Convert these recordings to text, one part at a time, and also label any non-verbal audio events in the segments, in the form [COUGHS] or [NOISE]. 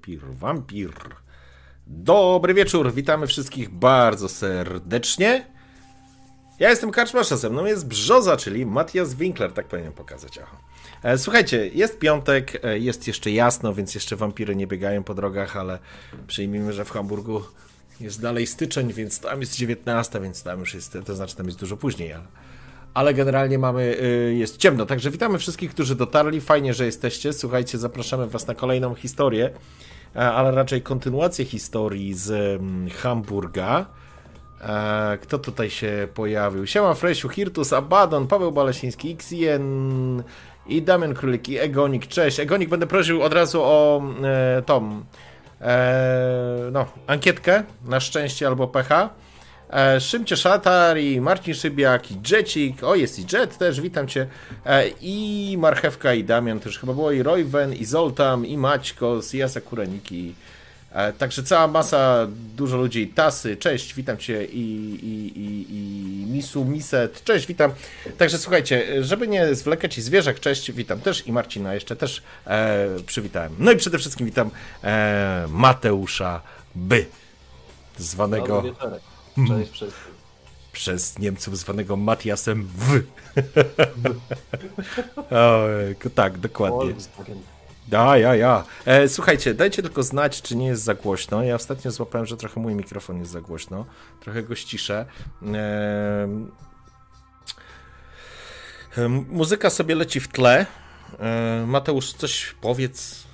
Wampir, wampir. Dobry wieczór, witamy wszystkich bardzo serdecznie. Ja jestem Karczmasza, ze mną jest Brzoza, czyli Matthias Winkler, tak powinienem pokazać. Aha. E, słuchajcie, jest piątek, e, jest jeszcze jasno, więc jeszcze wampiry nie biegają po drogach, ale przyjmijmy, że w Hamburgu jest dalej styczeń, więc tam jest 19, więc tam już jest, to znaczy tam jest dużo później, ale, ale generalnie mamy, y, jest ciemno. Także witamy wszystkich, którzy dotarli. Fajnie, że jesteście. Słuchajcie, zapraszamy Was na kolejną historię, e, ale raczej kontynuację historii z mm, Hamburga. E, kto tutaj się pojawił? Siema Fresiu, Hirtus, Abaddon, Paweł Balesiński, XN i Damian Królik i Egonik. Cześć. Egonik, będę prosił od razu o e, tą e, no, ankietkę na szczęście albo pecha. E, Szymcie Szatar i Marcin Szybiak i o jest i Jet też, witam Cię, e, i Marchewka i Damian też chyba było, i Royven, i Zoltam, i Maćkos, i Jasa Kureniki, e, także cała masa, dużo ludzi, Tasy, cześć, witam Cię, i, i, i, i Misu, Miset, cześć, witam, także słuchajcie, żeby nie zwlekać i Zwierzak, cześć, witam też, i Marcina jeszcze też e, przywitałem, no i przede wszystkim witam e, Mateusza By, zwanego... Dobry. Cześć wszystkim. przez Niemców zwanego Matiasem W. [LAUGHS] Ojejku, tak, dokładnie. Da, ja, ja. E, słuchajcie, dajcie tylko znać, czy nie jest za głośno. Ja ostatnio złapałem, że trochę mój mikrofon jest za głośno. Trochę go ściszę. E, e, muzyka sobie leci w tle. E, Mateusz, coś powiedz.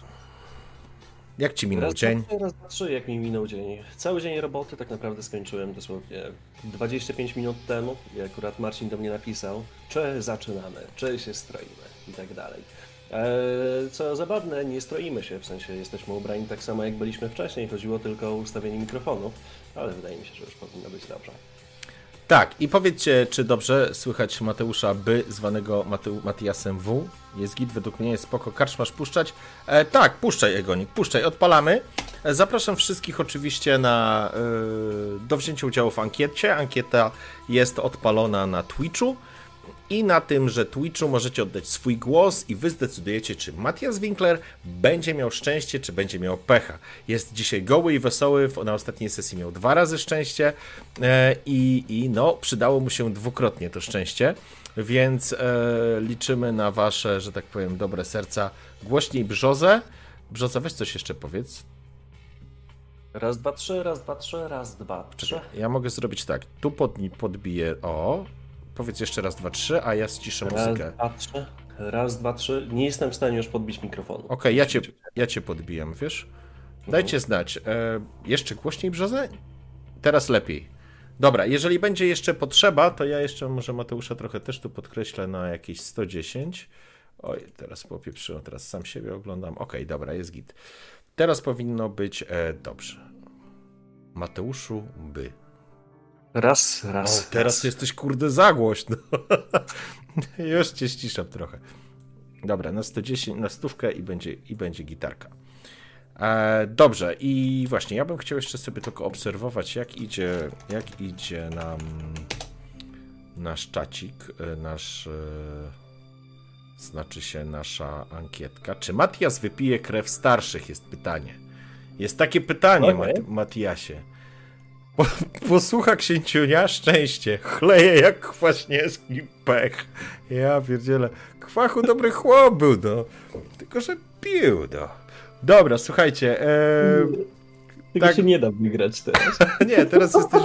Jak ci minął Raz, dzień? Trzy, raz, dwa, trzy, jak mi minął dzień. Cały dzień roboty tak naprawdę skończyłem dosłownie 25 minut temu, i akurat Marcin do mnie napisał, czy zaczynamy, czy się stroimy i tak dalej. Eee, Co zabawne, nie stroimy się, w sensie jesteśmy ubrani tak samo jak byliśmy wcześniej, chodziło tylko o ustawienie mikrofonu, ale wydaje mi się, że już powinno być dobrze. Tak, i powiedzcie, czy dobrze słychać Mateusza By, zwanego Mateu, Matiasem W. Jest git, według mnie jest spoko. Karcz masz puszczać? E, tak, puszczaj Egonik, puszczaj, odpalamy. E, zapraszam wszystkich oczywiście na, e, do wzięcia udziału w ankiecie. Ankieta jest odpalona na Twitchu. I na tym, że Twitchu możecie oddać swój głos i wy zdecydujecie, czy Matthias Winkler będzie miał szczęście, czy będzie miał pecha. Jest dzisiaj goły i wesoły, na ostatniej sesji miał dwa razy szczęście e, i, i no, przydało mu się dwukrotnie to szczęście, więc e, liczymy na wasze, że tak powiem, dobre serca. Głośniej Brzozę. Brzoza, weź coś jeszcze powiedz. Raz, dwa, trzy, raz, dwa, trzy, raz, dwa, trzy. Ja mogę zrobić tak, tu pod, podbiję, o, powiedz jeszcze raz, dwa, trzy, a ja ściszę Raz, muzykę. dwa, trzy. Raz, dwa, trzy. Nie jestem w stanie już podbić mikrofonu. Okej, ja, cię, ja cię podbijam, wiesz? Dajcie znać. E, jeszcze głośniej brzozę? Teraz lepiej. Dobra, jeżeli będzie jeszcze potrzeba, to ja jeszcze może Mateusza trochę też tu podkreślę na jakieś 110. Oj, teraz popieprzyłem, teraz sam siebie oglądam. Okej, dobra, jest git. Teraz powinno być e, dobrze. Mateuszu, by. Raz, raz. O, teraz raz. jesteś kurde za głośno. [LAUGHS] Już cię ściszam trochę. Dobra, na 110, na stówkę i będzie, i będzie gitarka. E, dobrze, i właśnie, ja bym chciał jeszcze sobie tylko obserwować, jak idzie, jak idzie nam nasz czacik, e, nasz, e, znaczy się nasza ankietka. Czy Matias wypije krew starszych, jest pytanie. Jest takie pytanie, Okej. Mat- Matiasie. Po- Posłucha księciunia, szczęście, chleje jak kwaśniewski pech. Ja pierdzielę, kwachu dobry chłop był, no. Tylko, że pił, no. Dobra, słuchajcie, e, Tego tak. się nie da wygrać teraz. [LAUGHS] nie, teraz jesteś,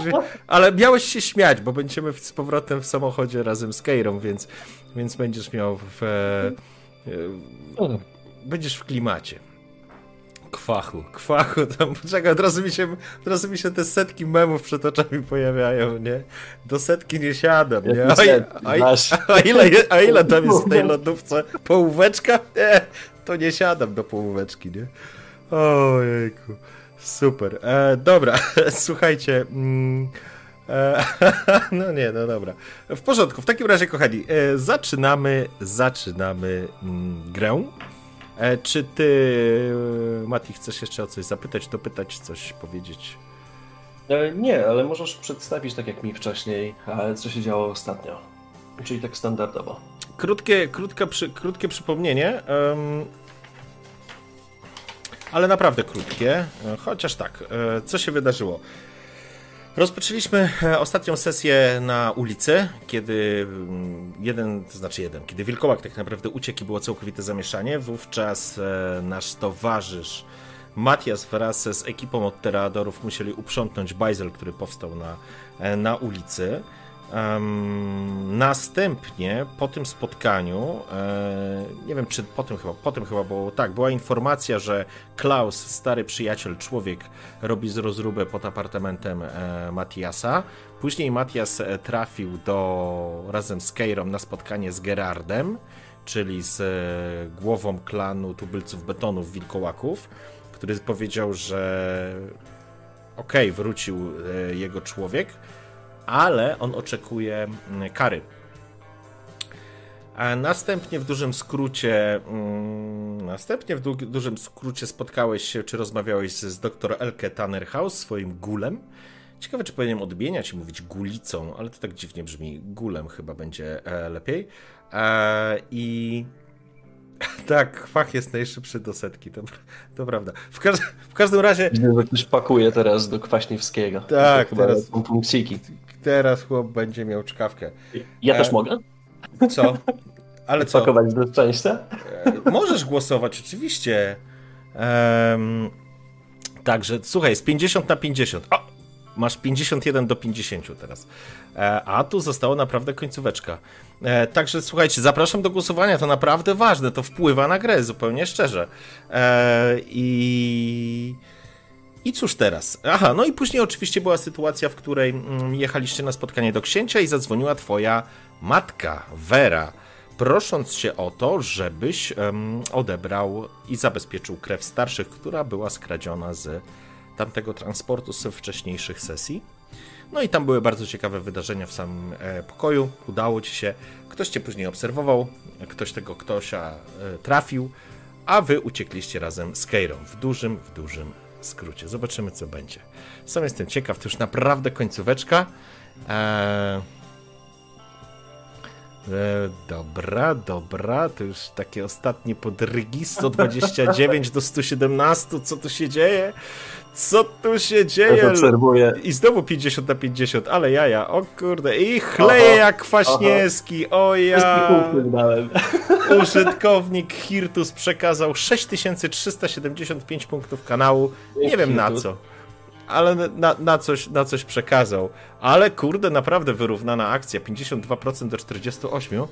ale miałeś się śmiać, bo będziemy z powrotem w samochodzie razem z Keirą, więc, więc będziesz miał w, e, e, będziesz w klimacie. Kwachu, kwachu, tam, czekaj, od razu, mi się, od razu mi się te setki memów przed oczami pojawiają, nie? Do setki nie siadam, nie? A, a, Masz. a, ile, a ile tam jest w tej [LAUGHS] lodówce? Połóweczka? Nie, to nie siadam do połóweczki, nie? Ojejku, super. E, dobra, [LAUGHS] słuchajcie. Mm, e, [LAUGHS] no nie, no dobra. W porządku, w takim razie, kochani, e, zaczynamy, zaczynamy mm, grę. E, czy ty, e, Mati, chcesz jeszcze o coś zapytać, dopytać, coś powiedzieć? E, Nie, ale możesz przedstawić tak jak mi wcześniej, co się działo ostatnio. Czyli tak standardowo. Krótkie, krótka przy, krótkie przypomnienie. em, ale naprawdę krótkie. Chociaż tak, co się wydarzyło? Rozpoczęliśmy e, ostatnią sesję na ulicy, kiedy mm, jeden, to znaczy jeden, kiedy wilkołak tak naprawdę uciekł i było całkowite zamieszanie. Wówczas nasz towarzysz Matias wraz z ekipą od Teradorów musieli uprzątnąć bajzel, który powstał na, na ulicy. Um, następnie po tym spotkaniu, e, nie wiem czy po tym chyba, po tym chyba było tak, była informacja, że Klaus, stary przyjaciel, człowiek, robi z rozróbę pod apartamentem e, Matiasa. Później Matias e, trafił do razem z Keirą na spotkanie z Gerardem, czyli z e, głową klanu tubylców betonów wilkołaków, który powiedział, że okej, okay, wrócił e, jego człowiek ale on oczekuje mm, kary. A następnie w dużym skrócie, mm, następnie w du dużym skrócie spotkałeś się, czy rozmawiałeś z, z dr Elke Tannerhaus, swoim gulem. Ciekawe, czy powinienem odmieniać i mówić gulicą, ale to tak dziwnie brzmi. Gulem chyba będzie e, lepiej. E, I [LAUGHS] tak, fach jest najszybszy do setki, to, to prawda. W, każ w każdym razie... Ktoś pakuje teraz do Kwaśniewskiego. Tak, teraz... Są punkciki teraz chłop będzie miał czkawkę. Ja e... też mogę? Co? Ale co? Pakować do szczęścia? E... Możesz głosować, oczywiście. Także, słuchaj, jest 50 na 50. O! Masz 51 do 50 teraz. E, a tu została naprawdę końcóweczka. E, także słuchajcie, zapraszam do głosowania. To naprawdę ważne. To wpływa na grę, zupełnie szczerze. E, I. I cóż teraz? Aha, no i później oczywiście była sytuacja, w której mm, jechaliście na spotkanie do księcia i zadzwoniła twoja matka, Vera, prosząc cię o to, żebyś odebrał i zabezpieczył krew starszych, która była skradziona z tamtego transportu z wcześniejszych sesji. No i tam były bardzo ciekawe wydarzenia w samym e, pokoju. Udało ci się. Ktoś cię później obserwował, ktoś tego ktośa e, trafił, a wy uciekliście razem z Keirą w dużym, w dużym skrócie. Zobaczymy, co będzie. Sam jestem ciekaw, to już naprawdę końcóweczka. Eee... E, dobra, dobra, to już takie ostatnie podrygi, 129 do 117, co tu się dzieje? Co tu się dzieje? Obserwuję. I znowu 50 na 50, ale jaja, o kurde, i chleje jak kwaśniewski, o ja. [LAUGHS] Użytkownik Hirtus przekazał 6375 punktów kanału, nie wiem na co ale na, na, coś, na coś przekazał. Ale kurde, naprawdę wyrównana akcja, 52% do 48%.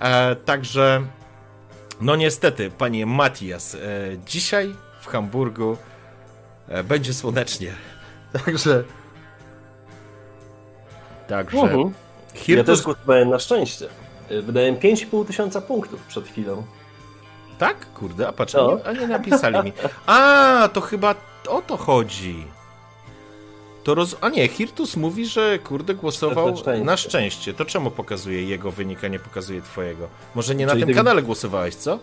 E, także, no niestety, panie Matias, e, dzisiaj w Hamburgu będzie słonecznie. Także... Także... Uh -huh. Hirtus... Ja też głosowałem na szczęście. E, wydałem 5,5 tysiąca punktów przed chwilą. Tak? Kurde, a patrz, no. a nie napisali mi. A, to chyba o to chodzi. To roz... A nie, Hirtus mówi, że kurde głosował na szczęście. na szczęście. To czemu pokazuje jego wynik, a nie pokazuje twojego? Może nie Czyli na tym ty... kanale głosowałeś, co?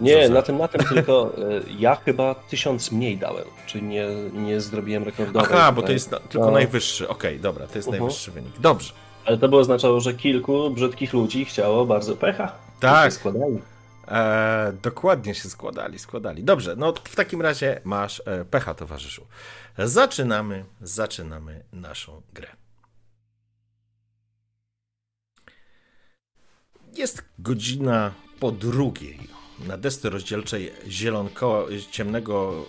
Nie, na tym, na tym tylko e, ja chyba tysiąc mniej dałem, czyli nie, nie zrobiłem rekordowej. Aha, bo to jest na, tylko no. najwyższy. Okej, okay, dobra, to jest uh -huh. najwyższy wynik. Dobrze. Ale to by oznaczało, że kilku brzydkich ludzi chciało bardzo pecha. Tak. Się składali. E, dokładnie się składali, składali. Dobrze, no w takim razie masz e, pecha, towarzyszu. Zaczynamy, zaczynamy naszą grę. Jest godzina po drugiej. Na desce rozdzielczej zielonko, ciemnego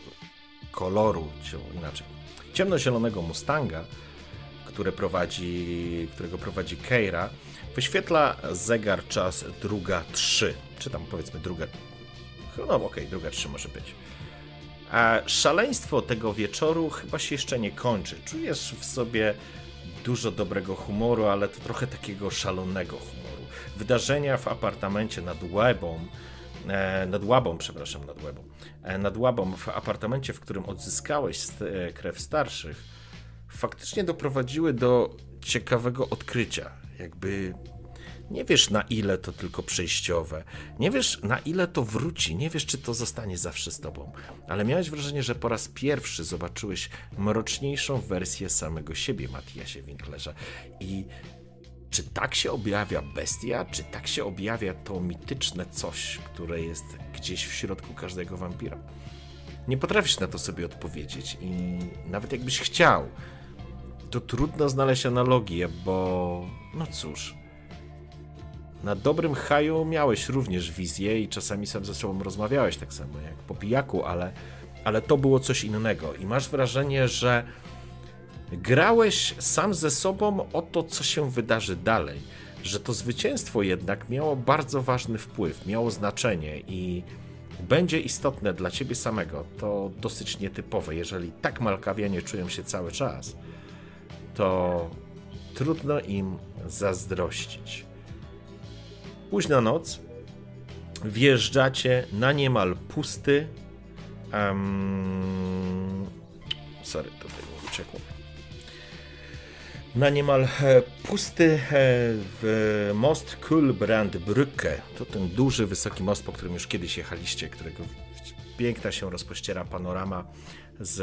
koloru, inaczej, ciemnozielonego Mustanga, które prowadzi, którego prowadzi Keira, wyświetla zegar czas druga 3, czy tam powiedzmy druga, no okej, okay, druga 3 może być. A szaleństwo tego wieczoru chyba się jeszcze nie kończy. Czujesz w sobie dużo dobrego humoru, ale to trochę takiego szalonego humoru. Wydarzenia w apartamencie nad Łebą, nad Łabą, przepraszam, nad Łebą, e, nad Łabą, w apartamencie, w którym odzyskałeś e, krew starszych, faktycznie doprowadziły do ciekawego odkrycia. Jakby nie wiesz na ile to tylko przejściowe, nie wiesz na ile to wróci, nie wiesz czy to zostanie zawsze z tobą, ale miałeś wrażenie, że po raz pierwszy zobaczyłeś mroczniejszą wersję samego siebie, Matiasie Winklerze. I czy tak się objawia bestia, czy tak się objawia to mityczne coś, które jest gdzieś w środku każdego wampira? Nie potrafisz na to sobie odpowiedzieć i nawet jakbyś chciał, to trudno znaleźć analogię, bo no cóż. Na dobrym haju miałeś również wizję i czasami sam ze sobą rozmawiałeś tak samo jak po pijaku, ale, ale to było coś innego i masz wrażenie, że grałeś sam ze sobą o to, co się wydarzy dalej, że to zwycięstwo jednak miało bardzo ważny wpływ, miało znaczenie i będzie istotne dla ciebie samego. To dosyć nietypowe. Jeżeli tak malkawianie czują się cały czas, to trudno im zazdrościć. Późna noc, wjeżdżacie na niemal pusty. Um, sorry, tutaj uciekło. Na niemal e, pusty e, most Kulbrandbrücke. To ten duży, wysoki most, po którym już kiedyś jechaliście, którego piękna się rozpościera panorama z,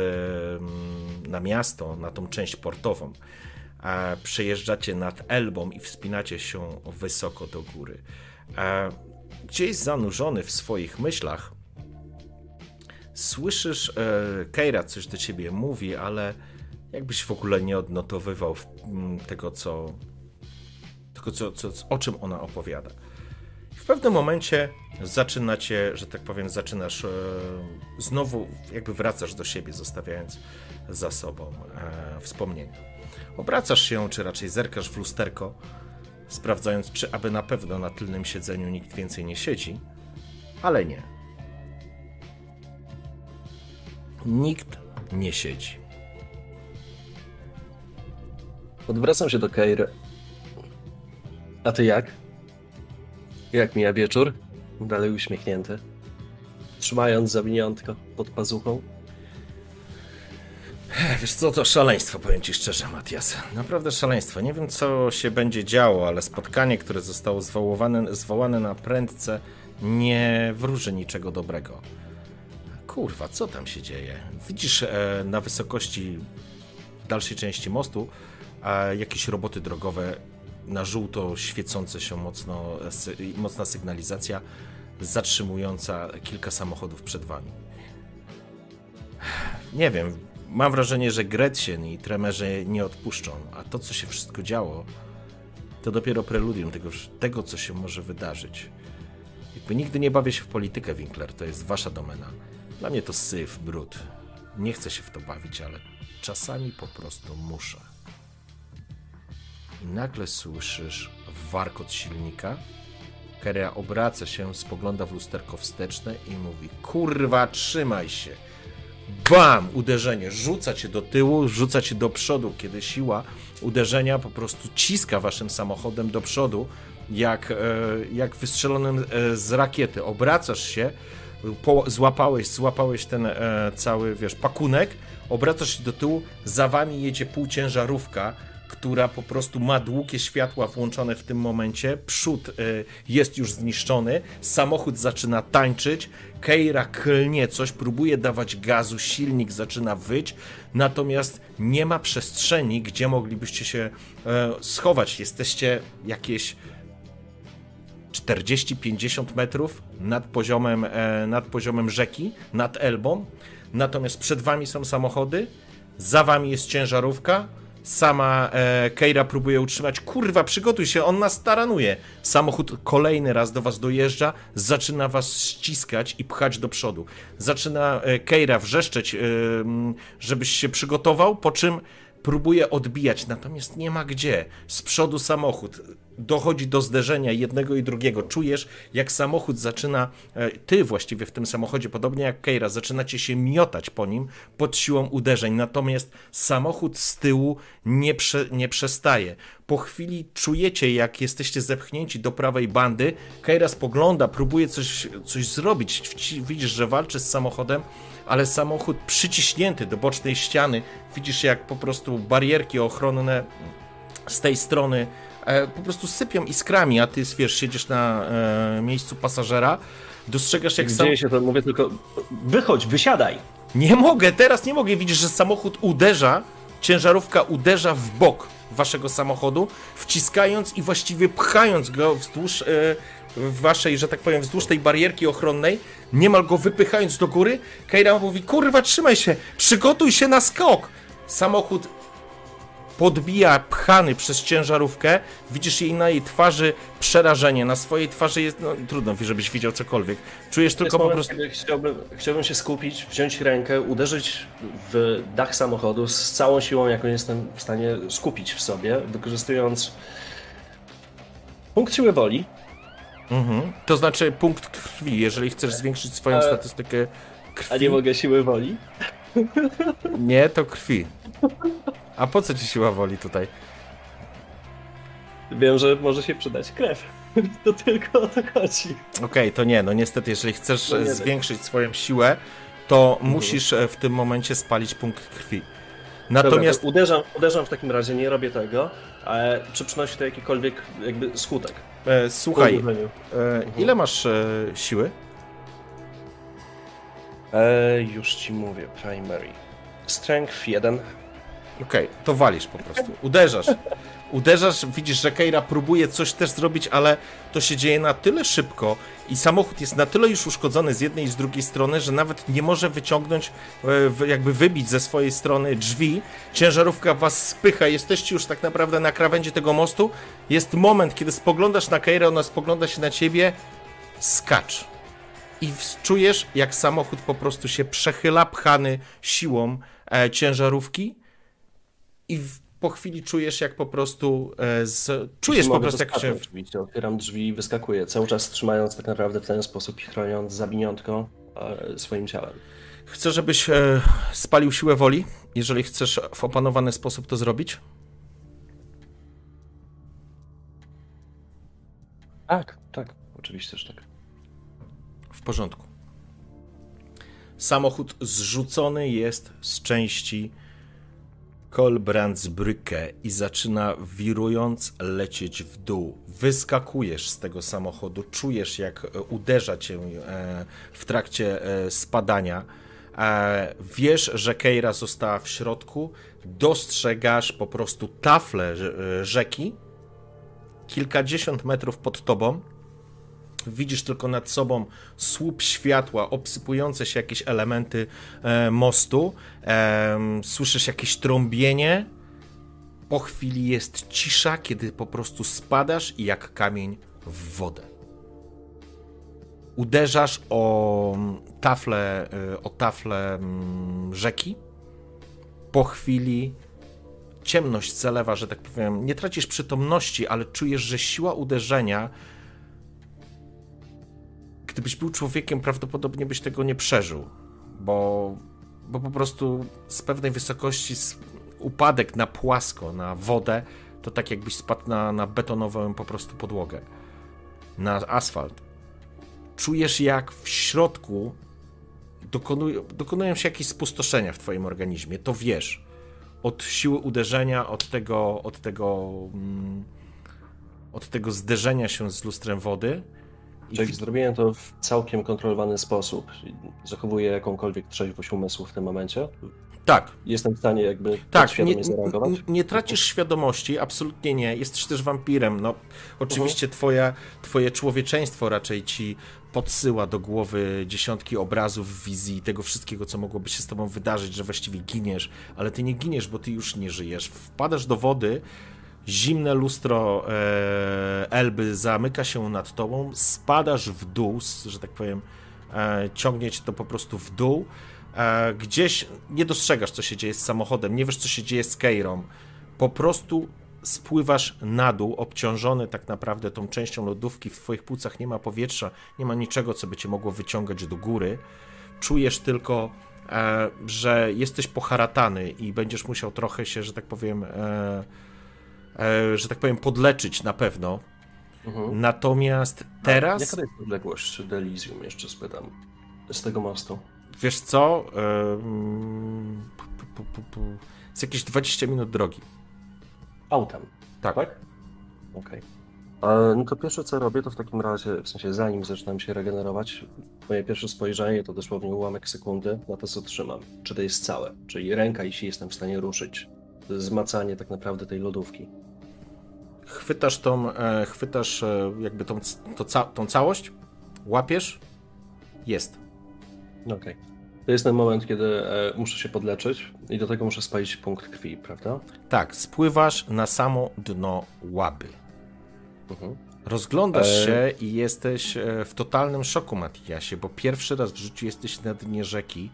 mm, na miasto, na tą część portową. A przejeżdżacie nad Elbą i wspinacie się wysoko do góry. A gdzieś zanurzony w swoich myślach, słyszysz, e, Keira coś do ciebie mówi, ale jakbyś w ogóle nie odnotowywał tego, co, tego co, co, o czym ona opowiada. W pewnym momencie zaczynacie, że tak powiem, zaczynasz e, znowu, jakby wracasz do siebie, zostawiając za sobą e, wspomnienia. Obracasz się, czy raczej zerkasz w lusterko, sprawdzając, czy aby na pewno na tylnym siedzeniu nikt więcej nie siedzi, ale nie. Nikt nie siedzi. Odwracam się do Keiry. A ty jak? Jak mija wieczór? Dalej uśmiechnięty. Trzymając zawiniątko pod pazuchą. Wiesz co, to szaleństwo, powiem ci szczerze, Matias. Naprawdę szaleństwo. Nie wiem, co się będzie działo, ale spotkanie, które zostało zwołane, zwołane na prędce, nie wróży niczego dobrego. Kurwa, co tam się dzieje? Widzisz e, na wysokości dalszej części mostu jakieś roboty drogowe na żółto świecące się mocno, mocna sygnalizacja zatrzymująca kilka samochodów przed wami. Nie wiem, mam wrażenie, że Gretchen i tremerzy nie odpuszczą, a to, co się wszystko działo, to dopiero preludium tego, tego co się może wydarzyć. Jakby nigdy nie bawię się w politykę, Winkler, to jest wasza domena. Dla mnie to syf, brud. Nie chcę się w to bawić, ale czasami po prostu muszę. I nagle słyszysz warkot silnika. Kerea obraca się, spogląda w lusterko wsteczne i mówi: Kurwa, trzymaj się! Bam! Uderzenie. Rzuca cię do tyłu, rzuca cię do przodu, kiedy siła uderzenia po prostu ciska waszym samochodem do przodu, jak, e, jak wystrzelonym e, z rakiety. Obracasz się, złapałeś, złapałeś ten e, cały, wiesz, pakunek, obracasz się do tyłu, za wami jedzie półciężarówka, która po prostu ma długie światła włączone w tym momencie. Przód y, jest już zniszczony, samochód zaczyna tańczyć, Keira klnie coś, próbuje dawać gazu, silnik zaczyna wyć, natomiast nie ma przestrzeni, gdzie moglibyście się e, schować. Jesteście jakieś 40-50 metrów nad poziomem, e, nad poziomem rzeki, nad Elbą, natomiast przed wami są samochody, za wami jest ciężarówka, Sama e, Keira próbuje utrzymać. Kurwa, przygotuj się, on nas taranuje. Samochód kolejny raz do was dojeżdża, zaczyna was ściskać i pchać do przodu. Zaczyna e, Keira wrzeszczeć, e, żebyś się przygotował, po czym próbuje odbijać, natomiast nie ma gdzie. Z przodu samochód dochodzi do zderzenia jednego i drugiego. Czujesz, jak samochód zaczyna, e, ty właściwie w tym samochodzie, podobnie jak Keira, zaczynacie się miotać po nim pod siłą uderzeń, natomiast samochód z tyłu nie, prze, nie przestaje. Po chwili czujecie, jak jesteście zepchnięci do prawej bandy. Keira spogląda, próbuje coś, coś zrobić. Widzisz, że walczy z samochodem, ale samochód przyciśnięty do bocznej ściany. Widzisz, jak po prostu barierki ochronne z tej strony e, po prostu sypią iskrami, a ty, wiesz, siedzisz na e, miejscu pasażera, dostrzegasz jak sam... Dzieje się to, mówię tylko, wychodź, wysiadaj! Nie mogę, teraz nie mogę, widzisz, że samochód uderza, ciężarówka uderza w bok waszego samochodu, wciskając i właściwie pchając go wzdłuż, e, waszej, że tak powiem, wzdłuż tej barierki ochronnej, niemal go wypychając do góry, Keira mówi, kurwa, trzymaj się, przygotuj się na skok. Samochód podbija pchany przez ciężarówkę, widzisz jej na jej twarzy przerażenie, na swojej twarzy jest, no trudno, żebyś widział cokolwiek. Czujesz tylko po moment, prostu... kiedy Chciałbym, chciałbym się skupić, wziąć rękę, uderzyć w dach samochodu z całą siłą, jaką jestem w stanie skupić w sobie, wykorzystując punkt siły woli. Mhm. To znaczy punkt krwi, jeżeli chcesz zwiększyć swoją E, statystykę krwi. A nie mogę siły woli. Nie, to krwi. A po co ci siła woli tutaj? Wiem, że może się przydać krew. [LAUGHS] To tylko o to chodzi. Okej, to nie, no niestety, jeżeli chcesz No zwiększyć swoją siłę, to Mhm. musisz e, w tym momencie spalić punkt krwi. Natomiast Dobra, uderzam, uderzam w takim razie, nie robię tego, ale czy przynosi to jakikolwiek jakby skutek? E, słuchaj, e, ile masz e, siły? E, już ci mówię, primary. Strength 1. Okej, to walisz po prostu. Uderzasz. Uderzasz, widzisz, że Keira próbuje coś też zrobić, ale to się dzieje na tyle szybko i samochód jest na tyle już uszkodzony z jednej i z drugiej strony, że nawet nie może wyciągnąć, e, jakby wybić ze swojej strony drzwi. Ciężarówka was spycha, jesteście już tak naprawdę na krawędzi tego mostu. Jest moment, kiedy spoglądasz na Keirę, ona spogląda się na ciebie, skacz. I czujesz, jak samochód po prostu się przechyla, pchany siłą e, ciężarówki i po chwili czujesz, jak po prostu e, z, czujesz po prostu, jak się... Oczywiście, otwieram drzwi i wyskakuję, cały czas trzymając tak naprawdę w ten sposób i chroniąc zabiniątko e, swoim ciałem. Chcę, żebyś e, spalił siłę woli, jeżeli chcesz w opanowany sposób to zrobić. Tak, tak, oczywiście, że tak. W porządku. Samochód zrzucony jest z części Kolbrandsbrücke i zaczyna wirując lecieć w dół. Wyskakujesz z tego samochodu, czujesz jak e, uderza cię e, w trakcie e, spadania. Wiesz, że Keira została w środku, dostrzegasz po prostu taflę rzeki, kilkadziesiąt metrów pod tobą. Widzisz tylko nad sobą słup światła, obsypujące się jakieś elementy e, mostu. E, słyszysz jakieś trąbienie. Po chwili jest cisza, kiedy po prostu spadasz i jak kamień w wodę. Uderzasz o taflę, e, o taflę mm, rzeki. Po chwili ciemność zalewa, że tak powiem. Nie tracisz przytomności, ale czujesz, że siła uderzenia gdybyś był człowiekiem, prawdopodobnie byś tego nie przeżył, bo, bo po prostu z pewnej wysokości upadek na płasko, na wodę, to tak jakbyś spadł na, na betonową po prostu podłogę, na asfalt. Czujesz jak w środku dokonują, dokonują się jakieś spustoszenia w twoim organizmie, to wiesz. Od siły uderzenia, od tego, od tego, mm, od tego zderzenia się z lustrem wody. Czyli zrobiłem to w całkiem kontrolowany sposób. Zachowuję jakąkolwiek trzeźwość umysłu w tym momencie. Tak, Jestem w stanie jakby tak, nie, świadomie zareagować. nie, nie tracisz świadomości, absolutnie nie. Jesteś też wampirem. No, oczywiście twoja, twoje człowieczeństwo raczej ci podsyła do głowy dziesiątki obrazów, wizji, tego wszystkiego, co mogłoby się z tobą wydarzyć, że właściwie giniesz, ale ty nie giniesz, bo ty już nie żyjesz. Wpadasz do wody, zimne lustro e, Elby zamyka się nad tobą, spadasz w dół, że tak powiem, e, ciągnie cię to po prostu w dół. E, gdzieś nie dostrzegasz, co się dzieje z samochodem, nie wiesz, co się dzieje z Keirą. Po prostu spływasz na dół, obciążony tak naprawdę tą częścią lodówki. W twoich płucach nie ma powietrza, nie ma niczego, co by cię mogło wyciągać do góry. Czujesz tylko, e, że jesteś poharatany i będziesz musiał trochę się, że tak powiem, e, że tak powiem, podleczyć na pewno. Mhm. Natomiast teraz, Jaka to jest odległość do Elysium, jeszcze spytam, z tego mostu? wiesz co, em, pu, pu, pu, pu, z jakieś 20 minut drogi. Autem, Tak. tak? Okej. E, No to pierwsze co robię, to w takim razie, w sensie zanim zaczynam się regenerować, moje pierwsze spojrzenie to dosłownie ułamek sekundy na to, co trzymam. Czy to jest całe, czyli ręka, jeśli jestem w stanie ruszyć. Zmacanie tak naprawdę tej lodówki. Chwytasz tą, e, chwytasz e, jakby tą, to, ca, tą całość, łapiesz, jest. Okej. Okay. To jest ten moment, kiedy e, muszę się podleczyć i do tego muszę spalić punkt krwi, prawda? Tak, spływasz na samo dno łaby. Mhm. Rozglądasz e... się i jesteś e, w totalnym szoku, Matiasie, bo pierwszy raz w życiu jesteś na dnie rzeki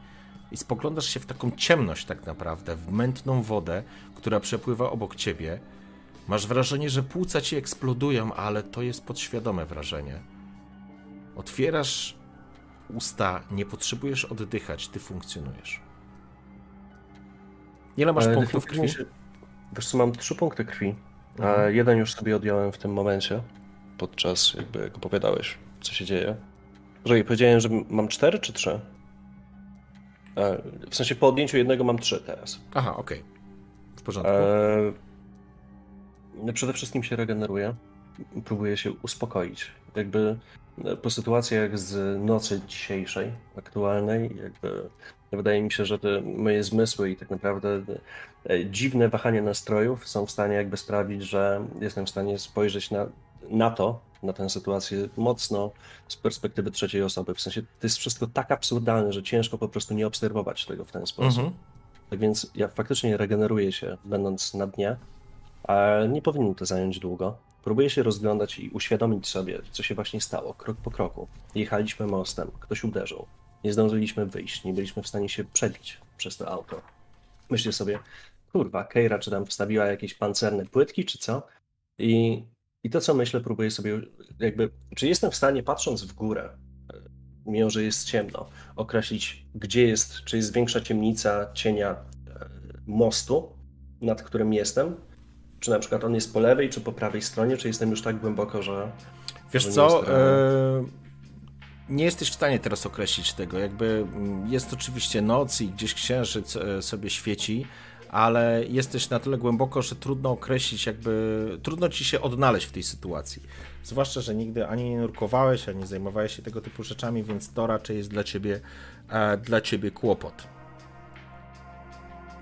i spoglądasz się w taką ciemność tak naprawdę, w mętną wodę, która przepływa obok ciebie. Masz wrażenie, że płuca ci eksplodują, ale to jest podświadome wrażenie. Otwierasz usta, nie potrzebujesz oddychać, ty funkcjonujesz. Ile masz ale punktów krwi? Się... Wiesz co, mam trzy punkty krwi. Mhm. jeden już sobie odjąłem w tym momencie, podczas jakby jak opowiadałeś, co się dzieje. Że powiedziałem, że mam cztery czy trzy? W sensie po odjęciu jednego mam trzy teraz. Aha, okej. Okay. W porządku. E... Przede wszystkim się regeneruję. Próbuję się uspokoić. Jakby e, po sytuacjach z nocy dzisiejszej, aktualnej, jakby wydaje mi się, że te moje zmysły i tak naprawdę e, dziwne wahania nastrojów są w stanie jakby sprawić, że jestem w stanie spojrzeć na, na to, na tę sytuację mocno z perspektywy trzeciej osoby. W sensie to jest wszystko tak absurdalne, że ciężko po prostu nie obserwować tego w ten sposób. Mhm. Tak więc ja faktycznie regeneruję się, będąc na dnie, nie powinno to zająć długo. Próbuję się rozglądać i uświadomić sobie, co się właśnie stało, krok po kroku. Jechaliśmy mostem, ktoś uderzył. Nie zdążyliśmy wyjść, nie byliśmy w stanie się przebić przez to auto. Myślę sobie, kurwa, Keira czy tam wstawiła jakieś pancerne płytki, czy co? I i to, co myślę, próbuję sobie jakby, czy jestem w stanie, patrząc w górę, mimo że jest ciemno, określić, gdzie jest, czy jest większa ciemnica cienia e, mostu, nad którym jestem, czy na przykład on jest po lewej, czy po prawej stronie, czy jestem już tak głęboko, że. Wiesz że co? Nie, nie jesteś w stanie teraz określić tego. Jakby mm, jest oczywiście noc i gdzieś księżyc e, sobie świeci, ale jesteś na tyle głęboko, że trudno określić, jakby trudno ci się odnaleźć w tej sytuacji. Zwłaszcza, że nigdy ani nie nurkowałeś, ani zajmowałeś się tego typu rzeczami, więc to raczej jest dla ciebie, e, dla ciebie kłopot.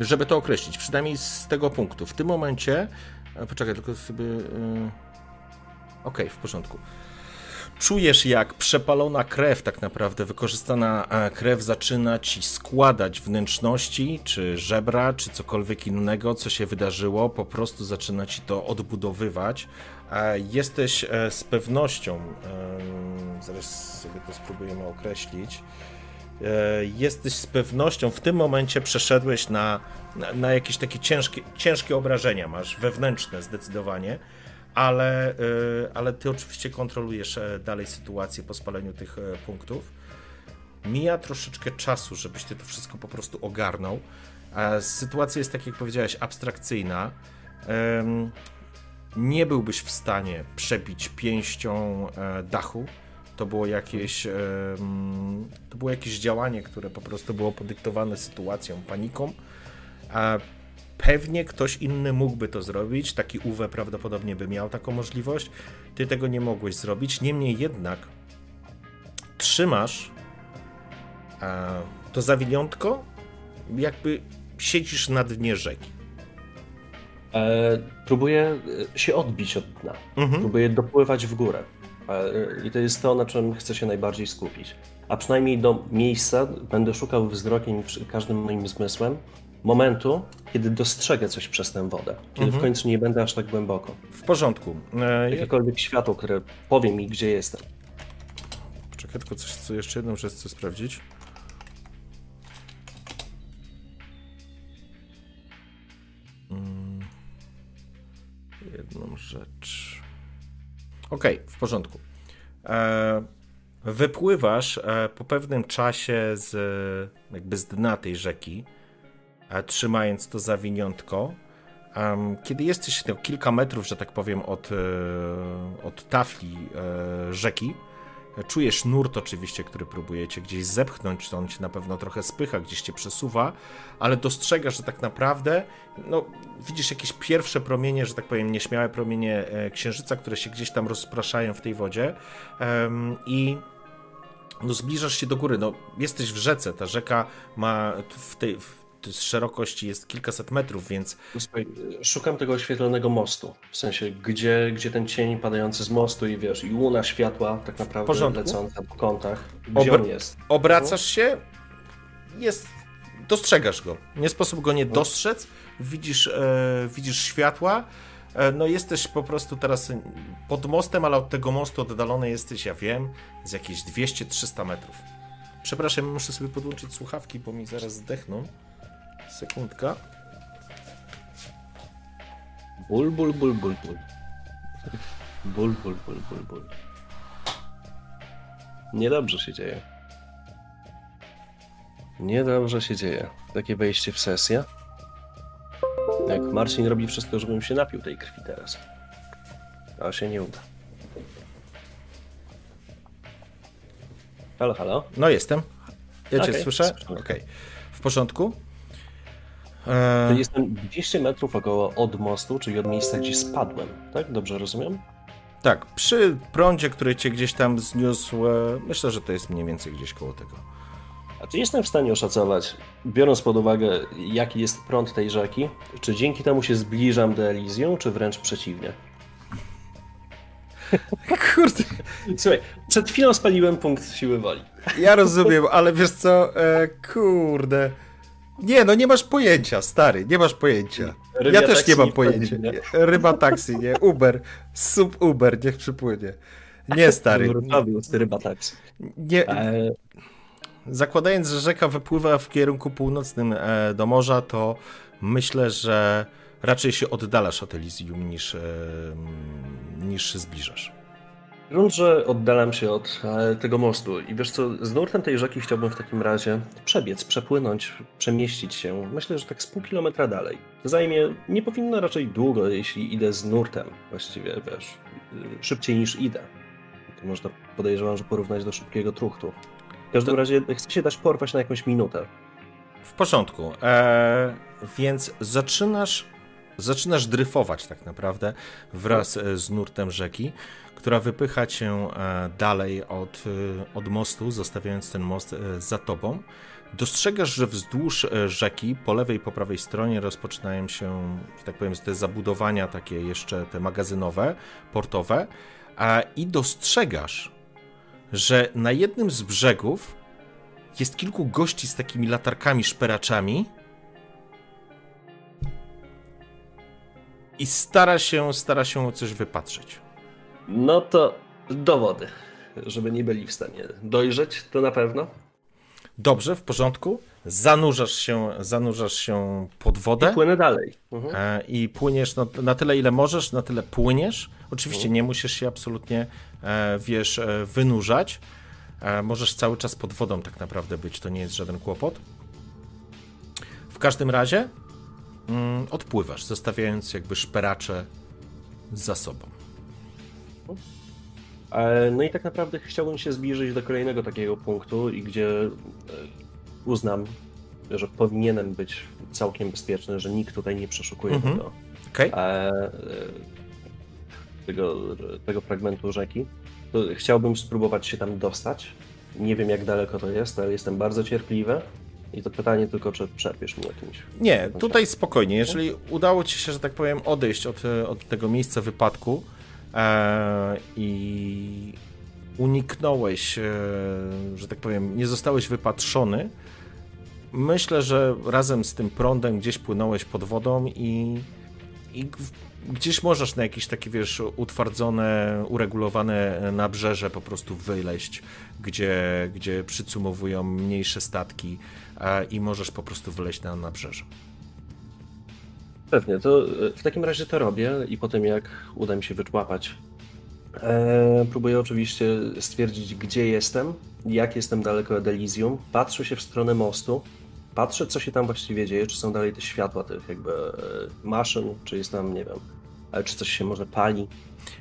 Żeby to określić, przynajmniej z tego punktu. W tym momencie, e, poczekaj, tylko sobie. E, Okej, okay, w porządku czujesz jak przepalona krew, tak naprawdę wykorzystana e, krew zaczyna ci składać wnętrzności, czy żebra, czy cokolwiek innego, co się wydarzyło, po prostu zaczyna ci to odbudowywać. Jesteś z pewnością, zaraz sobie to spróbujemy określić, jesteś z pewnością, w tym momencie przeszedłeś na, na, na jakieś takie ciężkie, ciężkie obrażenia, masz wewnętrzne zdecydowanie ale, y, ale ty oczywiście kontrolujesz e, dalej sytuację po spaleniu tych e, punktów. Mija troszeczkę czasu, żebyś ty to wszystko po prostu ogarnął. Sytuacja jest, tak jak powiedziałeś, abstrakcyjna. Nie byłbyś w stanie przebić pięścią e, dachu. To było jakieś, to było jakieś działanie, które po prostu było podyktowane sytuacją, paniką. Pewnie ktoś inny mógłby to zrobić, taki Uwe prawdopodobnie by miał taką możliwość. Ty tego nie mogłeś zrobić. Niemniej jednak trzymasz to zawiniątko, jakby siedzisz na dnie rzeki. E, próbuję e, się odbić od dna. Mhm. Próbuję dopływać w górę. I to jest to, na czym chcę się najbardziej skupić. A przynajmniej do miejsca będę szukał wzrokiem i każdym moim zmysłem, momentu, kiedy dostrzegę coś przez tę wodę, kiedy mhm. w końcu nie będę aż tak głęboko. W porządku. E, Jakiekolwiek światło, które powie mi, gdzie jestem. Czekaj, tylko coś, co jeszcze jedną rzecz chcę sprawdzić. Mm. Jedną rzecz. Okej, okay, w porządku. E, wypływasz e, po pewnym czasie z, jakby z dna tej rzeki E, trzymając to zawiniątko. Kiedy jesteś no, kilka metrów, że tak powiem, od, od tafli rzeki, czujesz nurt oczywiście, który próbujecie gdzieś zepchnąć, on cię na pewno trochę spycha, gdzieś cię przesuwa, ale dostrzegasz, że tak naprawdę no, widzisz jakieś pierwsze promienie, że tak powiem, nieśmiałe promienie księżyca, które się gdzieś tam rozpraszają w tej wodzie i no, zbliżasz się do góry. No, jesteś w rzece, ta rzeka ma w tej, w jest szerokości jest kilkaset metrów, więc Słuchaj, szukam tego oświetlonego mostu. W sensie, gdzie, gdzie ten cień padający z mostu i wiesz, i łuna światła tak naprawdę porządku. lecąca po kątach. Gdzie Obr- on jest? obracasz się, jest, dostrzegasz go. Nie sposób go nie dostrzec, widzisz, e, widzisz światła, e, no jesteś po prostu teraz pod mostem, ale od tego mostu oddalony jesteś, ja wiem, z jakieś 200-300 metrów. Przepraszam, muszę sobie podłączyć słuchawki, bo mi zaraz zdechną. Sekundka. Ból, ból, ból, ból, ból. Ból, ból, ból, ból, ból. Niedobrze się dzieje. Niedobrze się dzieje. Takie wejście w sesję. Jak Marcin robi wszystko, żebym się napił tej krwi teraz. A się nie uda. Halo, halo? No jestem. Ja cię słyszę? Okej. W porządku? To E, Jestem 200 metrów około od mostu, czyli od miejsca, gdzie spadłem. Tak? Dobrze rozumiem? tak, przy prądzie, który cię gdzieś tam zniósł, e, myślę, że to jest mniej więcej gdzieś koło tego. A czy jestem w stanie oszacować, biorąc pod uwagę, jaki jest prąd tej rzeki, czy dzięki temu się zbliżam do Elizjum, czy wręcz przeciwnie? [LAUGHS] Kurde. Słuchaj, przed chwilą spaliłem punkt siły woli. Ja rozumiem, ale wiesz co, e, kurde. Nie, no nie masz pojęcia, stary, nie masz pojęcia. Rybia ja też nie mam pojęcia. nie? Ryba taksi, nie? Uber, sub Uber, niech przypłynie. Nie, [LAUGHS] stary. Ryba taksi. Nie, E, zakładając, że rzeka wypływa w kierunku północnym e, do morza, to myślę, że raczej się oddalasz od Elysium niż, e, niż się zbliżasz. Że oddalam się od e, tego mostu i wiesz co, z nurtem tej rzeki chciałbym w takim razie przebiec, przepłynąć, przemieścić się. Myślę, że tak z pół kilometra dalej. To zajmie, nie powinno raczej długo, jeśli idę z nurtem. Właściwie, wiesz, szybciej niż idę. To można, podejrzewam, że porównać do szybkiego truchtu. W każdym To- razie chcę się dać porwać na jakąś minutę. W porządku. E, więc zaczynasz, zaczynasz dryfować tak naprawdę wraz e, z nurtem rzeki, która wypycha cię e, dalej od, e, od mostu, zostawiając ten most e, za tobą. Dostrzegasz, że wzdłuż rzeki, po lewej i po prawej stronie rozpoczynają się, że tak powiem, te zabudowania takie jeszcze te magazynowe, portowe, i dostrzegasz, że na jednym z brzegów jest kilku gości z takimi latarkami, szperaczami. I stara się, stara się coś wypatrzeć. No to dowody, żeby nie byli w stanie dojrzeć, to na pewno. Dobrze, w porządku. Zanurzasz się, zanurzasz się pod wodę Płynę dalej. Mhm. e, i płyniesz no, na tyle, ile możesz, na tyle płyniesz. Oczywiście nie musisz się absolutnie, e, wiesz, e, wynurzać. Możesz cały czas pod wodą tak naprawdę być, to nie jest żaden kłopot. W każdym razie mm, odpływasz, zostawiając jakby szperacze za sobą. E, No i tak naprawdę chciałbym się zbliżyć do kolejnego takiego punktu, i gdzie e, uznam, że powinienem być całkiem bezpieczny, że nikt tutaj nie przeszukuje Mhm. tego, Okej? e, tego, tego fragmentu rzeki. To chciałbym spróbować się tam dostać. Nie wiem, jak daleko to jest, ale jestem bardzo cierpliwy. I to pytanie tylko, czy przerwiesz mi jakimś. Nie, tutaj spokojnie. Jeżeli udało ci się, że tak powiem, odejść od, od tego miejsca wypadku i uniknąłeś, e, że tak powiem, nie zostałeś wypatrzony, myślę, że razem z tym prądem gdzieś płynąłeś pod wodą i, i gdzieś możesz na jakieś takie, wiesz, utwardzone, uregulowane nabrzeże po prostu wyleść, gdzie, gdzie przycumowują mniejsze statki e, i możesz po prostu wyleść na nabrzeże. Pewnie, to e, w takim razie to robię i po tym jak uda mi się wyczłapać, e, próbuję oczywiście stwierdzić, gdzie jestem, jak jestem daleko od Elysium, patrzę się w stronę mostu, patrzę, co się tam właściwie dzieje, czy są dalej te światła tych jakby e, maszyn, czy jest tam, nie wiem, e, czy coś się może pali.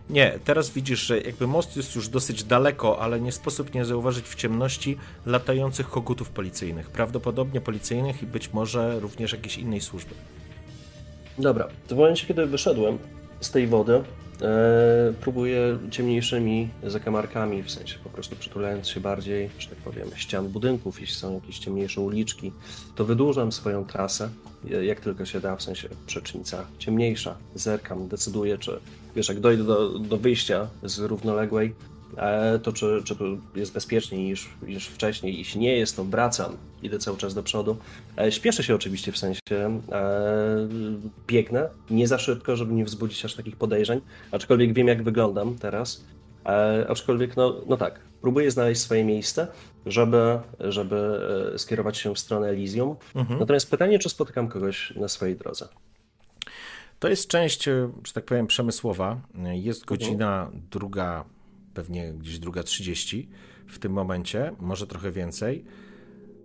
Nie, teraz widzisz, że jakby most jest już dosyć daleko, ale nie sposób nie zauważyć w ciemności latających kogutów policyjnych. Prawdopodobnie policyjnych i być może również jakiejś innej służby. Dobra, w momencie, kiedy wyszedłem z tej wody, e, próbuję ciemniejszymi zakamarkami, w sensie po prostu przytulając się bardziej, że tak powiem, ścian budynków, jeśli są jakieś ciemniejsze uliczki, to wydłużam swoją trasę, jak tylko się da, w sensie przecznica ciemniejsza, zerkam, decyduję, czy wiesz, jak dojdę do, do wyjścia z równoległej, to czy, czy jest bezpieczniej niż, niż wcześniej. Jeśli nie jest, to wracam, idę cały czas do przodu. E, śpieszę się oczywiście w sensie e, biegnę, nie za szybko, żeby nie wzbudzić aż takich podejrzeń, aczkolwiek wiem jak wyglądam teraz. Aczkolwiek, no, no tak, próbuję znaleźć swoje miejsce, żeby, żeby skierować się w stronę Elysium. Mhm. Natomiast pytanie, czy spotykam kogoś na swojej drodze? To jest część, że tak powiem, przemysłowa. Jest mhm. godzina druga pewnie gdzieś druga 30 w tym momencie, może trochę więcej.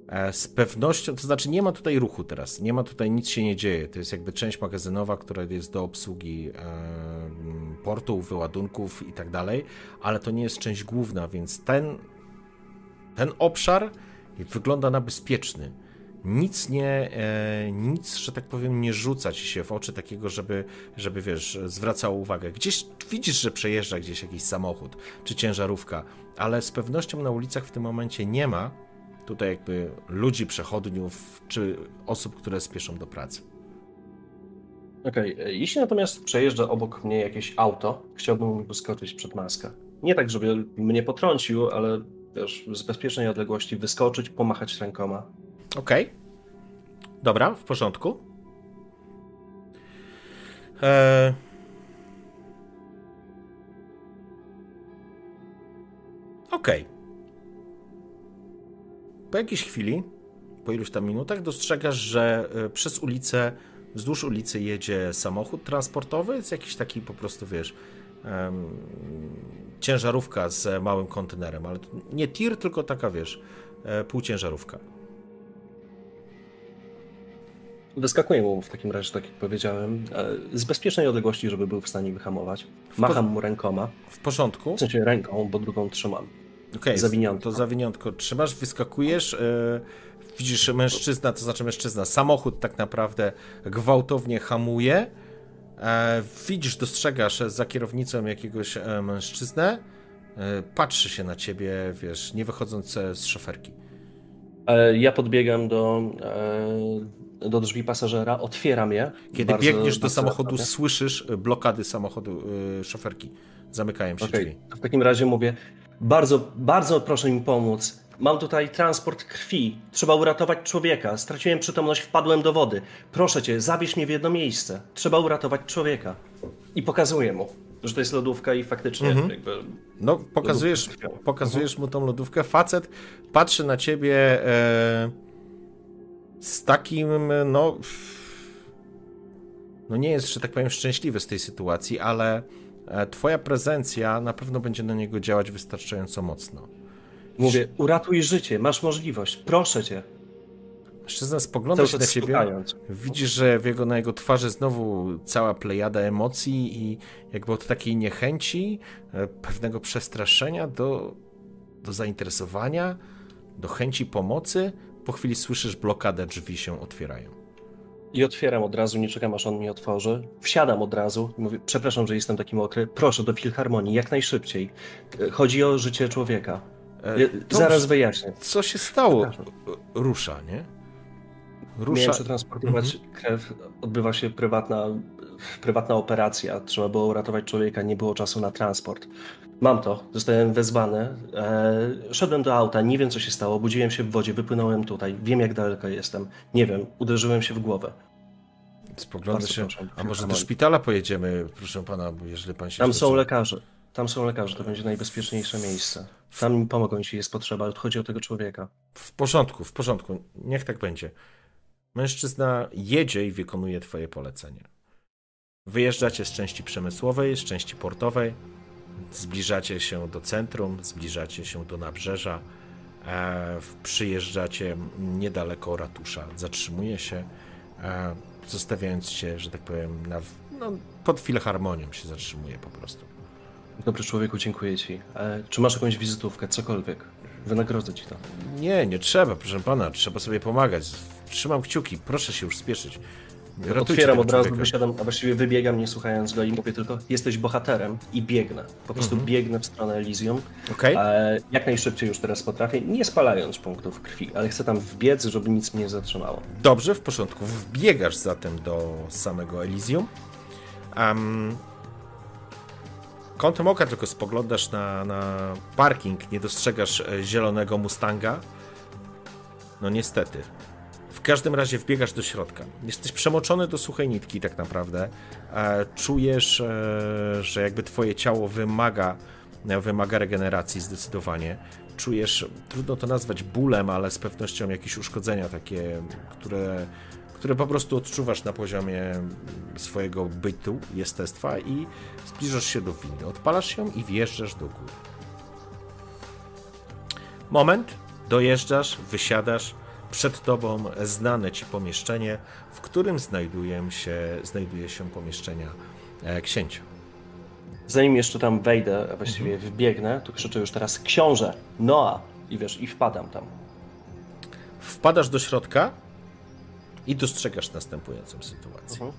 E, z pewnością, to znaczy nie ma tutaj ruchu teraz, nie ma tutaj, nic się nie dzieje. To jest jakby część magazynowa, która jest do obsługi e, portów, wyładunków i tak dalej, ale to nie jest część główna, więc ten, ten obszar wygląda na bezpieczny nic nie, e, nic, że tak powiem, nie rzuca ci się w oczy takiego, żeby, żeby wiesz, zwracało uwagę. Gdzieś widzisz, że przejeżdża gdzieś jakiś samochód czy ciężarówka, ale z pewnością na ulicach w tym momencie nie ma tutaj jakby ludzi, przechodniów czy osób, które spieszą do pracy. Okej, okay. jeśli natomiast przejeżdża obok mnie jakieś auto, chciałbym wyskoczyć przed maskę. Nie tak, żeby mnie potrącił, ale wiesz, z bezpiecznej odległości wyskoczyć, pomachać rękoma. Okej. Okay. Dobra, w porządku. Eee... Okej. Okay. Po jakiejś chwili, po iluś tam minutach, dostrzegasz, że e, przez ulicę, wzdłuż ulicy jedzie samochód transportowy, jest jakiś taki po prostu, wiesz, um, ciężarówka z małym kontenerem, ale nie tir, tylko taka, wiesz, e, półciężarówka. Wyskakuję mu w takim razie, tak jak powiedziałem, e, z bezpiecznej odległości, żeby był w stanie wyhamować. Macham mu rękoma. W porządku? W sensie ręką, bo drugą trzymam. Okej, okay, zawiniątko. to zawiniątko trzymasz, wyskakujesz, yy, widzisz mężczyzna, to znaczy mężczyzna, samochód tak naprawdę gwałtownie hamuje, yy, widzisz, dostrzegasz za kierownicą jakiegoś yy, mężczyznę, patrzy się na ciebie, wiesz, nie wychodząc z szoferki. Ja podbiegam do do drzwi pasażera, otwieram je. Kiedy biegniesz do samochodu, słyszysz blokady samochodu, yy, szoferki. Zamykają się okay. drzwi. W takim razie mówię, bardzo, bardzo proszę mi pomóc. Mam tutaj transport krwi. Trzeba uratować człowieka. Straciłem przytomność, wpadłem do wody. Proszę cię, zabierz mnie w jedno miejsce. Trzeba uratować człowieka. I pokazuję mu, że to jest lodówka i faktycznie mhm. jakby... No, pokazujesz, pokazujesz mu tą lodówkę. Facet patrzy na ciebie... E z takim, no. No nie jest, że tak powiem, szczęśliwy z tej sytuacji, ale e, Twoja prezencja na pewno będzie na niego działać wystarczająco mocno. Mówię, uratuj życie, masz możliwość, proszę cię. Mężczyzna spogląda się na ciebie, widzisz, że w jego, na jego twarzy znowu cała plejada emocji i jakby od takiej niechęci, e, pewnego przestraszenia do, do zainteresowania, do chęci pomocy, po chwili słyszysz blokadę, drzwi się otwierają. I otwieram od razu, nie czekam aż on mi otworzy. Wsiadam od razu i mówię, przepraszam, że jestem taki mokry, proszę do filharmonii, jak najszybciej. Chodzi o życie człowieka. E, Zaraz wyjaśnię. Co się stało? Rusza, nie? Rusza. Miałem przetransportować mhm. krew, odbywa się prywatna, prywatna operacja. Trzeba było uratować człowieka, nie było czasu na transport. Mam to, zostałem wezwany. E, szedłem do auta, nie wiem co się stało, budziłem się w wodzie, wypłynąłem tutaj, wiem jak daleko jestem. Nie wiem, uderzyłem się w głowę. Spogląda się, a może do szpitala pojedziemy, proszę pana, jeżeli pan się... Tam są lekarze, tam są lekarze, to będzie najbezpieczniejsze miejsce. Tam mi pomogą, jeśli jest potrzeba, ale chodzi o tego człowieka. W porządku, w porządku, niech tak będzie. Mężczyzna jedzie i wykonuje twoje polecenie. Wyjeżdżacie z części przemysłowej, z części portowej, zbliżacie się do centrum, zbliżacie się do nabrzeża, e, przyjeżdżacie niedaleko ratusza. Zatrzymuje się, e, zostawiając się, że tak powiem, na, no, pod filharmonią się zatrzymuje po prostu. Dobry człowieku, dziękuję ci. E, czy masz jakąś wizytówkę, cokolwiek? Wynagrodzę ci to. Nie, nie trzeba, proszę pana, trzeba sobie pomagać. Trzymam kciuki, proszę się już spieszyć. Ratujcie Otwieram od razu, człowieka. wysiadam, a właściwie wybiegam, nie słuchając go i mówię tylko, jesteś bohaterem i biegnę. Po prostu Mhm. biegnę w stronę Elysium. E, jak najszybciej już teraz potrafię, nie spalając punktów krwi, ale chcę tam wbiec, żeby nic mnie nie zatrzymało. Dobrze, w porządku. Wbiegasz zatem do samego Elysium. Um, kątem oka tylko spoglądasz na, na parking, nie dostrzegasz e, zielonego Mustanga. No niestety. W każdym razie wbiegasz do środka. Jesteś przemoczony do suchej nitki tak naprawdę. E, czujesz, e, że jakby twoje ciało wymaga, e, wymaga regeneracji zdecydowanie. Czujesz, trudno to nazwać bólem, ale z pewnością jakieś uszkodzenia takie, które, które po prostu odczuwasz na poziomie swojego bytu, jestestwa i zbliżasz się do windy. Odpalasz ją i wjeżdżasz do góry. Moment, dojeżdżasz, wysiadasz. Przed tobą znane ci pomieszczenie, w którym znajdują się, znajduje się pomieszczenia e, księcia. Zanim jeszcze tam wejdę, a właściwie wbiegnę, to krzyczę już teraz książę, Noa i wiesz, i wpadam tam. Wpadasz do środka i dostrzegasz następującą sytuację. Mhm.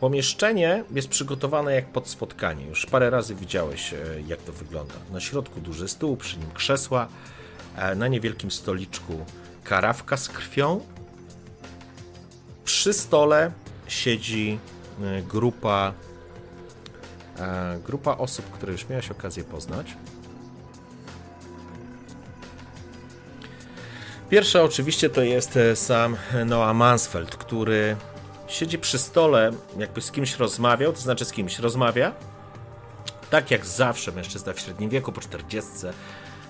Pomieszczenie jest przygotowane jak pod spotkanie. Już parę razy widziałeś, e, jak to wygląda. Na środku duży stół, przy nim krzesła, na niewielkim stoliczku karawka z krwią. Przy stole siedzi e, grupa, e, grupa osób, które już miałeś okazję poznać. Pierwsza oczywiście to jest e, sam Noah Mansfeld, który siedzi przy stole, jakby z kimś rozmawiał, to znaczy z kimś rozmawia. Tak jak zawsze mężczyzna w średnim wieku, po 40,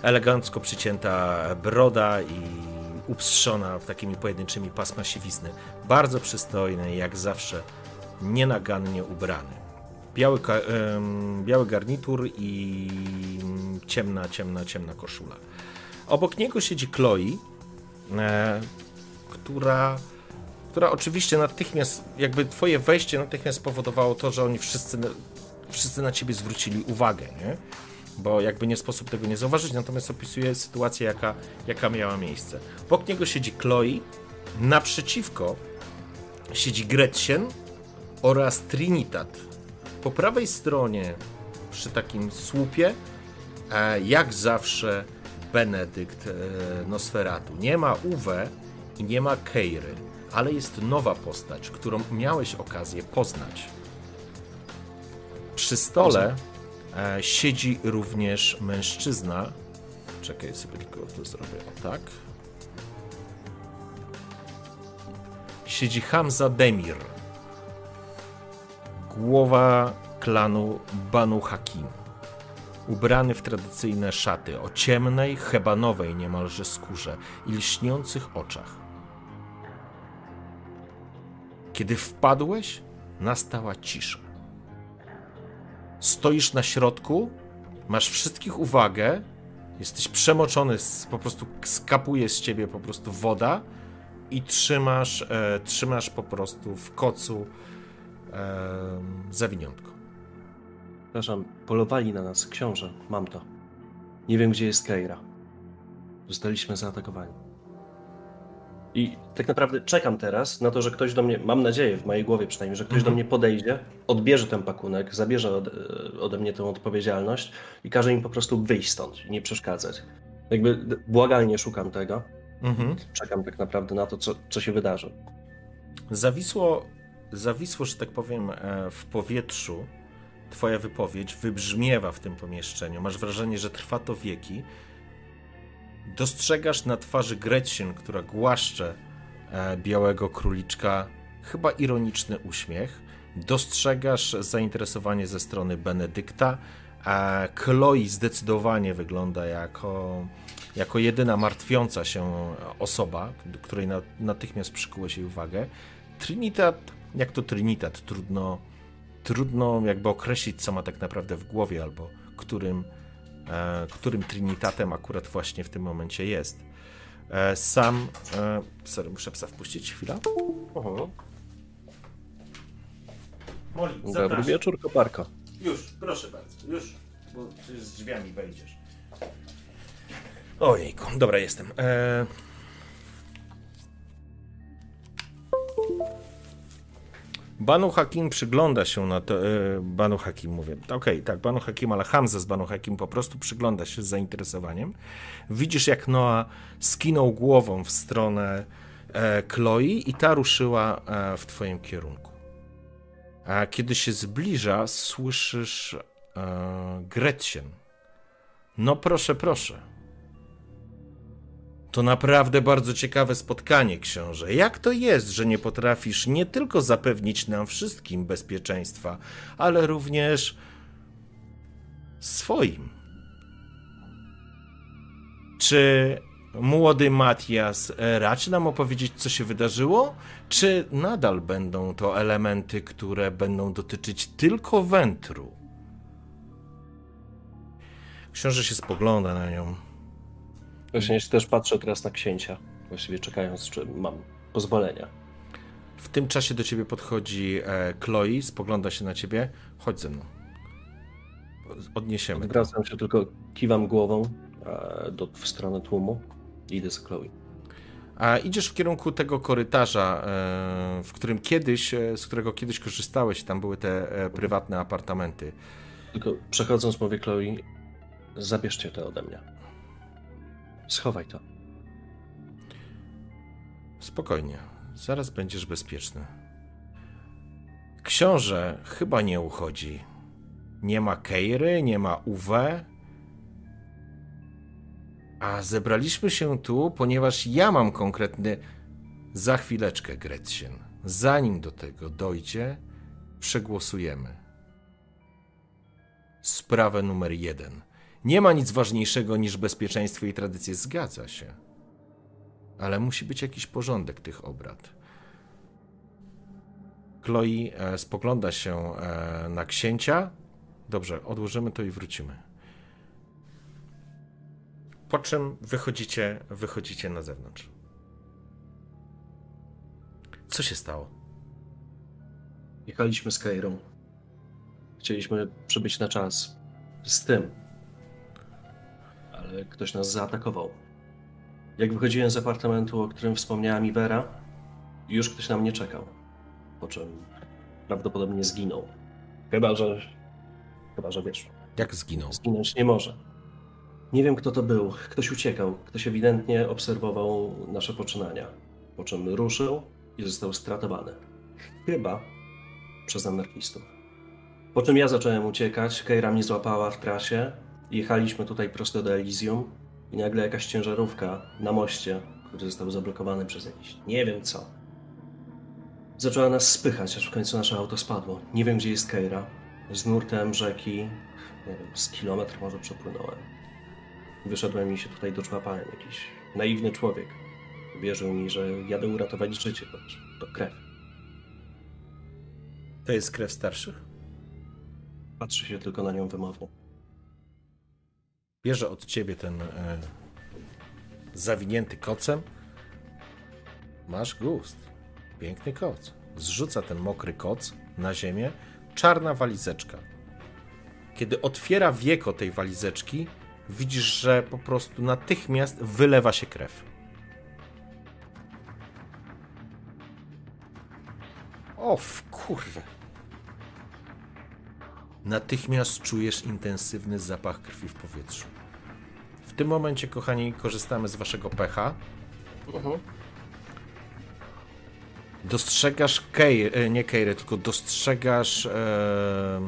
elegancko przycięta broda i upstrzona takimi pojedynczymi pasma siwizny. Bardzo przystojny, jak zawsze nienagannie ubrany. Biały, biały garnitur i ciemna, ciemna, ciemna koszula. Obok niego siedzi Chloe, e, która, która oczywiście natychmiast, jakby twoje wejście natychmiast spowodowało to, że oni wszyscy, wszyscy na ciebie zwrócili uwagę, nie? Bo jakby nie sposób tego nie zauważyć, natomiast opisuje sytuację, jaka, jaka miała miejsce. Obok niego siedzi Chloe, naprzeciwko siedzi Gretchen oraz Trinitat. Po prawej stronie, przy takim słupie, E, jak zawsze Benedykt e, Nosferatu. Nie ma Uwe i nie ma Keiry, ale jest nowa postać, którą miałeś okazję poznać. Przy stole siedzi również mężczyzna. Czekaj sobie tylko to zrobię tak. Siedzi Hamza Demir. Głowa klanu Banu Hakim ubrany w tradycyjne szaty o ciemnej, hebanowej niemalże skórze i lśniących oczach. Kiedy wpadłeś, nastała cisza. Stoisz na środku, masz wszystkich uwagę, jesteś przemoczony, po prostu skapuje z ciebie po prostu woda i trzymasz, e, trzymasz po prostu w kocu e, zawiniątko. Przepraszam, polowali na nas, książę, mam to. Nie wiem, gdzie jest Keira. Zostaliśmy zaatakowani. I tak naprawdę czekam teraz na to, że ktoś do mnie, mam nadzieję, w mojej głowie przynajmniej, że ktoś Mhm. do mnie podejdzie, odbierze ten pakunek, zabierze ode, ode mnie tę odpowiedzialność i każe im po prostu wyjść stąd i nie przeszkadzać. Jakby błagalnie szukam tego. Mhm. Czekam tak naprawdę na to, co, co się wydarzy. Zawisło, zawisło, że tak powiem, e, w powietrzu. Twoja wypowiedź wybrzmiewa w tym pomieszczeniu. Masz wrażenie, że trwa to wieki. Dostrzegasz na twarzy Gretchen, która głaszcze e, białego króliczka, chyba ironiczny uśmiech. Dostrzegasz zainteresowanie ze strony Benedykta. A Chloe zdecydowanie wygląda jako, jako jedyna martwiąca się osoba, której na, natychmiast przykułeś jej uwagę. Trinitat, jak to Trinitat, trudno, trudno jakby określić, co ma tak naprawdę w głowie, albo którym, e, którym Trinitatem akurat właśnie w tym momencie jest. E, sam, e, sorry, muszę psa wpuścić, chwila. Moli, Dobry wieczór, koparko. Już, proszę bardzo, już, bo z drzwiami wejdziesz. Ojejku, dobra, jestem. E... Banu Hakim przygląda się na to. E, Banu Hakim mówię. Okej, okay, tak, Banu Hakim, ale Hamza z Banu Hakim po prostu przygląda się z zainteresowaniem. Widzisz, jak Noa skinął głową w stronę e, i ta ruszyła e, w twoim kierunku. A kiedy się zbliża, słyszysz e, Gretchen. No proszę, proszę. To naprawdę bardzo ciekawe spotkanie, książę. Jak to jest, że nie potrafisz nie tylko zapewnić nam wszystkim bezpieczeństwa, ale również swoim? Czy młody Matias raczy nam opowiedzieć, co się wydarzyło? Czy nadal będą to elementy, które będą dotyczyć tylko wętru? Książę się spogląda na nią. Właśnie też patrzę teraz na księcia, właściwie czekając, czy mam pozwolenia. W tym czasie do ciebie podchodzi e, Chloe, spogląda się na ciebie. Chodź ze mną. Odniesiemy. Wracam się, tylko kiwam głową e, do, w stronę tłumu i idę z Chloe. A idziesz w kierunku tego korytarza, e, w którym kiedyś, e, z którego kiedyś korzystałeś, tam były te e, prywatne apartamenty. Tylko przechodząc mówię Chloe, zabierzcie to ode mnie. Schowaj to. Spokojnie, zaraz będziesz bezpieczny. Książę chyba nie uchodzi. Nie ma Keiry, nie ma UW. A zebraliśmy się tu, ponieważ ja mam konkretny. Za chwileczkę, Gretchen. Zanim do tego dojdzie, przegłosujemy. Sprawę numer jeden nie ma nic ważniejszego niż bezpieczeństwo i tradycje, zgadza się. Ale musi być jakiś porządek tych obrad. Chloe e, spogląda się e, na księcia. Dobrze, odłożymy to i wrócimy. Po czym wychodzicie, wychodzicie na zewnątrz. Co się stało? Jechaliśmy z Kairą. Chcieliśmy przybyć na czas. Z tym, ktoś nas zaatakował. Jak wychodziłem z apartamentu, o którym wspomniała mi Vera, już ktoś na mnie czekał. Po czym prawdopodobnie zginął. Chyba, że. Chyba, że wiesz. Jak zginął? Zginąć nie może. Nie wiem, kto to był. Ktoś uciekał. Ktoś ewidentnie obserwował nasze poczynania. Po czym ruszył i został stratowany. Chyba przez anarchistów. Po czym ja zacząłem uciekać, Keira mnie złapała w trasie, Jechaliśmy tutaj prosto do Elysium i nagle jakaś ciężarówka na moście, który został zablokowany przez jakiś nie wiem co. Zaczęła nas spychać, aż w końcu nasze auto spadło. Nie wiem, gdzie jest Keira. Z nurtem rzeki, nie wiem, z kilometr może przepłynąłem. Wyszedłem i się tutaj doczłapałem. Jakiś naiwny człowiek. Wierzył mi, że jadę uratować życie, to, to krew. To jest krew starszych? Patrzy się tylko na nią wymownie. Bierze od ciebie ten e, zawinięty kocem. Masz gust. Piękny koc. Zrzuca ten mokry koc na ziemię. Czarna walizeczka. Kiedy otwiera wieko tej walizeczki, widzisz, że po prostu natychmiast wylewa się krew. O, w kurwę. Natychmiast czujesz intensywny zapach krwi w powietrzu. W tym momencie, kochani, korzystamy z waszego pecha. Mhm. Dostrzegasz Keir, nie Keiry, tylko dostrzegasz e,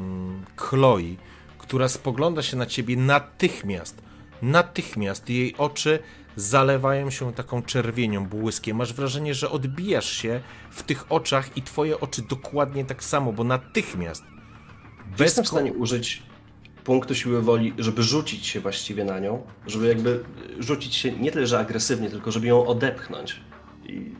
Chloe, która spogląda się na ciebie natychmiast. Natychmiast jej oczy zalewają się taką czerwienią, błyskiem. Masz wrażenie, że odbijasz się w tych oczach i twoje oczy dokładnie tak samo, bo natychmiast. Bez Jestem w stanie użyć punktu siły woli, żeby rzucić się właściwie na nią, żeby jakby rzucić się nie tyle, że agresywnie, tylko żeby ją odepchnąć. I...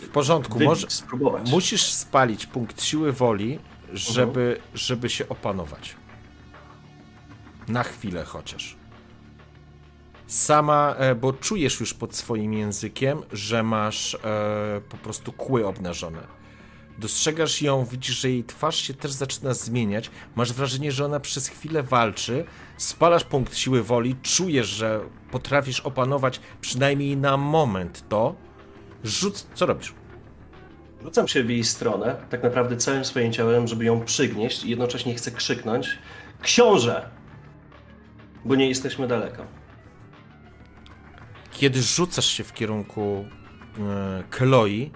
W porządku, może, spróbować. musisz spalić punkt siły woli, żeby, -huh. żeby się opanować. Na chwilę chociaż. Sama, e, bo czujesz już pod swoim językiem, że masz e, po prostu kły obnażone Dostrzegasz ją, widzisz, że jej twarz się też zaczyna zmieniać. Masz wrażenie, że ona przez chwilę walczy. Spalasz punkt siły woli, czujesz, że potrafisz opanować przynajmniej na moment to. Rzuc. Co robisz? Rzucam się w jej stronę, tak naprawdę całym swoim ciałem, żeby ją przygnieść i jednocześnie chcę krzyknąć Książę! Bo nie jesteśmy daleko. Kiedy rzucasz się w kierunku e, Kloi,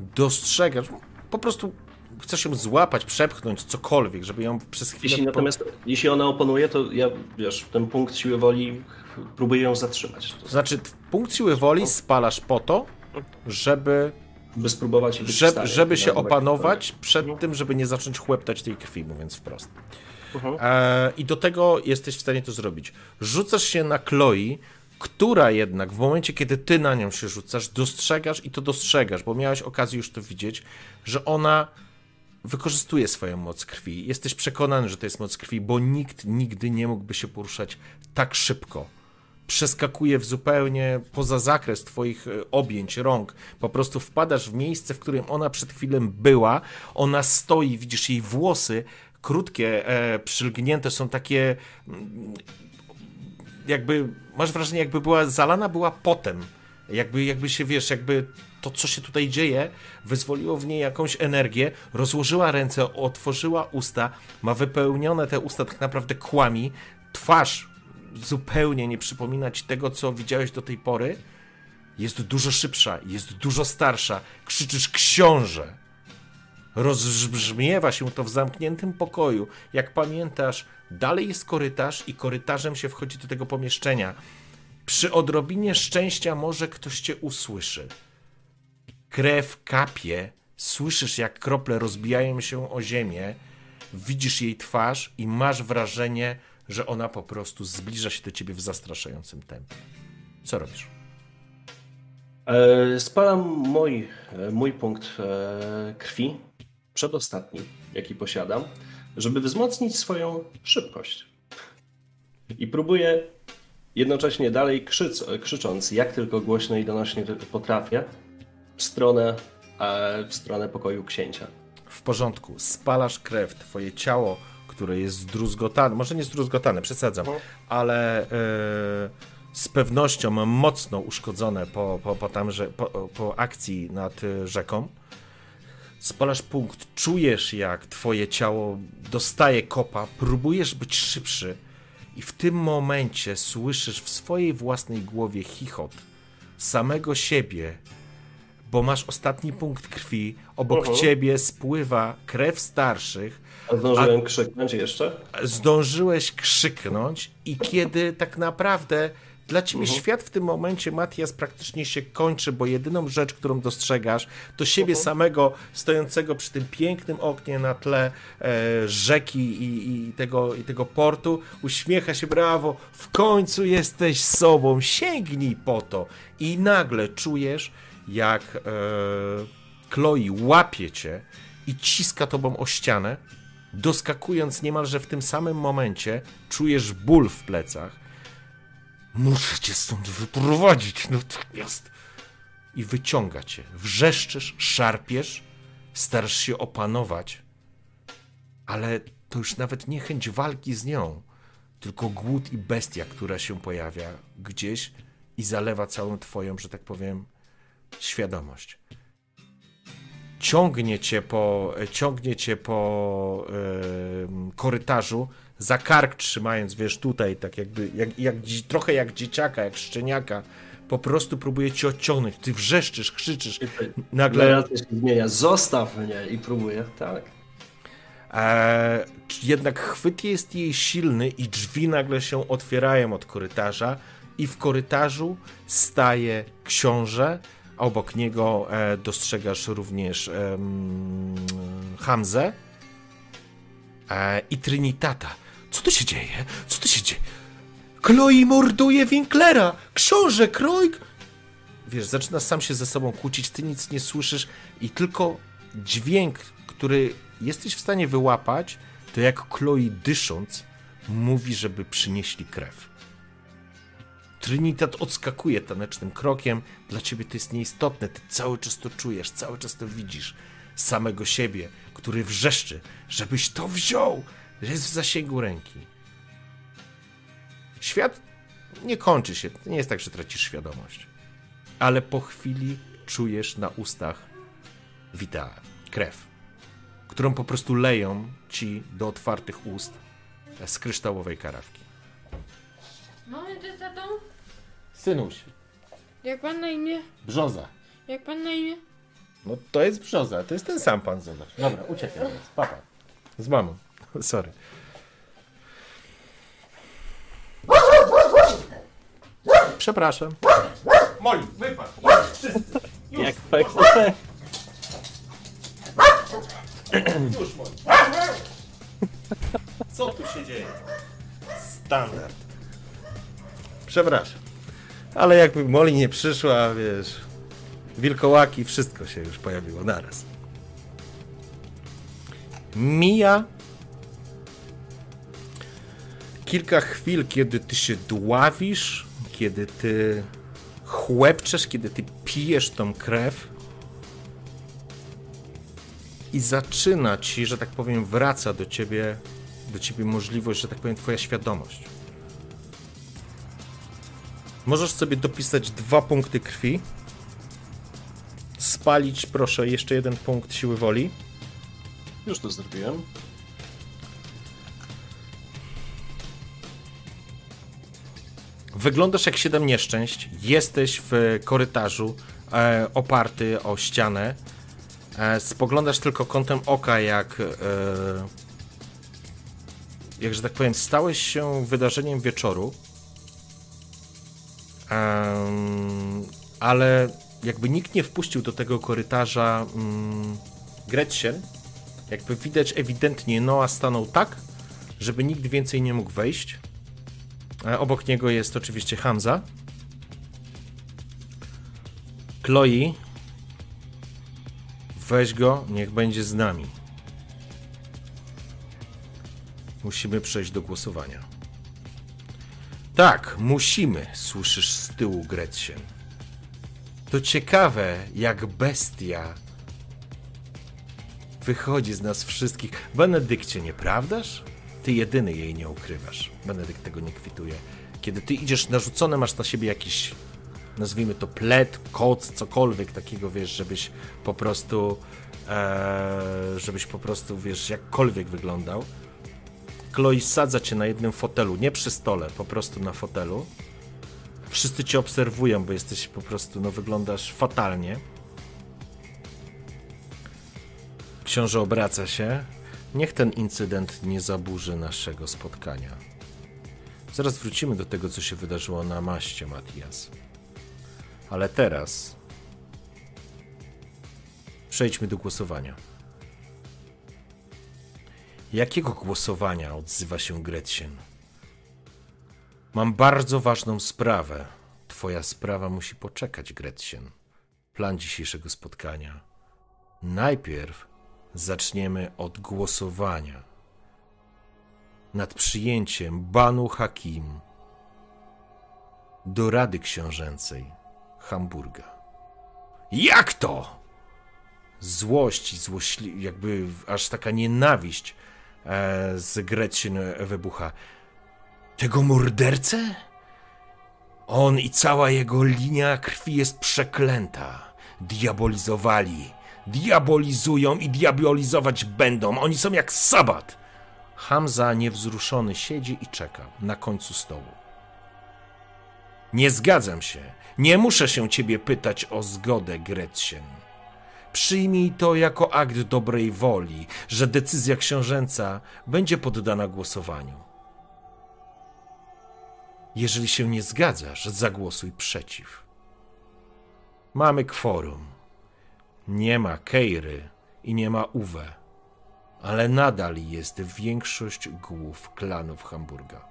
dostrzegasz, po prostu chcesz ją złapać, przepchnąć, cokolwiek, żeby ją przez chwilę... Jeśli natomiast, jeśli ona oponuje, to ja, wiesz, ten punkt siły woli próbuję ją zatrzymać. To znaczy, punkt siły woli spalasz po to, żeby by spróbować żeby, żeby się opanować przed Mhm. tym, żeby nie zacząć chłeptać tej krwi, mówiąc wprost. Mhm. E, I do tego jesteś w stanie to zrobić. Rzucasz się na Chloe, która jednak w momencie, kiedy ty na nią się rzucasz, dostrzegasz i to dostrzegasz, bo miałeś okazję już to widzieć, że ona wykorzystuje swoją moc krwi. Jesteś przekonany, że to jest moc krwi, bo nikt nigdy nie mógłby się poruszać tak szybko. Przeskakuje w zupełnie poza zakres twoich e, objęć, rąk. Po prostu wpadasz w miejsce, w którym ona przed chwilą była. Ona stoi, widzisz jej włosy krótkie, e, przylgnięte, są takie mm, jakby, masz wrażenie, jakby była zalana była potem. Jakby, jakby się, wiesz, jakby to, co się tutaj dzieje, wyzwoliło w niej jakąś energię, rozłożyła ręce, otworzyła usta, ma wypełnione te usta tak naprawdę kłami, twarz zupełnie nie przypomina ci tego, co widziałeś do tej pory, jest dużo szybsza, jest dużo starsza, krzyczysz książę. Rozbrzmiewa się to w zamkniętym pokoju. Jak pamiętasz, dalej jest korytarz i korytarzem się wchodzi do tego pomieszczenia. Przy odrobinie szczęścia może ktoś cię usłyszy. Krew kapie, słyszysz jak krople rozbijają się o ziemię, widzisz jej twarz i masz wrażenie, że ona po prostu zbliża się do ciebie w zastraszającym tempie. Co robisz? E, Spalam mój, e, mój punkt e, krwi, przedostatni, jaki posiadam, żeby wzmocnić swoją szybkość. I próbuję jednocześnie dalej krzyc, krzycząc, jak tylko głośno i donośnie potrafię, w stronę, e, w stronę pokoju księcia. W porządku, spalasz krew, twoje ciało, które jest zdruzgotane, może nie zdruzgotane, przesadzam, Mhm. ale e, z pewnością mocno uszkodzone po, po, po, tamże, po, po akcji nad rzeką. Spalasz punkt, czujesz jak twoje ciało dostaje kopa, próbujesz być szybszy i w tym momencie słyszysz w swojej własnej głowie chichot samego siebie, bo masz ostatni punkt krwi, obok Mhm. ciebie spływa krew starszych, A zdążyłem krzyknąć jeszcze? zdążyłeś krzyknąć i kiedy tak naprawdę dla ciebie świat w tym momencie, Matias, praktycznie się kończy, bo jedyną rzecz, którą dostrzegasz, to siebie samego stojącego przy tym pięknym oknie na tle e, rzeki i, i, tego, i tego portu. Uśmiecha się, brawo, w końcu jesteś sobą, sięgnij po to. I nagle czujesz, jak e, Chloe łapie cię i ciska tobą o ścianę, doskakując niemalże w tym samym momencie, czujesz ból w plecach. Muszę cię stąd wyprowadzić natychmiast. I wyciąga cię. Wrzeszczysz, szarpiesz, starasz się opanować, ale to już nawet nie chęć walki z nią, tylko głód i bestia, która się pojawia gdzieś i zalewa całą twoją, że tak powiem, świadomość ciągnie cię po, ciągnie cię po em, korytarzu, za kark trzymając, wiesz, tutaj, tak jakby, jak, jak, trochę jak dzieciaka, jak szczeniaka, po prostu próbuje cię odciągnąć. Ty wrzeszczysz, krzyczysz. Nagle Narracja się zmienia. Zostaw mnie i próbuję, tak. e, jednak chwyt jest jej silny i drzwi nagle się otwierają od korytarza i w korytarzu staje książę, a obok niego e, dostrzegasz również em, Hamzę e, i Trinitata. Co tu się dzieje? Co tu się dzieje? Chloe morduje Winklera! Książę, Krojk! Wiesz, zaczyna sam się ze sobą kłócić, ty nic nie słyszysz i tylko dźwięk, który jesteś w stanie wyłapać, to jak Chloe dysząc mówi, żeby przynieśli krew. Trinitat odskakuje tanecznym krokiem. Dla ciebie to jest nieistotne. Ty cały czas to czujesz, cały czas to widzisz. Samego siebie, który wrzeszczy, żebyś to wziął, że jest w zasięgu ręki. Świat nie kończy się. To nie jest tak, że tracisz świadomość. Ale po chwili czujesz na ustach wita krew, którą po prostu leją ci do otwartych ust z kryształowej karawki. Mamy ty tatą? Synuś, Jak pan na imię? brzoza. Jak pan na imię? No to jest brzoza, to jest ten sam pan, zobacz. Dobra, uciekaj [LAUGHS] papa. Z mamą, [LAUGHS] sorry. Przepraszam. Moli, wypadł. Jak PKP. Już, Moli. Co tu się dzieje? Standard. Przepraszam. Ale jakby Moli nie przyszła, wiesz, wilkołaki, wszystko się już pojawiło naraz. Mija kilka chwil, kiedy ty się dławisz, kiedy ty chłepczesz, kiedy ty pijesz tą krew i zaczyna ci, że tak powiem, wraca do ciebie, do ciebie możliwość, że tak powiem, twoja świadomość. Możesz sobie dopisać dwa punkty krwi. Spalić, proszę, jeszcze jeden punkt siły woli. Już to zrobiłem. Wyglądasz jak siedem nieszczęść. Jesteś w korytarzu e, oparty o ścianę. E, spoglądasz tylko kątem oka, jak, e, jak że tak powiem, stałeś się wydarzeniem wieczoru. Ale jakby nikt nie wpuścił do tego korytarza mm, Gretchen. Jakby widać ewidentnie Noah stanął tak, żeby nikt więcej nie mógł wejść. E, Obok niego jest oczywiście Hamza. Chloe. Weź go, niech będzie z nami. Musimy przejść do głosowania. Tak, musimy, słyszysz z tyłu Gretchen. To ciekawe, jak bestia wychodzi z nas wszystkich. Benedykcie, nieprawdaż? Ty jedyny jej nie ukrywasz. Benedykt tego nie kwituje. Kiedy ty idziesz narzucony, masz na siebie jakiś, nazwijmy to plet, koc, cokolwiek takiego, wiesz, żebyś po prostu, e, żebyś po prostu, wiesz, jakkolwiek wyglądał. Chloe sadza cię na jednym fotelu, nie przy stole, po prostu na fotelu. Wszyscy cię obserwują, bo jesteś po prostu, no wyglądasz fatalnie. Książę obraca się. Niech ten incydent nie zaburzy naszego spotkania. Zaraz wrócimy do tego, co się wydarzyło na maście, Matias. Ale teraz przejdźmy do głosowania. Jakiego głosowania odzywa się Gretchen? Mam bardzo ważną sprawę. Twoja sprawa musi poczekać, Gretchen. Plan dzisiejszego spotkania. Najpierw zaczniemy od głosowania nad przyjęciem Banu Hakim do Rady Książęcej Hamburga. Jak to? Złość i złośli, jakby aż taka nienawiść e, z Gretchen wybucha. Tego mordercę? On i cała jego linia krwi jest przeklęta. Diabolizowali, diabolizują i diabolizować będą. Oni są jak sabat. Hamza niewzruszony siedzi i czeka na końcu stołu. Nie zgadzam się. Nie muszę się ciebie pytać o zgodę, Gretchen. Przyjmij to jako akt dobrej woli, że decyzja książęca będzie poddana głosowaniu. Jeżeli się nie zgadzasz, zagłosuj przeciw. Mamy kworum. Nie ma Keiry i nie ma Uwe, ale nadal jest większość głów klanów Hamburga.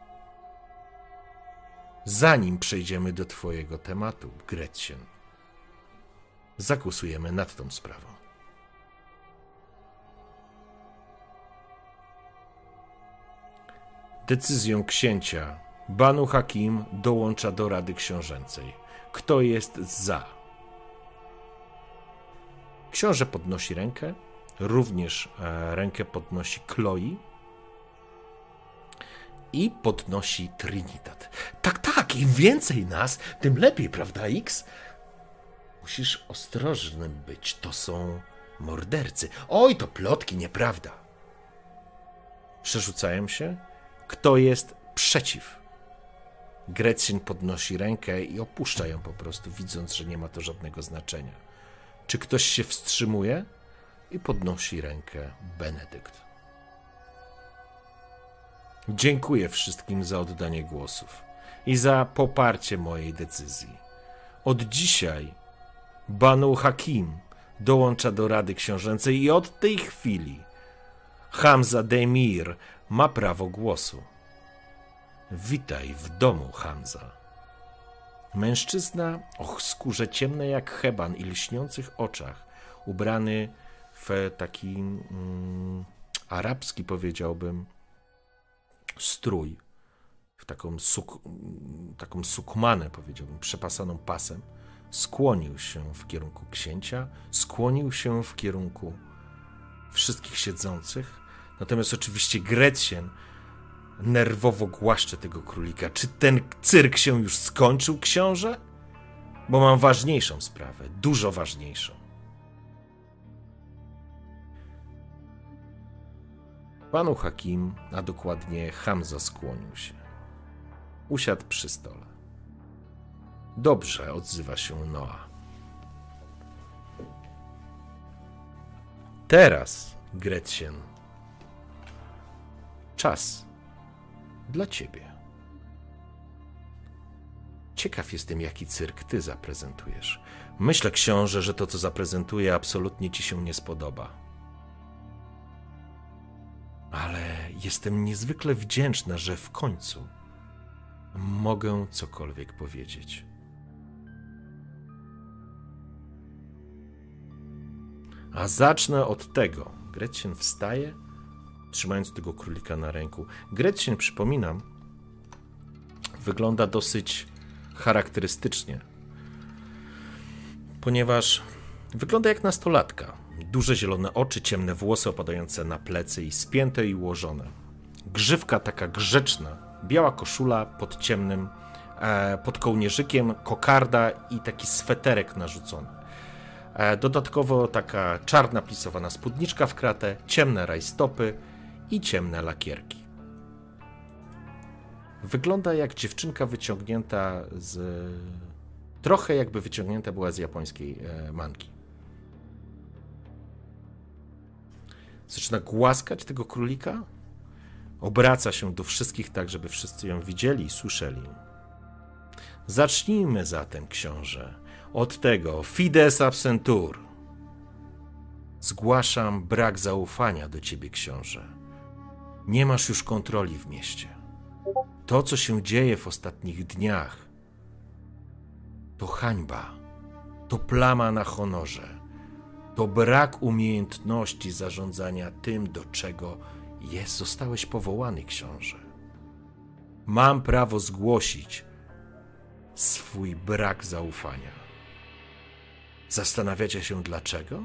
Zanim przejdziemy do Twojego tematu, Gretchen, zagłosujemy nad tą sprawą. Decyzją księcia Banu Hakim dołącza do Rady Książęcej. Kto jest za? Książę podnosi rękę, również e, rękę podnosi Chloe i podnosi Trinitat. Tak, tak, im więcej nas, tym lepiej, prawda, X? Musisz ostrożnym być. To są Mordercy. Oj, to plotki, nieprawda. Przerzucają się. Kto jest przeciw? Grecjan podnosi rękę i opuszcza ją po prostu, widząc, że nie ma to żadnego znaczenia. Czy ktoś się wstrzymuje? I podnosi rękę Benedykt. Dziękuję wszystkim za oddanie głosów i za poparcie mojej decyzji. Od dzisiaj Banu Hakim dołącza do Rady Książęcej i od tej chwili Hamza Demir ma prawo głosu. Witaj w domu, Hamza. Mężczyzna o skórze ciemnej jak heban i lśniących oczach, ubrany w taki mm, arabski, powiedziałbym, strój, w taką, suk, taką sukmanę, powiedziałbym, przepasaną pasem, skłonił się w kierunku księcia, skłonił się w kierunku wszystkich siedzących. Natomiast oczywiście Grecjen nerwowo głaszcze tego królika. Czy ten cyrk się już skończył, książę? Bo mam ważniejszą sprawę, dużo ważniejszą. Panu Hakim, a dokładnie Hamza skłonił się. Usiadł przy stole. Dobrze, odzywa się Noa. Teraz, Gretchen, czas dla ciebie. Ciekaw jestem, jaki cyrk ty zaprezentujesz. Myślę, książę, że to, co zaprezentuję, absolutnie ci się nie spodoba. Ale jestem niezwykle wdzięczna, że w końcu mogę cokolwiek powiedzieć. A zacznę od tego. Gretchen wstaje, trzymając tego królika na ręku. Gretchen, przypominam, wygląda dosyć charakterystycznie, ponieważ wygląda jak nastolatka. Duże zielone oczy, ciemne włosy opadające na plecy i spięte i ułożone. Grzywka taka grzeczna, biała koszula pod ciemnym, e, pod kołnierzykiem, kokarda i taki sweterek narzucony. E, dodatkowo taka czarna plisowana spódniczka w kratę, ciemne rajstopy i ciemne lakierki. Wygląda jak dziewczynka wyciągnięta z. Trochę jakby wyciągnięta była z japońskiej e, manki. Zaczyna głaskać tego królika. Obraca się do wszystkich tak, żeby wszyscy ją widzieli i słyszeli. Zacznijmy zatem, książę, od tego fides absentur. Zgłaszam brak zaufania do ciebie, książę. Nie masz już kontroli w mieście. To, co się dzieje w ostatnich dniach, to hańba, to plama na honorze, to brak umiejętności zarządzania tym, do czego jest, zostałeś powołany, książę. Mam prawo zgłosić swój brak zaufania. Zastanawiacie się dlaczego?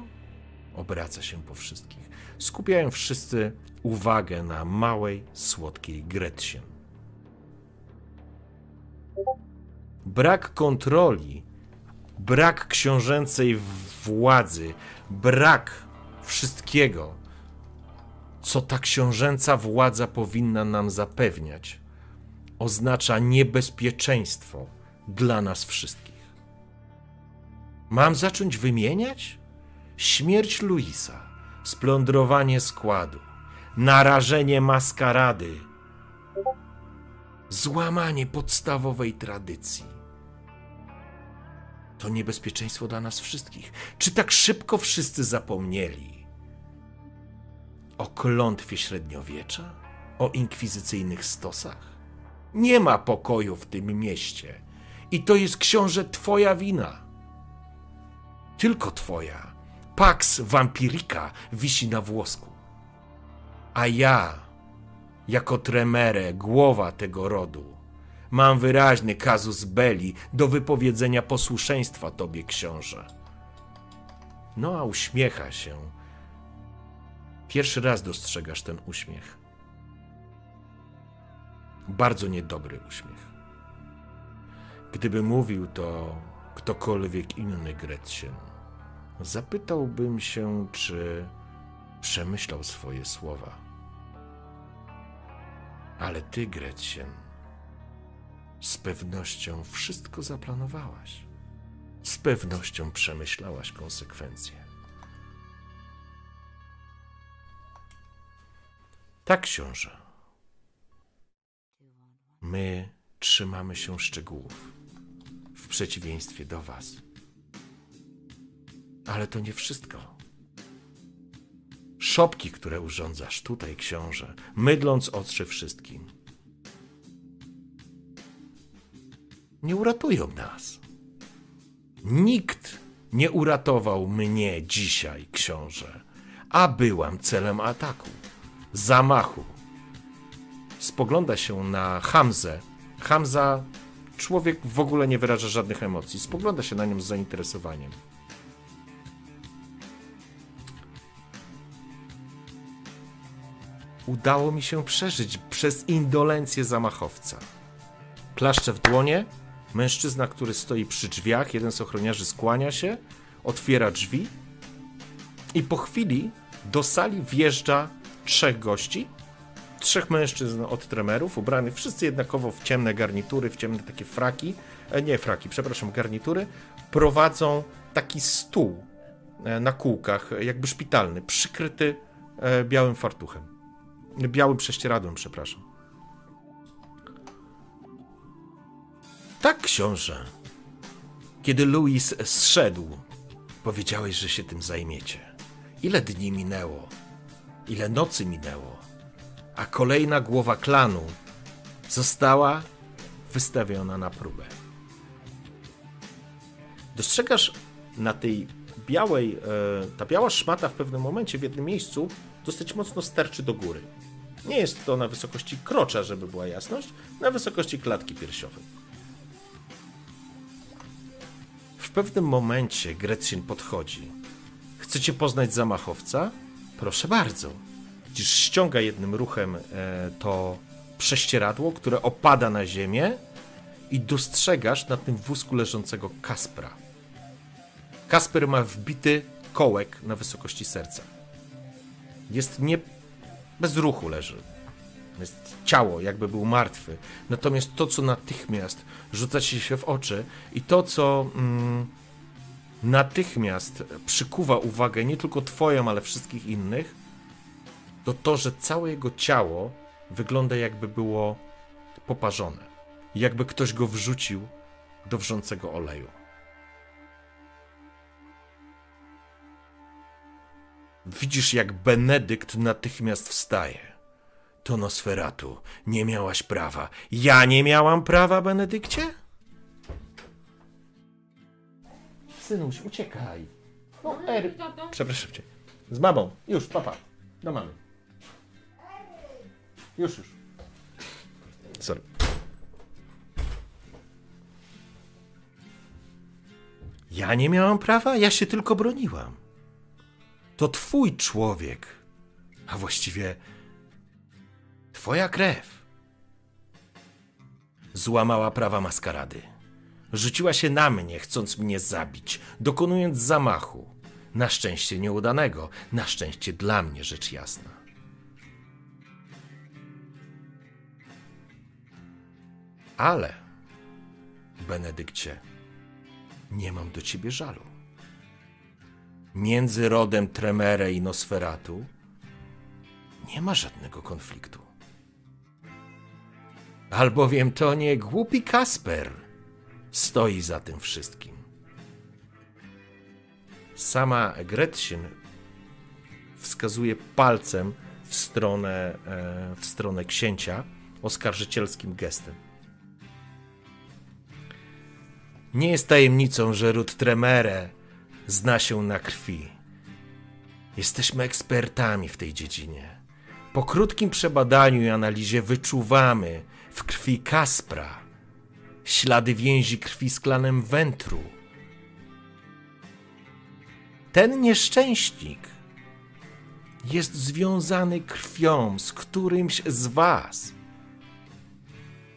Obraca się po wszystkich. Skupiają wszyscy uwagę na małej, słodkiej Gretchen. Brak kontroli, brak książęcej władzy, brak wszystkiego, co ta książęca władza powinna nam zapewniać, oznacza niebezpieczeństwo dla nas wszystkich. Mam zacząć wymieniać? Śmierć Luisa, splądrowanie składu, narażenie maskarady, złamanie podstawowej tradycji. To niebezpieczeństwo dla nas wszystkich. Czy tak szybko wszyscy zapomnieli o klątwie średniowiecza, o inkwizycyjnych stosach? Nie ma pokoju w tym mieście. I to jest książę Twoja wina. Tylko Twoja. Pax Vampirica wisi na włosku. A ja, jako tremere, głowa tego rodu, mam wyraźny kazus belli do wypowiedzenia posłuszeństwa tobie, książę. No a uśmiecha się. Pierwszy raz dostrzegasz ten uśmiech. Bardzo niedobry uśmiech. Gdyby mówił to ktokolwiek inny Gretchen, zapytałbym się, czy przemyślał swoje słowa. Ale ty, Gretchen, z pewnością wszystko zaplanowałaś. Z pewnością przemyślałaś konsekwencje. Tak, książę. My trzymamy się szczegółów, w przeciwieństwie do Was. Ale to nie wszystko. Szopki, które urządzasz tutaj, książę, mydląc oczy wszystkim, nie uratują nas. Nikt nie uratował mnie dzisiaj, książę, a byłam celem ataku, zamachu. Spogląda się na Hamzę. Hamza, człowiek w ogóle nie wyraża żadnych emocji. Spogląda się na nią z zainteresowaniem. Udało mi się przeżyć przez indolencję zamachowca. Klaszcze w dłonie, mężczyzna, który stoi przy drzwiach, jeden z ochroniarzy skłania się, otwiera drzwi i po chwili do sali wjeżdża trzech gości, trzech mężczyzn od tremerów, ubranych wszyscy jednakowo w ciemne garnitury, w ciemne takie fraki, e, nie fraki, przepraszam, garnitury, prowadzą taki stół e, na kółkach, jakby szpitalny, przykryty e, białym fartuchem. Białym prześcieradłem, przepraszam. Tak, książę. Kiedy Louis zszedł, powiedziałeś, że się tym zajmiecie. Ile dni minęło? Ile nocy minęło? A kolejna głowa klanu została wystawiona na próbę. Dostrzegasz na tej białej, e, ta biała szmata w pewnym momencie, w jednym miejscu, dosyć mocno sterczy do góry. Nie jest to na wysokości krocza, żeby była jasność, na wysokości klatki piersiowej. W pewnym momencie Gretchen podchodzi. Chcecie poznać zamachowca? Proszę bardzo. Widzisz, ściąga jednym ruchem e, to prześcieradło, które opada na ziemię i dostrzegasz na tym wózku leżącego Kaspra. Kasper ma wbity kołek na wysokości serca. Jest nie bez ruchu leży. Jest ciało, jakby był martwy. Natomiast to, co natychmiast rzuca ci się w oczy i to, co mm, natychmiast przykuwa uwagę nie tylko twoją, ale wszystkich innych, to to, że całe jego ciało wygląda jakby było poparzone. Jakby ktoś go wrzucił do wrzącego oleju. Widzisz, jak Benedykt natychmiast wstaje. To Nosferatu, nie miałaś prawa. Ja nie miałam prawa, Benedykcie? Synuś, uciekaj. No, Er... Tato, Przepraszam cię. Z mamą. Już, papa. Do mamy. Już, już. Sorry. Ja nie miałam prawa, ja się tylko broniłam. To twój człowiek, a właściwie twoja krew. Złamała prawa maskarady. Rzuciła się na mnie, chcąc mnie zabić, dokonując zamachu. Na szczęście nieudanego, na szczęście dla mnie, rzecz jasna. Ale, Benedykcie, nie mam do ciebie żalu. Między rodem Tremere i Nosferatu nie ma żadnego konfliktu. Albowiem to nie głupi Kasper stoi za tym wszystkim. Sama Gretchen wskazuje palcem w stronę, e, w stronę księcia oskarżycielskim gestem. Nie jest tajemnicą, że ród Tremere zna się na krwi. Jesteśmy ekspertami w tej dziedzinie. Po krótkim przebadaniu i analizie wyczuwamy w krwi Kaspra ślady więzi krwi z klanem Wentru. Ten nieszczęśnik jest związany krwią z którymś z was.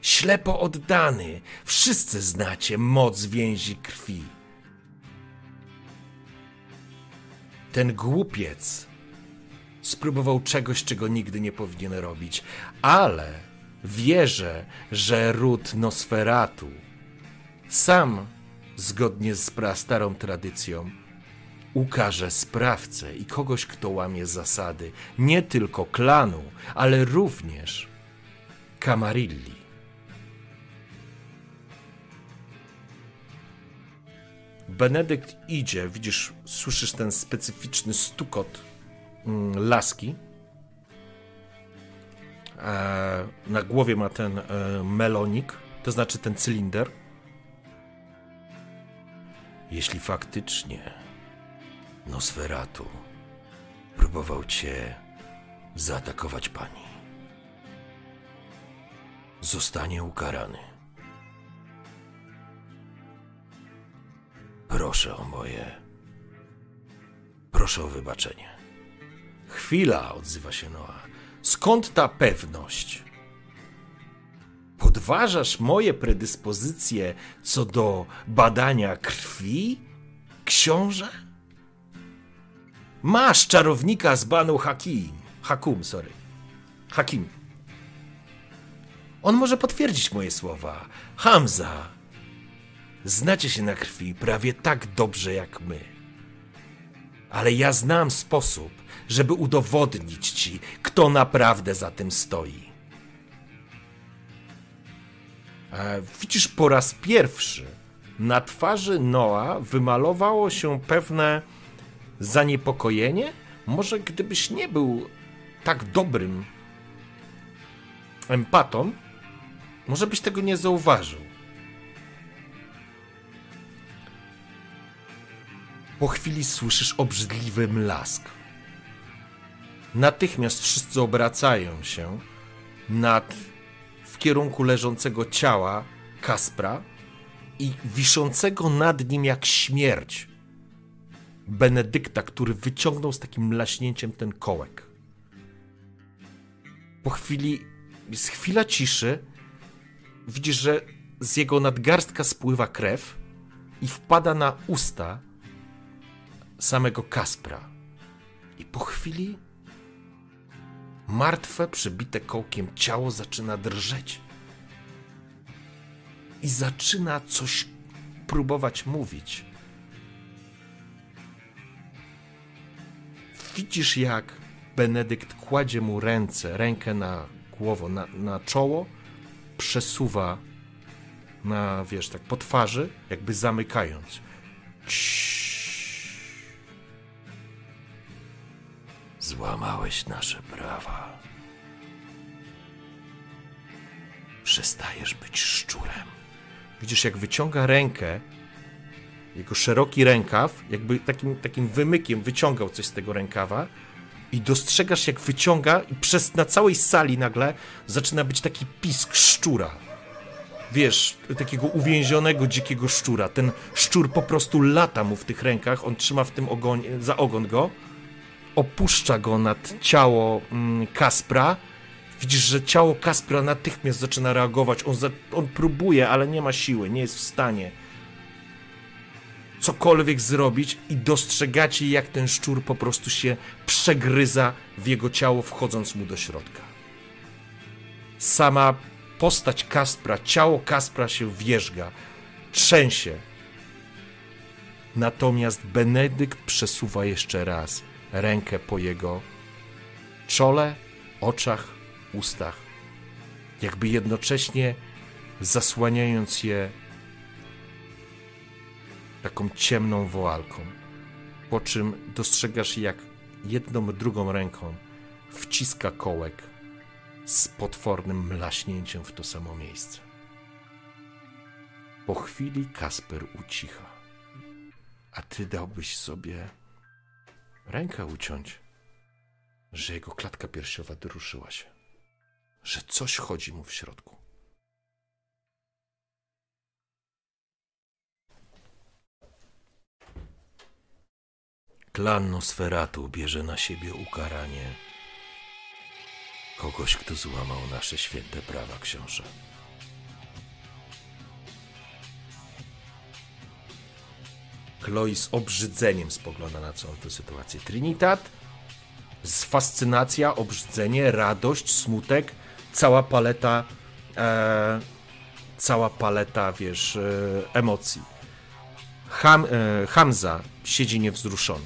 Ślepo oddany, wszyscy znacie moc więzi krwi. Ten głupiec spróbował czegoś, czego nigdy nie powinien robić, ale wierzę, że ród Nosferatu sam, zgodnie z starą tradycją, ukaże sprawcę i kogoś, kto łamie zasady nie tylko klanu, ale również Kamarilli. Benedykt idzie, widzisz, słyszysz ten specyficzny stukot mm, laski. E, na głowie ma ten e, melonik, to znaczy ten cylinder. Jeśli faktycznie Nosferatu próbował cię zaatakować pani, zostanie ukarany. Proszę o moje. Proszę o wybaczenie. Chwila, odzywa się Noa. Skąd ta pewność? Podważasz moje predyspozycje co do badania krwi, książę? Masz czarownika z Banu Hakim. Hakum, sorry. Hakim. On może potwierdzić moje słowa. Hamza, Znacie się na krwi prawie tak dobrze jak my. Ale ja znam sposób, żeby udowodnić ci, kto naprawdę za tym stoi. E, widzisz, po raz pierwszy na twarzy Noa wymalowało się pewne zaniepokojenie. Może gdybyś nie był tak dobrym empatą, może byś tego nie zauważył. Po chwili słyszysz obrzydliwy mlask. Natychmiast wszyscy obracają się nad w kierunku leżącego ciała Kaspra i wiszącego nad nim jak śmierć Benedykta, który wyciągnął z takim mlaśnięciem ten kołek. Po chwili jest chwila ciszy. Widzisz, że z jego nadgarstka spływa krew i wpada na usta samego Kaspra. I po chwili martwe, przybite kołkiem ciało zaczyna drżeć. I zaczyna coś próbować mówić. Widzisz, jak Benedykt kładzie mu ręce, rękę na głowę, na, na czoło, przesuwa na, wiesz, tak po twarzy, jakby zamykając. Ciii. Złamałeś nasze prawa. Przestajesz być szczurem. Widzisz, jak wyciąga rękę, jego szeroki rękaw, jakby takim, takim wymykiem wyciągał coś z tego rękawa i dostrzegasz, jak wyciąga i przez na całej sali nagle zaczyna być taki pisk szczura. Wiesz, takiego uwięzionego dzikiego szczura. Ten szczur po prostu lata mu w tych rękach, on trzyma w tym ogonie, za ogon go opuszcza go nad ciało mm, Kaspra. Widzisz, że ciało Kaspra natychmiast zaczyna reagować. On, za, on próbuje, ale nie ma siły, nie jest w stanie cokolwiek zrobić i dostrzegacie, jak ten szczur po prostu się przegryza w jego ciało, wchodząc mu do środka. Sama postać Kaspra, ciało Kaspra się wierzga, trzęsie. Natomiast Benedykt przesuwa jeszcze raz rękę po jego czole, oczach, ustach, jakby jednocześnie zasłaniając je taką ciemną woalką. Po czym dostrzegasz, jak jedną, drugą ręką wciska kołek z potwornym mlaśnięciem w to samo miejsce. Po chwili Kasper ucicha. A ty dałbyś sobie rękę uciąć, że jego klatka piersiowa druszyła się, że coś chodzi mu w środku. Klan Nosferatu bierze na siebie ukaranie kogoś, kto złamał nasze święte prawa, książę. Chloe z obrzydzeniem spogląda na całą tę sytuację. Trinitat, z fascynacja, obrzydzenie, radość, smutek, cała paleta, e, cała paleta, wiesz, e, emocji. Ham, e, Hamza siedzi niewzruszony.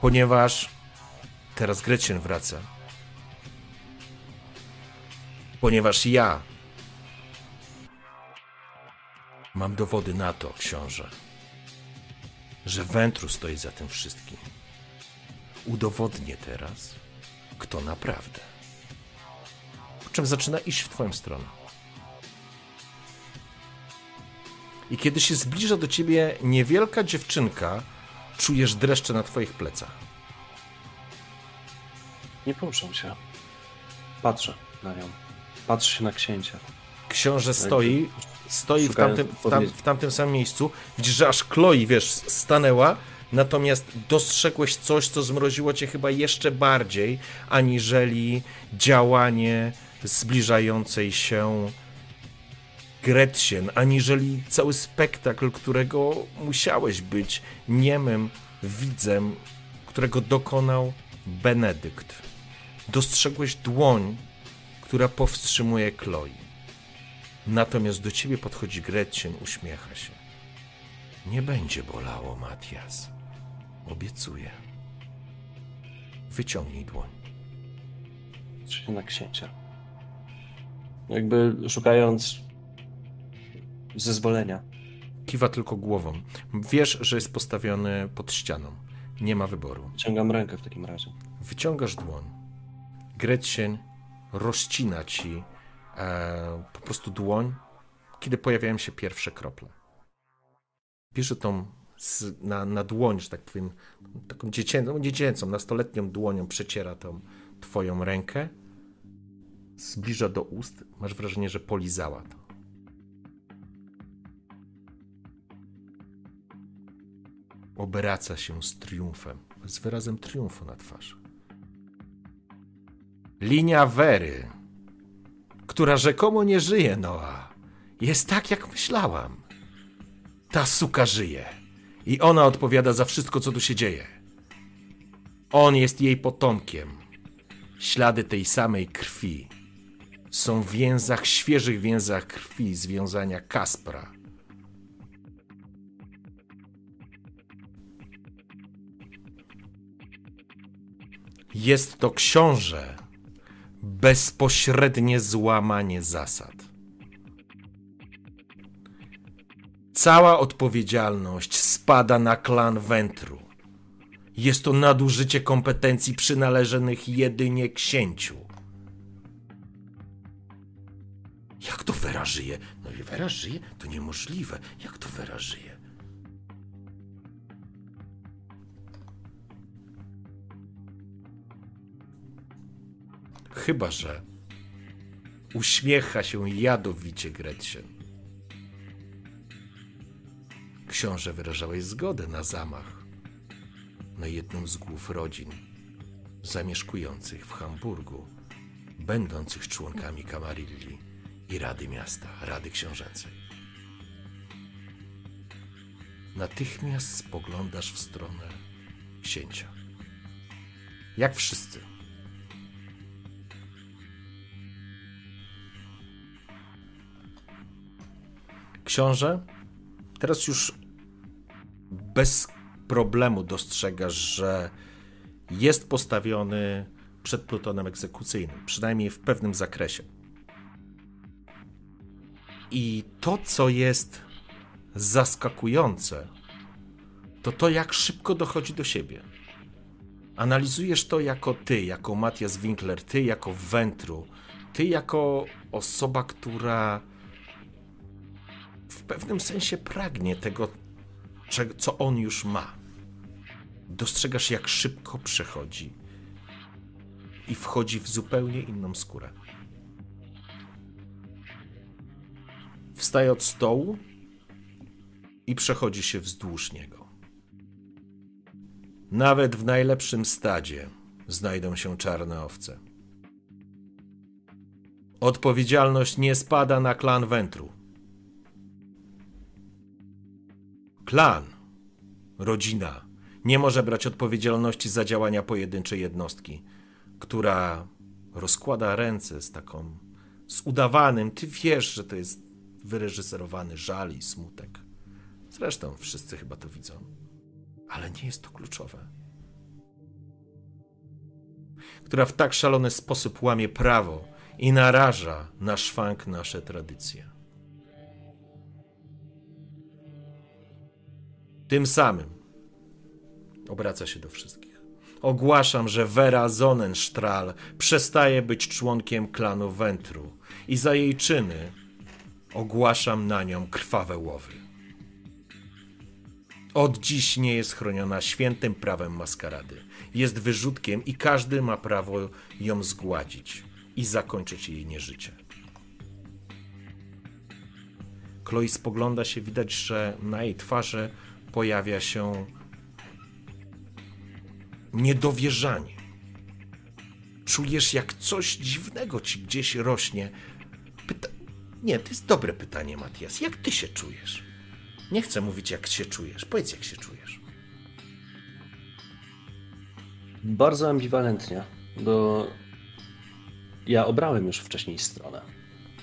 Ponieważ teraz Gretchen wraca. Ponieważ ja mam dowody na to, książę, że Wentru stoi za tym wszystkim. Udowodnię teraz, kto naprawdę. Po czym zaczyna iść w twoją stronę. I kiedy się zbliża do ciebie niewielka dziewczynka, czujesz dreszcze na twoich plecach. Nie poruszam się. Patrzę na nią. Patrzę się na księcia. Książę stoi, stoi w tamtym, w, tam, w tamtym samym miejscu. Widzisz, że aż Chloe, wiesz, stanęła, natomiast dostrzegłeś coś, co zmroziło cię chyba jeszcze bardziej, aniżeli działanie zbliżającej się Gretchen, aniżeli cały spektakl, którego musiałeś być niemym widzem, którego dokonał Benedykt. Dostrzegłeś dłoń, która powstrzymuje Chloe. Natomiast do ciebie podchodzi Gretchen, uśmiecha się. Nie będzie bolało, Matias. Obiecuję. Wyciągnij dłoń. Patrzę się na księcia. Jakby szukając zezwolenia. Kiwa tylko głową. Wiesz, że jest postawiony pod ścianą. Nie ma wyboru. Ciągam rękę w takim razie. Wyciągasz dłoń. Gretchen rozcina ci e, po prostu dłoń, kiedy pojawiają się pierwsze krople. Bierze tą z, na, na dłoń, że tak powiem, taką dziecięcą, dziecięcą, nastoletnią dłonią przeciera tą twoją rękę, zbliża do ust, masz wrażenie, że polizała to. Obraca się z triumfem, z wyrazem triumfu na twarzy. Linia Wery, która rzekomo nie żyje, Noa, jest tak, jak myślałam. Ta suka żyje i ona odpowiada za wszystko, co tu się dzieje. On jest jej potomkiem. Ślady tej samej krwi są w więzach, świeżych więzach krwi związania Kaspra. Jest to książę, bezpośrednie złamanie zasad. Cała odpowiedzialność spada na klan Wentru. Jest to nadużycie kompetencji przynależnych jedynie księciu. Jak to Wera żyje? No i Wera żyje? To niemożliwe. Jak to Wera żyje? Chyba, że uśmiecha się jadowicie Gretchen. Książę wyrażałeś zgodę na zamach na jedną z głów rodzin zamieszkujących w Hamburgu, będących członkami Kamarilli i Rady Miasta, Rady Książęcej. Natychmiast spoglądasz w stronę księcia. Jak wszyscy. Książę, teraz już bez problemu dostrzegasz, że jest postawiony przed plutonem egzekucyjnym, przynajmniej w pewnym zakresie. I to, co jest zaskakujące, to to, jak szybko dochodzi do siebie. Analizujesz to jako ty, jako Matthias Winkler, ty jako Wentru, ty jako osoba, która w pewnym sensie pragnie tego, co on już ma. Dostrzegasz, jak szybko przechodzi i wchodzi w zupełnie inną skórę. Wstaje od stołu i przechodzi się wzdłuż niego. Nawet w najlepszym stadzie znajdą się czarne owce. Odpowiedzialność nie spada na klan Wentru. Klan, rodzina nie może brać odpowiedzialności za działania pojedynczej jednostki, która rozkłada ręce z taką, z udawanym, ty wiesz, że to jest wyreżyserowany żal i smutek. Zresztą wszyscy chyba to widzą. Ale nie jest to kluczowe. Która w tak szalony sposób łamie prawo i naraża na szwank nasze tradycje. Tym samym obraca się do wszystkich. Ogłaszam, że Vera Sonnenstrahl przestaje być członkiem klanu Wentru i za jej czyny ogłaszam na nią krwawe łowy. Od dziś nie jest chroniona świętym prawem maskarady. Jest wyrzutkiem i każdy ma prawo ją zgładzić i zakończyć jej nieżycie. Chloe spogląda się, widać, że na jej twarzy pojawia się niedowierzanie. Czujesz, jak coś dziwnego ci gdzieś rośnie. Pyta... Nie, to jest dobre pytanie, Matias. Jak ty się czujesz? Nie chcę mówić, jak się czujesz. Powiedz, jak się czujesz. Bardzo ambiwalentnie, bo ja obrałem już wcześniej stronę.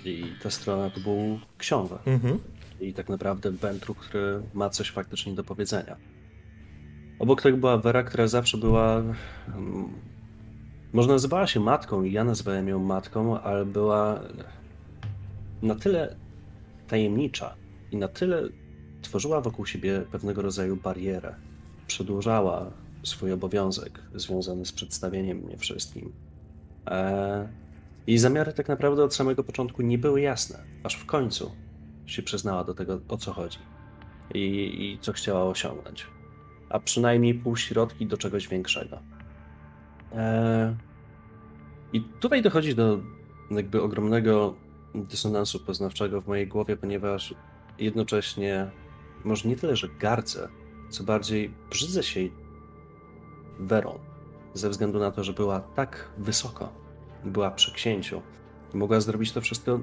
I ta strona to był książę. Mhm. I tak naprawdę Wentru, który ma coś faktycznie do powiedzenia. Obok tego była Vera, która zawsze była. mm, Może nazywała się matką, i ja nazywałem ją matką, ale była na tyle tajemnicza i na tyle tworzyła wokół siebie pewnego rodzaju barierę. Przedłużała swój obowiązek związany z przedstawieniem mnie wszystkim. Eee, jej zamiary tak naprawdę od samego początku nie były jasne, aż w końcu się przyznała do tego, o co chodzi i, i co chciała osiągnąć. A przynajmniej półśrodki do czegoś większego. Eee, I tutaj dochodzi do jakby ogromnego dysonansu poznawczego w mojej głowie, ponieważ jednocześnie może nie tyle, że gardzę, co bardziej brzydzę się Werą, ze względu na to, że była tak wysoko, była przy księciu i mogła zrobić to wszystko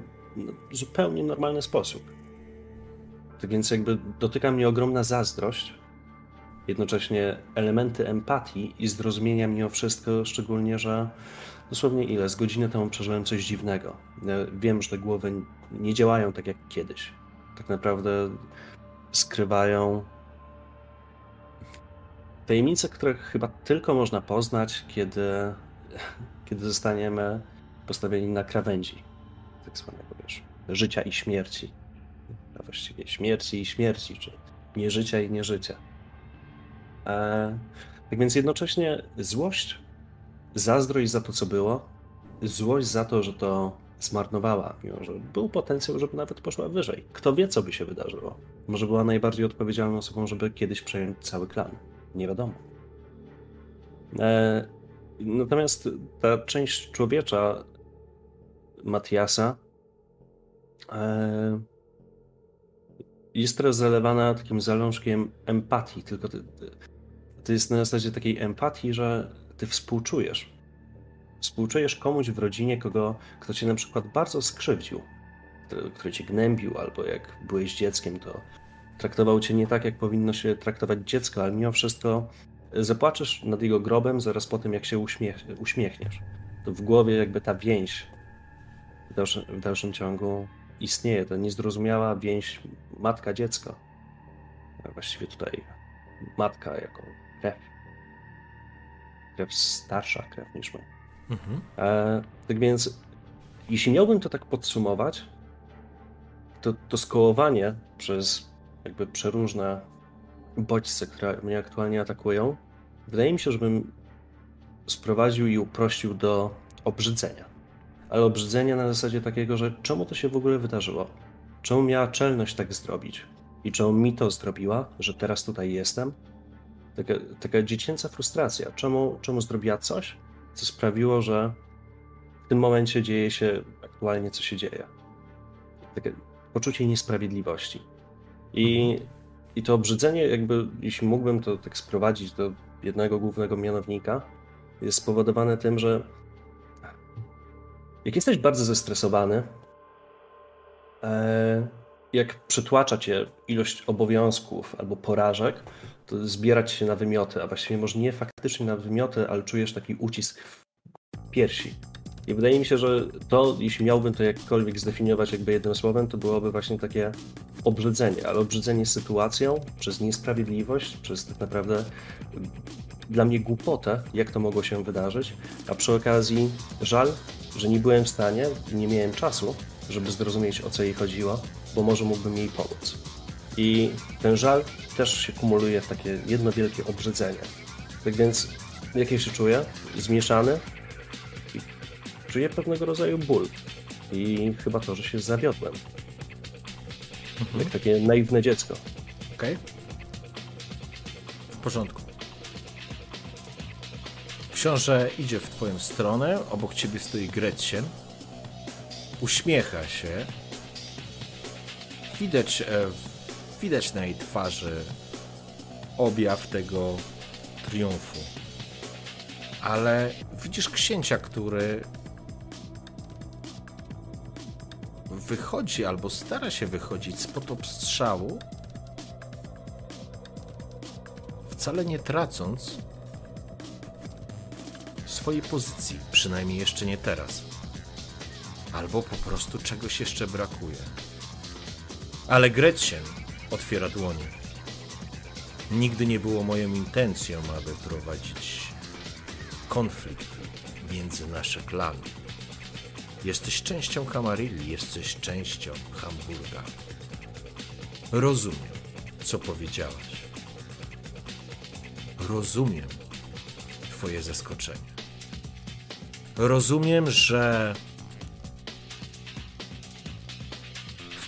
w zupełnie normalny sposób. Tak więc jakby dotyka mnie ogromna zazdrość, jednocześnie elementy empatii i zrozumienia mimo wszystko, szczególnie, że dosłownie ile? Z godziny temu przeżyłem coś dziwnego. Ja Wiem, że te głowy nie działają tak jak kiedyś. Tak naprawdę skrywają tajemnice, które chyba tylko można poznać, kiedy, kiedy zostaniemy postawieni na krawędzi tak zwanego, wiesz, życia i śmierci. A właściwie śmierci i śmierci, czy nieżycia i nieżycia. E, tak więc jednocześnie złość, zazdrość za to, co było, złość za to, że to zmarnowała, mimo że był potencjał, żeby nawet poszła wyżej. Kto wie, co by się wydarzyło. Może była najbardziej odpowiedzialną osobą, żeby kiedyś przejąć cały klan. Nie wiadomo. E, natomiast ta część człowiecza Matiasa e, jest teraz zalewana takim zalążkiem empatii, tylko to, to jest na zasadzie takiej empatii, że ty współczujesz. Współczujesz komuś w rodzinie, kogo, kto cię na przykład bardzo skrzywdził, który, który cię gnębił, albo jak byłeś dzieckiem, to traktował cię nie tak, jak powinno się traktować dziecko, ale mimo wszystko zapłaczesz nad jego grobem zaraz po tym, jak się uśmiech, uśmiechniesz. To w głowie jakby ta więź w dalszym, w dalszym ciągu istnieje. To niezrozumiała więź matka-dziecko. A właściwie tutaj matka jako krew. Krew starsza krew niż my. Mhm. E, tak więc, jeśli miałbym to tak podsumować, to, to skołowanie przez jakby przeróżne bodźce, które mnie aktualnie atakują, wydaje mi się, żebym sprowadził i uprościł do obrzydzenia. Ale obrzydzenia na zasadzie takiego, że czemu to się w ogóle wydarzyło? Czemu miała czelność tak zrobić? I czemu mi to zrobiła, że teraz tutaj jestem? Taka, taka dziecięca frustracja. Czemu, czemu zrobiła coś, co sprawiło, że w tym momencie dzieje się aktualnie, co się dzieje? Takie poczucie niesprawiedliwości. I, I to obrzydzenie, jakby, jeśli mógłbym to tak sprowadzić do jednego głównego mianownika, jest spowodowane tym, że jak jesteś bardzo zestresowany, jak przytłacza cię ilość obowiązków albo porażek, to zbierać się na wymioty, a właściwie może nie faktycznie na wymioty, ale czujesz taki ucisk w piersi. I wydaje mi się, że to, jeśli miałbym to jakkolwiek zdefiniować jakby jednym słowem, to byłoby właśnie takie obrzydzenie, ale obrzydzenie sytuacją, przez niesprawiedliwość, przez tak naprawdę dla mnie głupotę, jak to mogło się wydarzyć, a przy okazji żal, że nie byłem w stanie, nie miałem czasu, żeby zrozumieć o co jej chodziło, bo może mógłbym jej pomóc. I ten żal też się kumuluje w takie jedno wielkie obrzydzenie. Tak więc, jakie się czuję? Zmieszany. I czuję pewnego rodzaju ból. I chyba to, że się zawiodłem. Jak takie naiwne dziecko. Okej? W porządku. Książę idzie w twoją stronę, obok ciebie stoi Gretchen. Uśmiecha się. Widać, e, widać na jej twarzy objaw tego triumfu. Ale widzisz księcia, który wychodzi albo stara się wychodzić spod obstrzału, wcale nie tracąc swojej pozycji, przynajmniej jeszcze nie teraz. Albo po prostu czegoś jeszcze brakuje. Ale Gretchen otwiera dłonie. Nigdy nie było moją intencją, aby prowadzić konflikt między nasze klany. Jesteś częścią Kamarilli, jesteś częścią Hamburga. Rozumiem, co powiedziałaś. Rozumiem Twoje zaskoczenie. Rozumiem, że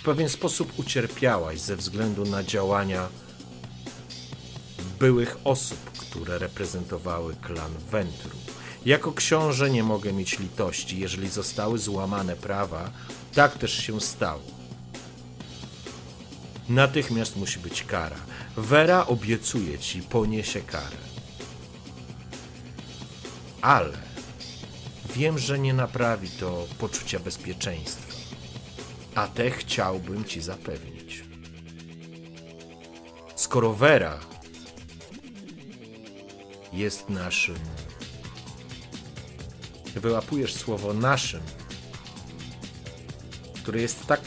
w pewien sposób ucierpiałaś ze względu na działania byłych osób, które reprezentowały klan Ventru. Jako książę nie mogę mieć litości, jeżeli zostały złamane prawa, tak też się stało. Natychmiast musi być kara. Vera obiecuje ci, poniesie karę. Ale wiem, że nie naprawi to poczucia bezpieczeństwa, a te chciałbym ci zapewnić. Skoro Vera jest naszym. Wyłapujesz słowo naszym, które jest tak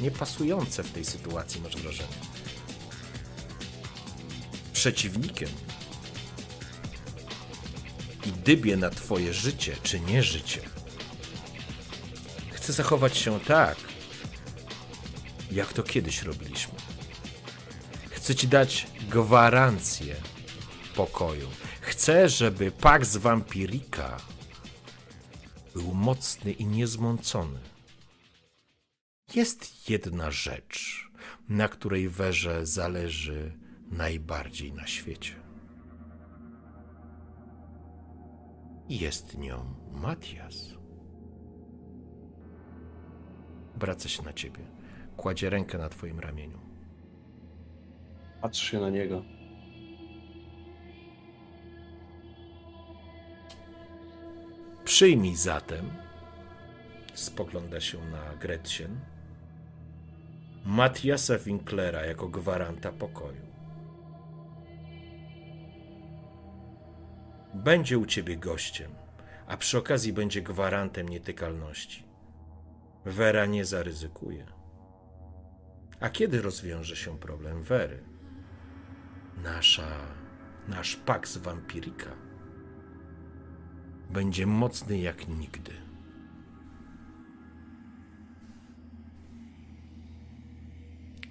niepasujące w tej sytuacji, masz wrażenie. Przeciwnikiem i dybie na twoje życie czy nie życie. Chcę zachować się tak, jak to kiedyś robiliśmy. Chcę ci dać gwarancję pokoju. Chcę, żeby Pax Vampirika był mocny i niezmącony. Jest jedna rzecz, na której Werze zależy najbardziej na świecie. Jest nią Matias. Wraca się na ciebie. Kładzie rękę na twoim ramieniu. Patrz się na niego. Przyjmij zatem, spogląda się na Gretchen, Matiasa Winklera jako gwaranta pokoju. Będzie u ciebie gościem, a przy okazji będzie gwarantem nietykalności. Wera nie zaryzykuje. A kiedy rozwiąże się problem Wery? Nasza, nasz Pax Vampirika będzie mocny jak nigdy.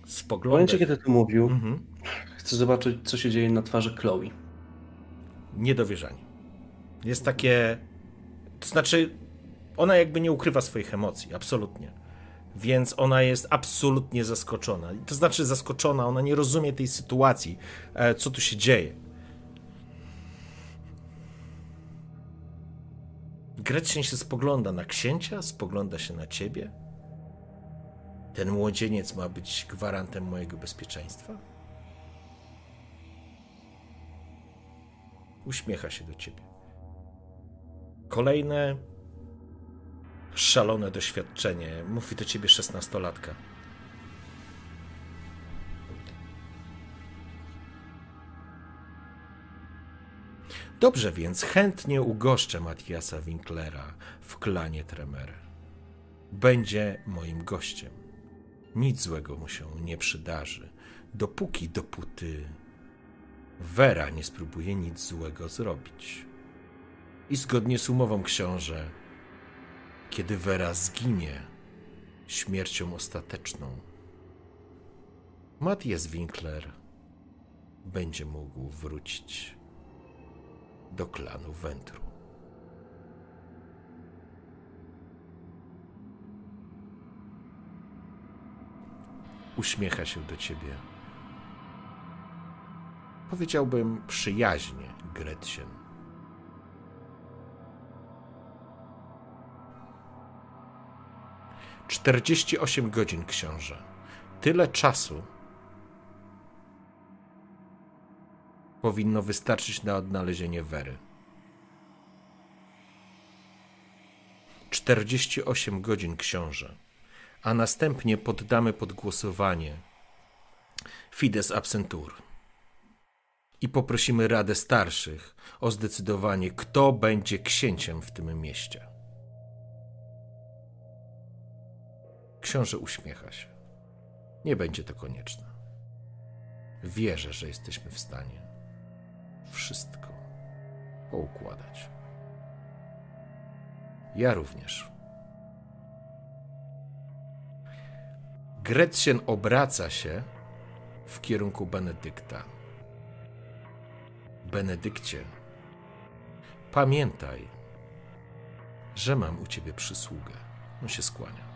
W Spogląda. momencie, kiedy to mówił, Mhm. chcę zobaczyć, co się dzieje na twarzy Chloe. Niedowierzanie. Jest takie. To znaczy, ona jakby nie ukrywa swoich emocji, absolutnie. Więc ona jest absolutnie zaskoczona. To znaczy zaskoczona, ona nie rozumie tej sytuacji, e, co tu się dzieje. Gretchen się spogląda na księcia, spogląda się na ciebie. Ten młodzieniec ma być gwarantem mojego bezpieczeństwa? Uśmiecha się do ciebie. Kolejne Szalone doświadczenie. Mówi do ciebie szesnastolatka. Dobrze więc, chętnie ugoszczę Matiasa Winklera w klanie Tremer. Będzie moim gościem. Nic złego mu się nie przydarzy, dopóki, dopóty Vera nie spróbuje nic złego zrobić. I zgodnie z umową książę, kiedy Vera zginie śmiercią ostateczną, Matthias Winkler będzie mógł wrócić do klanu Wentru. Uśmiecha się do ciebie. Powiedziałbym przyjaźnie, Gretchen. Czterdzieści osiem godzin, książę. Tyle czasu powinno wystarczyć na odnalezienie Wery. 48 godzin, książę, a następnie poddamy pod głosowanie Fides Absentur i poprosimy Radę Starszych o zdecydowanie, kto będzie księciem w tym mieście. Książę uśmiecha się. Nie będzie to konieczne. Wierzę, że jesteśmy w stanie wszystko poukładać. Ja również. Gretchen obraca się w kierunku Benedykta. Benedykcie, pamiętaj, że mam u ciebie przysługę. On się skłania.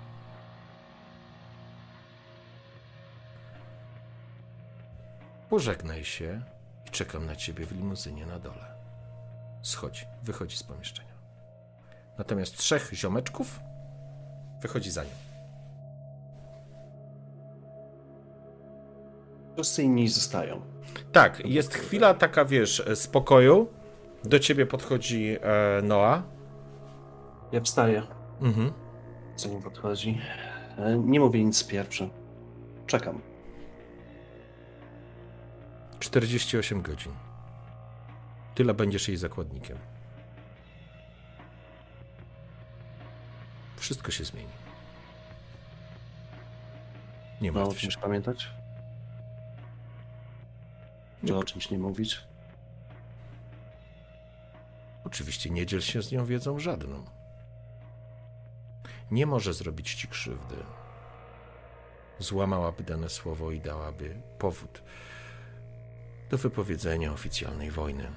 Pożegnaj się i czekam na ciebie w limuzynie na dole. Schodzi, wychodzi z pomieszczenia. Natomiast trzech ziomeczków wychodzi za nim. Wszyscy inni zostają. Tak, jest chwila taka, wiesz, spokoju. Do ciebie podchodzi e, Noa. Ja wstaję, Mhm. zanim podchodzi. E, Nie mówię nic pierwszy. Czekam. 48 godzin. Tyle będziesz jej zakładnikiem. Wszystko się zmieni. Nie Ma o martw się. czymś pamiętać? Czy o czymś nie mówić? Oczywiście nie dziel się z nią wiedzą żadną. Nie może zrobić ci krzywdy. Złamałaby dane słowo i dałaby powód do wypowiedzenia oficjalnej wojny.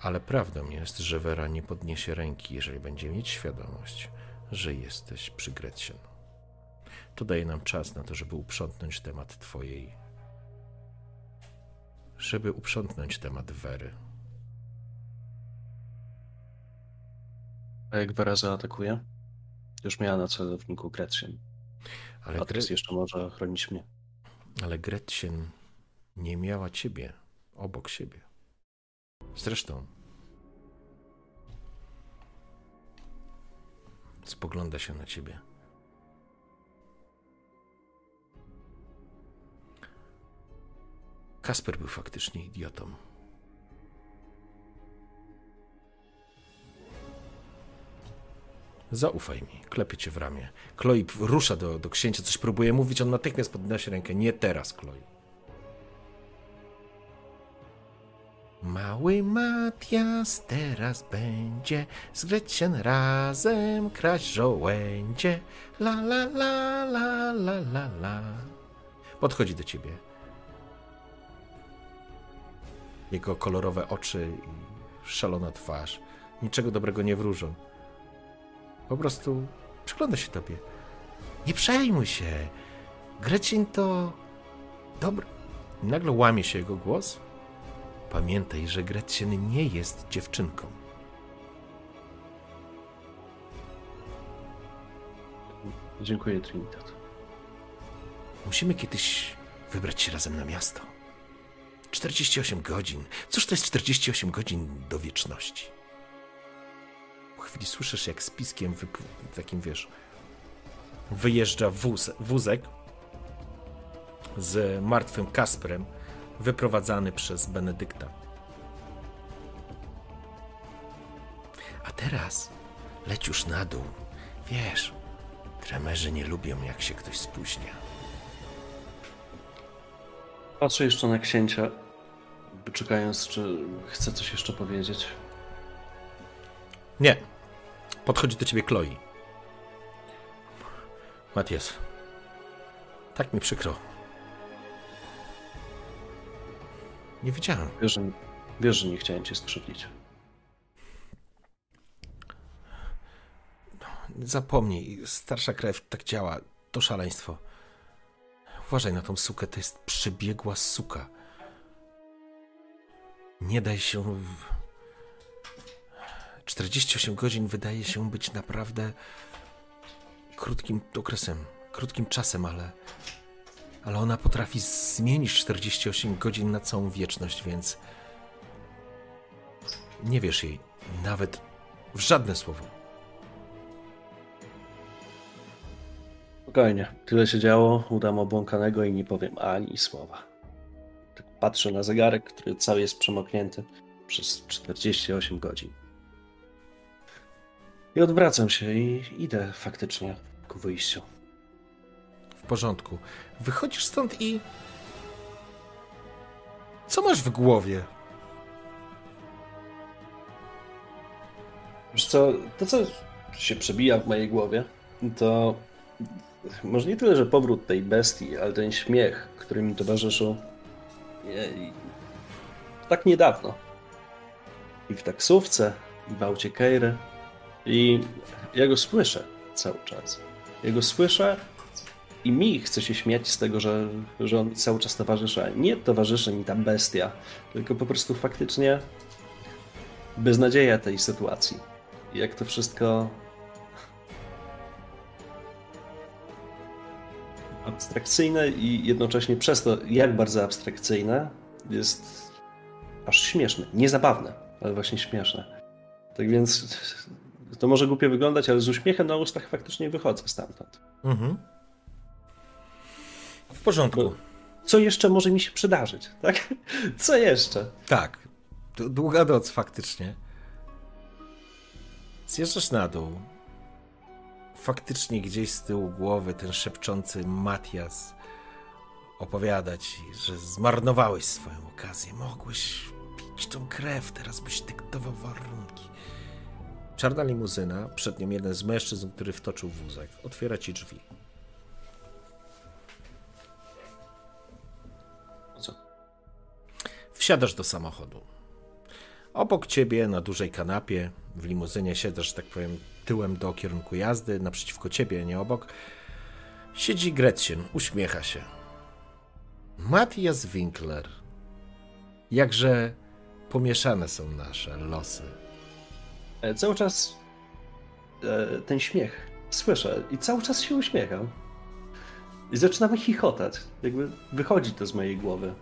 Ale prawdą jest, że Wera nie podniesie ręki, jeżeli będzie mieć świadomość, że jesteś przy Gretchen. To daje nam czas na to, żeby uprzątnąć temat twojej. Żeby uprzątnąć temat Wery. A jak Vera zaatakuje? Już miała na celowniku Gretchen. Ale, A teraz jeszcze może chronić mnie. ale Gretchen nie miała ciebie obok siebie. Zresztą spogląda się na ciebie. Kasper był faktycznie idiotą. Zaufaj mi, klepie cię w ramię. Chloe rusza do, do księcia, coś próbuje mówić, on natychmiast podnosi rękę. Nie teraz, Chloe. Mały Matias teraz będzie z Gretchen razem kraść żołędzie. La la la la la la la. Podchodzi do ciebie. Jego kolorowe oczy i szalona twarz niczego dobrego nie wróżą. Po prostu przygląda się tobie. Nie przejmuj się. Gretchen to dobry. Nagle łamie się jego głos. Pamiętaj, że Gretchen nie jest dziewczynką. Dziękuję, Trinitat. Musimy kiedyś wybrać się razem na miasto. 48 godzin. Cóż to jest 48 godzin do wieczności? Po chwili słyszysz, jak z piskiem wypł- takim wiesz, wyjeżdża wóz, wózek z martwym Kasprem, wyprowadzany przez Benedykta. A teraz leć już na dół. Wiesz, tremerzy nie lubią, jak się ktoś spóźnia. Patrzę jeszcze na księcia, czekając, czy chce coś jeszcze powiedzieć. Nie. Podchodzi do ciebie Chloe. Matias, tak mi przykro. Nie wiedziałem. Wiesz, że, wiesz, że nie chciałem cię skrzywdzić. Zapomnij, starsza krew tak działa. To szaleństwo. Uważaj na tą sukę, to jest przebiegła suka. Nie daj się. 48 godzin wydaje się być naprawdę krótkim okresem, krótkim czasem, ale. Ale ona potrafi zmienić 48 godzin na całą wieczność, więc. Nie wiesz jej nawet w żadne słowo. Spokojnie, tyle się działo, udam obłąkanego i nie powiem ani słowa. Tak patrzę na zegarek, który cały jest przemoknięty przez 48 godzin. I odwracam się i idę faktycznie ku wyjściu. W porządku. Wychodzisz stąd i. Co masz w głowie? Wiesz co, to co się przebija w mojej głowie, to może nie tyle, że powrót tej bestii, ale ten śmiech, który mi towarzyszył jej, tak niedawno. I w taksówce, i w aucie Keiry. I ja go słyszę cały czas. Ja słyszę i mi chce się śmiać z tego, że, że on cały czas towarzyszy. Nie towarzyszy mi ta bestia, tylko po prostu faktycznie beznadzieja tej sytuacji. Jak to wszystko abstrakcyjne i jednocześnie przez to, jak bardzo abstrakcyjne, jest aż śmieszne. Niezabawne, ale właśnie śmieszne. Tak więc to może głupio wyglądać, ale z uśmiechem na ustach faktycznie wychodzę stamtąd. Mhm. W porządku. Bo co jeszcze może mi się przydarzyć, tak? [LAUGHS] Co jeszcze? Tak. Długa noc faktycznie. Zjeżdżasz na dół. Faktycznie gdzieś z tyłu głowy ten szepczący Matias opowiada ci, że zmarnowałeś swoją okazję. Mogłeś pić tą krew, teraz byś dyktował warunki. Czarna limuzyna, przed nią jeden z mężczyzn, który wtoczył wózek. Otwiera ci drzwi. Wsiadasz do samochodu. Obok ciebie na dużej kanapie, w limuzynie siedzasz, że tak powiem, tyłem do kierunku jazdy, naprzeciwko ciebie, nie obok, siedzi Gretchen, uśmiecha się. Matthias Winkler. Jakże pomieszane są nasze losy. E, Cały czas e, ten śmiech słyszę i cały czas się uśmiecham. I zaczynamy chichotać. Jakby wychodzi to z mojej głowy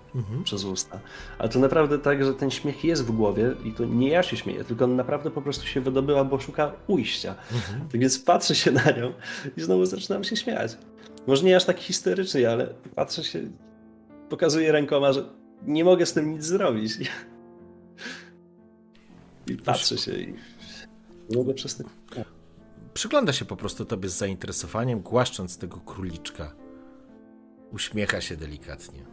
przez usta. Ale to naprawdę tak, że ten śmiech jest w głowie i to nie ja się śmieję, tylko on naprawdę po prostu się wydobyła, bo szuka ujścia. Tak więc patrzę się na nią i znowu zaczynam się śmiać. Może nie aż tak historycznie, ale patrzę się, pokazuję rękoma, że nie mogę z tym nic zrobić. I patrzę się i mogę przestać. Przygląda się po prostu tobie z zainteresowaniem, głaszcząc tego króliczka. Uśmiecha się delikatnie.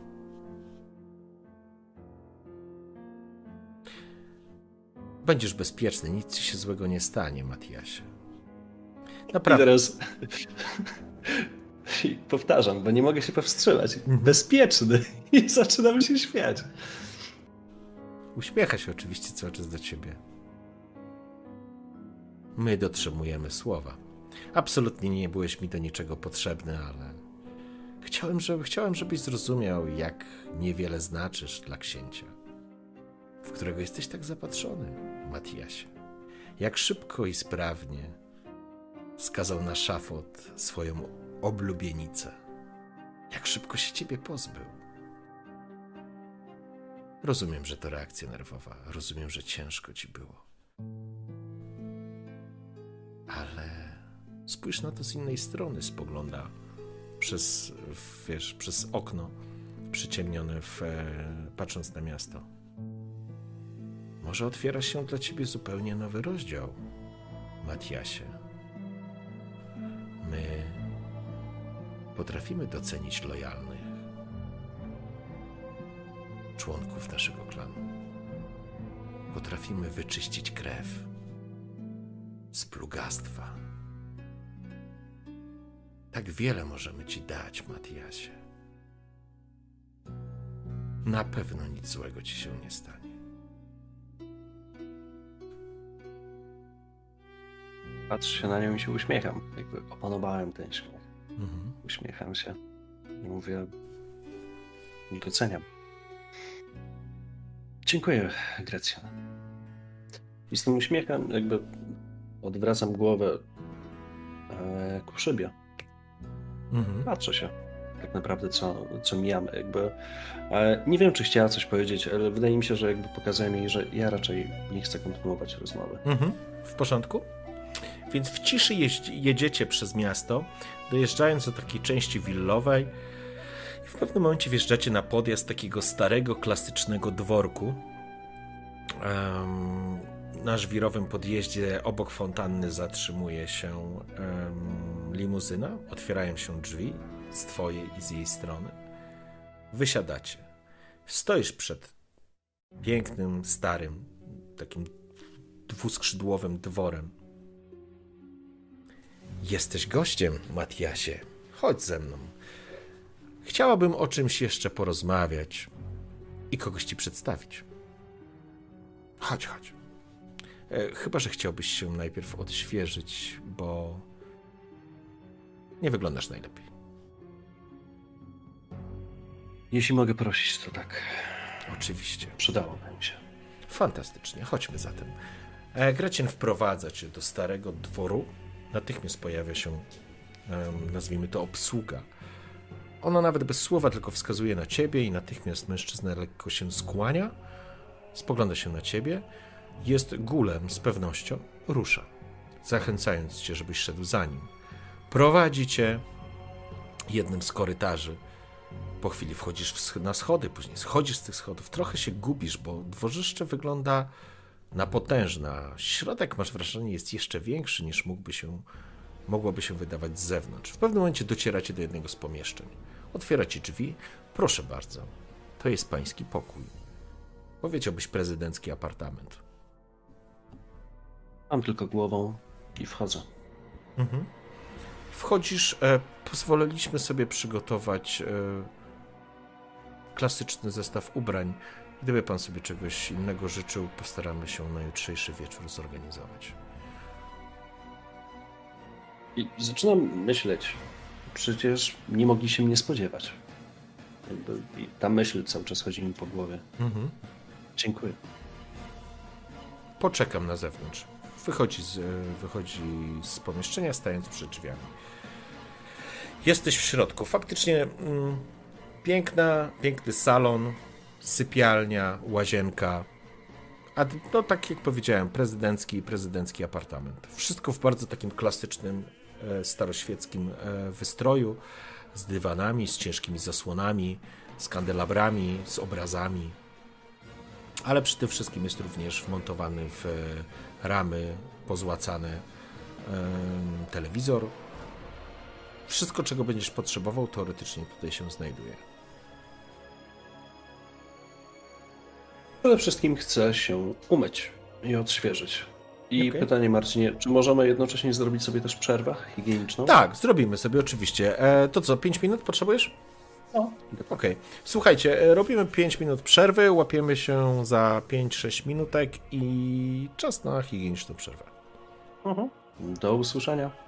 Będziesz bezpieczny, nic ci się złego nie stanie, Matiasie. I Naprawdę. teraz [LAUGHS] I powtarzam, bo nie mogę się powstrzymać. Bezpieczny. [LAUGHS] I zaczynam się śmiać. Uśmiecha się oczywiście cały czas do ciebie. My dotrzymujemy słowa. Absolutnie nie byłeś mi do niczego potrzebny, ale chciałem, żeby, chciałem, żebyś zrozumiał, jak niewiele znaczysz dla księcia, w którego jesteś tak zapatrzony, Matiasie. Jak szybko i sprawnie skazał na szafot swoją oblubienicę. Jak szybko się ciebie pozbył. Rozumiem, że to reakcja nerwowa. Rozumiem, że ciężko ci było. Ale spójrz na to z innej strony. Spogląda przez, wiesz, przez okno przyciemnione, w, e, patrząc na miasto. Może otwiera się dla ciebie zupełnie nowy rozdział, Matiasie. My potrafimy docenić lojalnych członków naszego klanu. Potrafimy wyczyścić krew z plugastwa. Tak wiele możemy ci dać, Matiasie. Na pewno nic złego ci się nie stanie. Patrzę się na nią i się uśmiecham. Jakby opanowałem ten śmiech. Mhm. Uśmiecham się i mówię, doceniam. Dziękuję, Grecja. I z tym uśmiechem jakby odwracam głowę e, ku szybie. Mhm. Patrzę się tak naprawdę, co, co mijamy. Jakby, e, nie wiem, czy chciała coś powiedzieć, ale wydaje mi się, że jakby pokazałem jej, że ja raczej nie chcę kontynuować rozmowy. Mhm. W porządku? Więc w ciszy jedziecie przez miasto, dojeżdżając do takiej części willowej. I w pewnym momencie wjeżdżacie na podjazd takiego starego, klasycznego dworku. Em, na żwirowym podjeździe obok fontanny zatrzymuje się em, limuzyna. Otwierają się drzwi z twojej i z jej strony. Wysiadacie. Stoisz przed pięknym, starym, takim dwuskrzydłowym dworem. Jesteś gościem, Matiasie. Chodź ze mną. Chciałabym o czymś jeszcze porozmawiać i kogoś ci przedstawić. Chodź, chodź. E, chyba, że chciałbyś się najpierw odświeżyć, bo nie wyglądasz najlepiej. Jeśli mogę prosić, to tak. Oczywiście. Przydałoby mi się. Fantastycznie, chodźmy zatem. E, Gretchen wprowadza cię do starego dworu. Natychmiast pojawia się, nazwijmy to, obsługa. Ona nawet bez słowa tylko wskazuje na ciebie i natychmiast mężczyzna lekko się skłania, spogląda się na ciebie, jest gulem z pewnością, rusza, zachęcając cię, żebyś szedł za nim. Prowadzi cię jednym z korytarzy. Po chwili wchodzisz na schody, później schodzisz z tych schodów. Trochę się gubisz, bo dworzyszcze wygląda na potężne. a Środek, masz wrażenie, jest jeszcze większy niż mógłby się, mogłoby się wydawać z zewnątrz. W pewnym momencie docieracie do jednego z pomieszczeń. Otwieracie drzwi. Proszę bardzo, to jest pański pokój. Powiedziałbyś prezydencki apartament. Mam tylko głową i wchodzę. Wchodzisz, e, pozwoliliśmy sobie przygotować e, klasyczny zestaw ubrań. Gdyby pan sobie czegoś innego życzył, postaramy się na jutrzejszy wieczór zorganizować. I zaczynam myśleć, przecież nie mogli się mnie spodziewać. I ta myśl cały czas chodzi mi po głowie. Dziękuję. Poczekam na zewnątrz. Wychodzi z, e, wychodzi z pomieszczenia, stając przed drzwiami. Jesteś w środku. Faktycznie mm, piękna, piękny salon, sypialnia, łazienka. A no tak jak powiedziałem, prezydencki prezydencki apartament. Wszystko w bardzo takim klasycznym, e, staroświeckim e, wystroju, z dywanami, z ciężkimi zasłonami, z kandelabrami, z obrazami ale przy tym wszystkim jest również wmontowany w ramy pozłacane telewizor. Wszystko, czego będziesz potrzebował, teoretycznie tutaj się znajduje. Przede wszystkim chcę się umyć i odświeżyć. I Okej. pytanie, Marcinie, czy możemy jednocześnie zrobić sobie też przerwę higieniczną? Tak, zrobimy sobie oczywiście. E, to co, 5 minut potrzebujesz? No. Okej. Słuchajcie, e, robimy 5 minut przerwy, łapiemy się za 5-6 minutek i czas na higieniczną przerwę. Mhm. Do usłyszenia.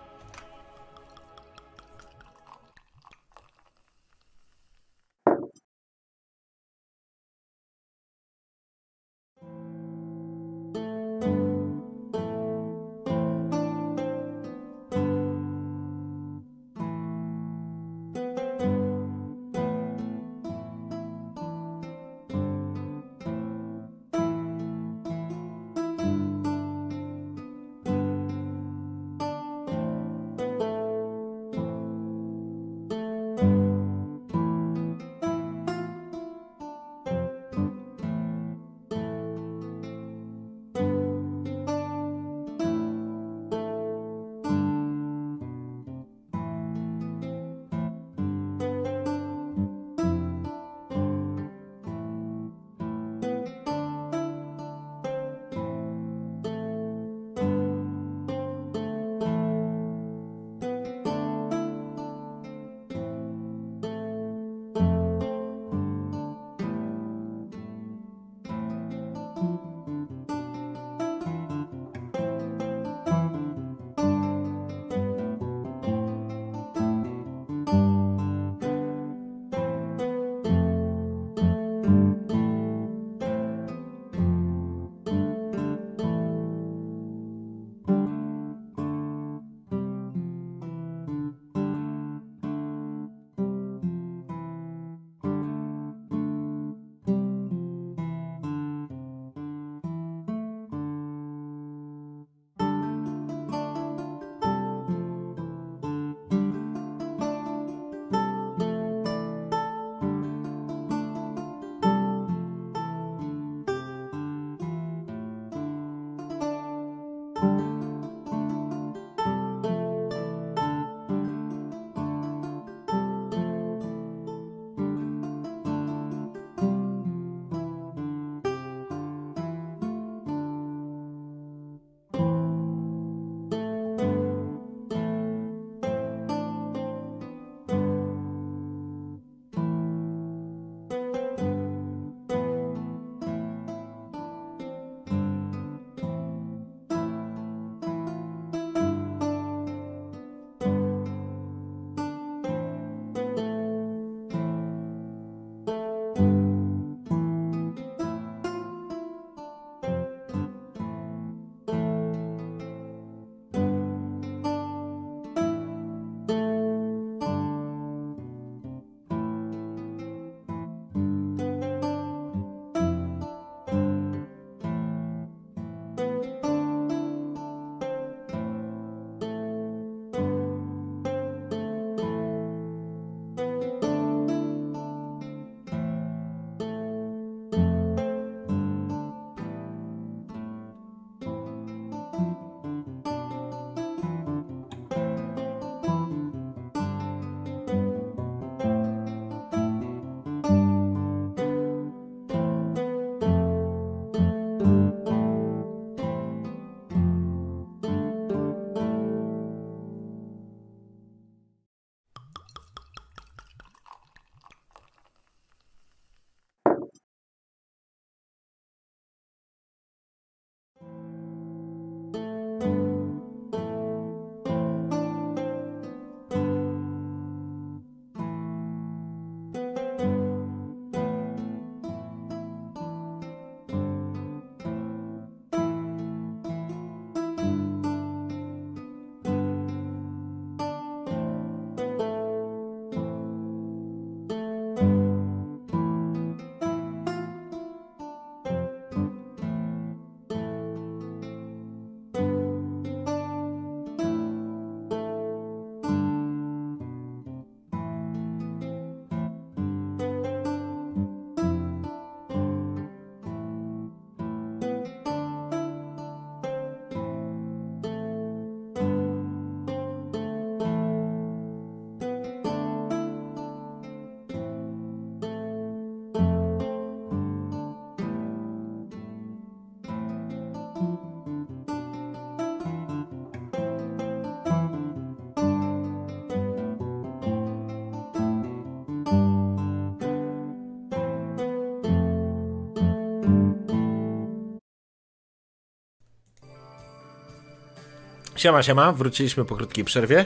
Siema, siema, wróciliśmy po krótkiej przerwie.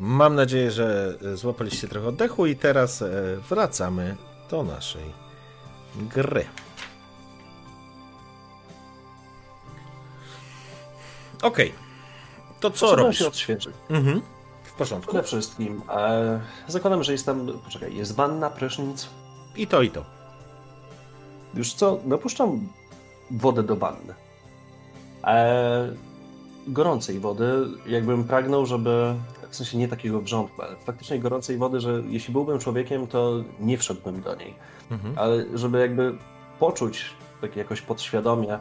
Mam nadzieję, że e, złapaliście trochę oddechu i teraz e, wracamy do naszej gry. Okej, to co Trzeba robisz? się odświeżyć. Mhm. W porządku. Przede wszystkim e, zakładam, że jest tam, poczekaj, jest wanna, prysznic. I to, i to. Już co, napuszczam wodę do wanny. E, gorącej wody, jakbym pragnął, żeby, w sensie nie takiego wrzątku, ale faktycznie gorącej wody, że jeśli byłbym człowiekiem, to nie wszedłbym do niej. Mhm. Ale żeby jakby poczuć, tak jakoś podświadomie,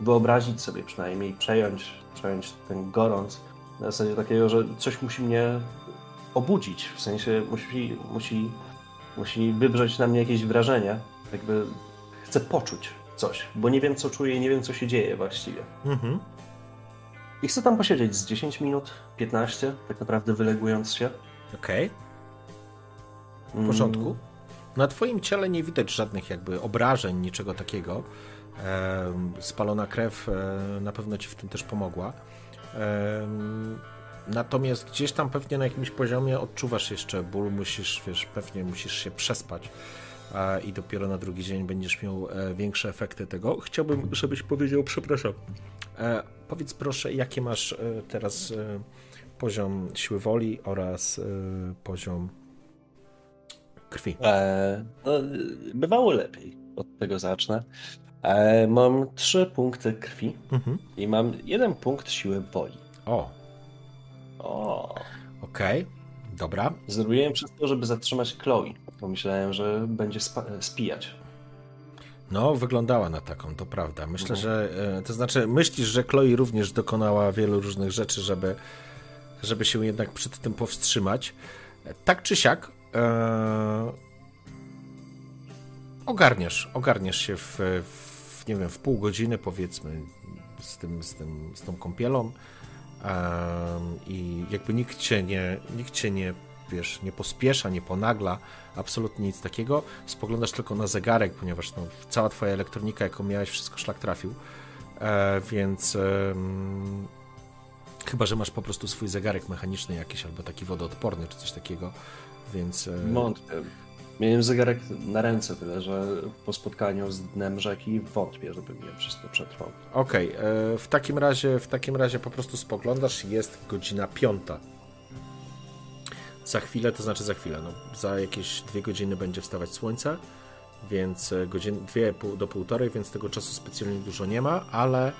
wyobrazić sobie przynajmniej, przejąć, przejąć ten gorąc, na zasadzie takiego, że coś musi mnie obudzić, w sensie musi, musi, musi wybrzeć na mnie jakieś wrażenie, jakby chcę poczuć coś, bo nie wiem co czuję i nie wiem co się dzieje właściwie. Mhm. I chcę tam posiedzieć z 10 minut, 15, tak naprawdę wylegując się. Okej, w Mm, porządku. Na twoim ciele nie widać żadnych jakby obrażeń, niczego takiego. Em, spalona krew e, na pewno ci w tym też pomogła. Em, natomiast gdzieś tam pewnie na jakimś poziomie odczuwasz jeszcze ból, musisz, wiesz, pewnie musisz się przespać i dopiero na drugi dzień będziesz miał e, większe efekty tego. Chciałbym, żebyś powiedział, przepraszam, e, powiedz proszę, jakie masz e, teraz e, poziom siły woli oraz e, poziom krwi. E, no, bywało lepiej. Od tego zacznę. E, mam trzy punkty krwi Mhm. i mam jeden punkt siły woli. O, O, okej, dobra. zrobiłem wszystko, żeby zatrzymać Chloe. Pomyślałem, że będzie spa- spijać. No, wyglądała na taką, to prawda. Myślę, Mhm. że. e, To znaczy, myślisz, że Chloe również dokonała wielu różnych rzeczy, żeby, żeby się jednak przed tym powstrzymać. Tak czy siak. E, ogarniesz, ogarniesz się w, w, nie wiem, w pół godziny, powiedzmy, z, tym, z, tym, z tą kąpielą. I jakby nikt cię nie, nikt cię nie, wiesz, nie pospiesza, nie ponagla, absolutnie nic takiego. Spoglądasz tylko na zegarek, ponieważ no, cała twoja elektronika, jaką miałeś, wszystko szlak trafił. E, więc em, chyba, że masz po prostu swój zegarek mechaniczny jakiś, albo taki wodoodporny, czy coś takiego, więc... e, Wątpię. Miałem zegarek na ręce, tyle że po spotkaniu z dnem rzeki wątpię, żeby mnie przez to przetrwał. Okej, e, w takim razie w takim razie po prostu spoglądasz, jest godzina piąta. Za chwilę, to znaczy za chwilę, no, za jakieś dwie godziny będzie wstawać słońce, więc e, godzin, dwie do półtorej, więc tego czasu specjalnie dużo nie ma, ale,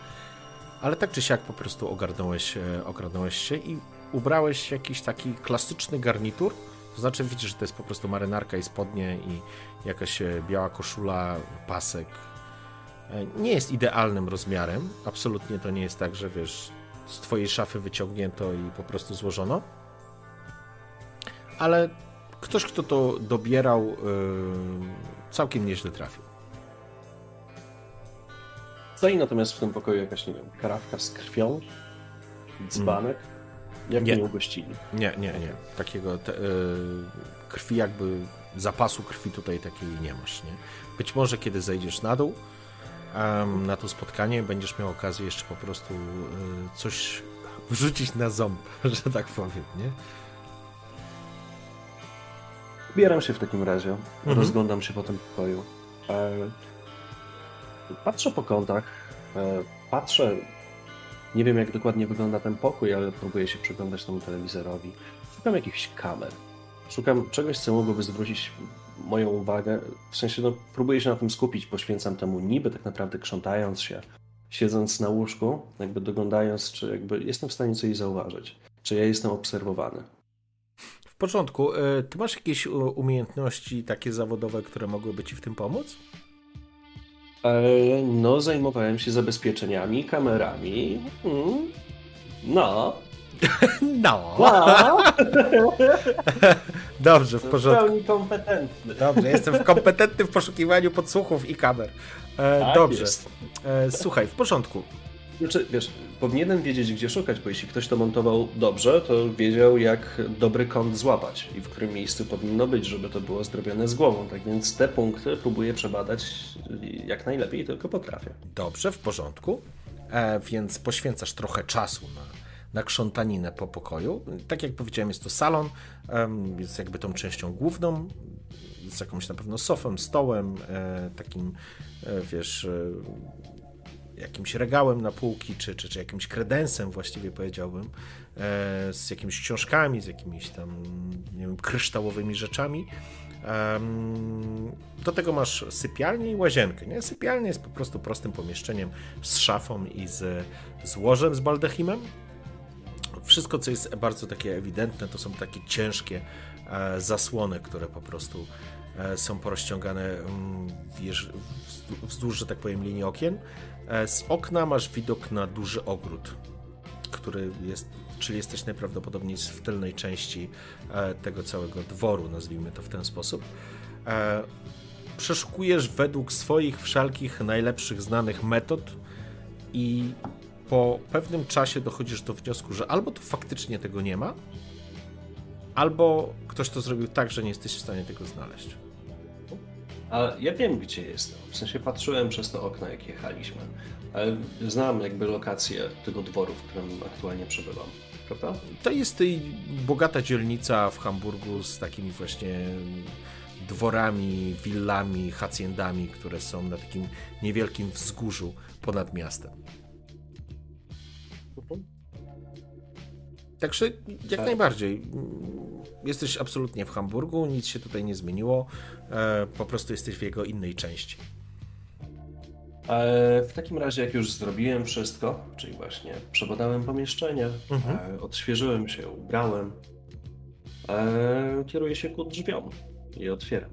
ale tak czy siak po prostu ogarnąłeś, e, ogarnąłeś się i ubrałeś jakiś taki klasyczny garnitur, to znaczy widzisz, że to jest po prostu marynarka i spodnie i jakaś e, biała koszula, pasek, nie jest idealnym rozmiarem. Absolutnie to nie jest tak, że wiesz, z twojej szafy wyciągnięto i po prostu złożono. Ale ktoś, kto to dobierał, yy, całkiem nieźle trafił. Stoi natomiast w tym pokoju jakaś, nie wiem, karawka z krwią, dzbanek. Jak Nie. ugościli. Nie, nie, nie. Takiego te, yy, krwi, jakby zapasu krwi tutaj takiej nie masz. Nie? Być może kiedy zejdziesz na dół em, na to spotkanie, będziesz miał okazję jeszcze po prostu yy, coś wrzucić na ząb, [LAUGHS] że tak powiem, nie? Ubieram się w takim razie, Mhm. rozglądam się po tym pokoju. E, patrzę po kątach, e, patrzę, nie wiem jak dokładnie wygląda ten pokój, ale próbuję się przyglądać temu telewizorowi. Szukam jakichś kamer. Szukam czegoś, co mogłoby zwrócić moją uwagę. W sensie, no, próbuję się na tym skupić, poświęcam temu niby tak naprawdę krzątając się, siedząc na łóżku, jakby doglądając, czy jakby jestem w stanie coś zauważyć. Czy ja jestem obserwowany. W porządku. E, Ty masz jakieś u- umiejętności takie zawodowe, które mogłyby ci w tym pomóc? E, No, zajmowałem się zabezpieczeniami, kamerami. Mm. No. [LAUGHS] No. no. [LAUGHS] Dobrze, w W porządku. pełni kompetentny. Dobrze, jestem [LAUGHS] kompetentny w poszukiwaniu podsłuchów i kamer. E, Tak dobrze. jest. E, słuchaj, w porządku. Znaczy, wiesz, powinienem wiedzieć, gdzie szukać, bo jeśli ktoś to montował dobrze, to wiedział, jak dobry kąt złapać i w którym miejscu powinno być, żeby to było zrobione z głową. Tak więc te punkty próbuję przebadać jak najlepiej tylko potrafię. Dobrze, w porządku. E, więc poświęcasz trochę czasu na, na krzątaninę po pokoju. Tak jak powiedziałem, jest to salon, jest jakby tą częścią główną, z jakąś na pewno sofą, stołem, e, takim, e, wiesz, e, jakimś regałem na półki, czy, czy, czy jakimś kredensem właściwie powiedziałbym, e, z jakimiś książkami, z jakimiś tam, nie wiem, kryształowymi rzeczami. Do tego masz sypialnię i łazienkę. Nie? Sypialnia jest po prostu prostym pomieszczeniem z szafą i z, z łożem z baldachimem. Wszystko, co jest bardzo takie ewidentne, to są takie ciężkie e, zasłony, które po prostu e, są porozciągane mm, wzdłuż, że tak powiem, linii okien. E, Z okna masz widok na duży ogród, który jest, czyli jesteś najprawdopodobniej w tylnej części e, tego całego dworu, nazwijmy to w ten sposób. E, Przeszukujesz według swoich wszelkich najlepszych znanych metod i po pewnym czasie dochodzisz do wniosku, że albo tu faktycznie tego nie ma, albo ktoś to zrobił tak, że nie jesteś w stanie tego znaleźć. A ja wiem, gdzie jestem. W sensie patrzyłem przez to okno, jak jechaliśmy. Ale znam jakby lokację tego dworu, w którym aktualnie przebywam. Prawda? To jest bogata dzielnica w Hamburgu z takimi właśnie dworami, willami, haciendami, które są na takim niewielkim wzgórzu ponad miastem. Także jak Tak. najbardziej. Jesteś absolutnie w Hamburgu, nic się tutaj nie zmieniło. e, Po prostu jesteś w jego innej części. E, W takim razie, jak już zrobiłem wszystko, czyli właśnie przebadałem pomieszczenie, Mhm. e, odświeżyłem się, ubrałem, kieruję się ku drzwiom i otwieram.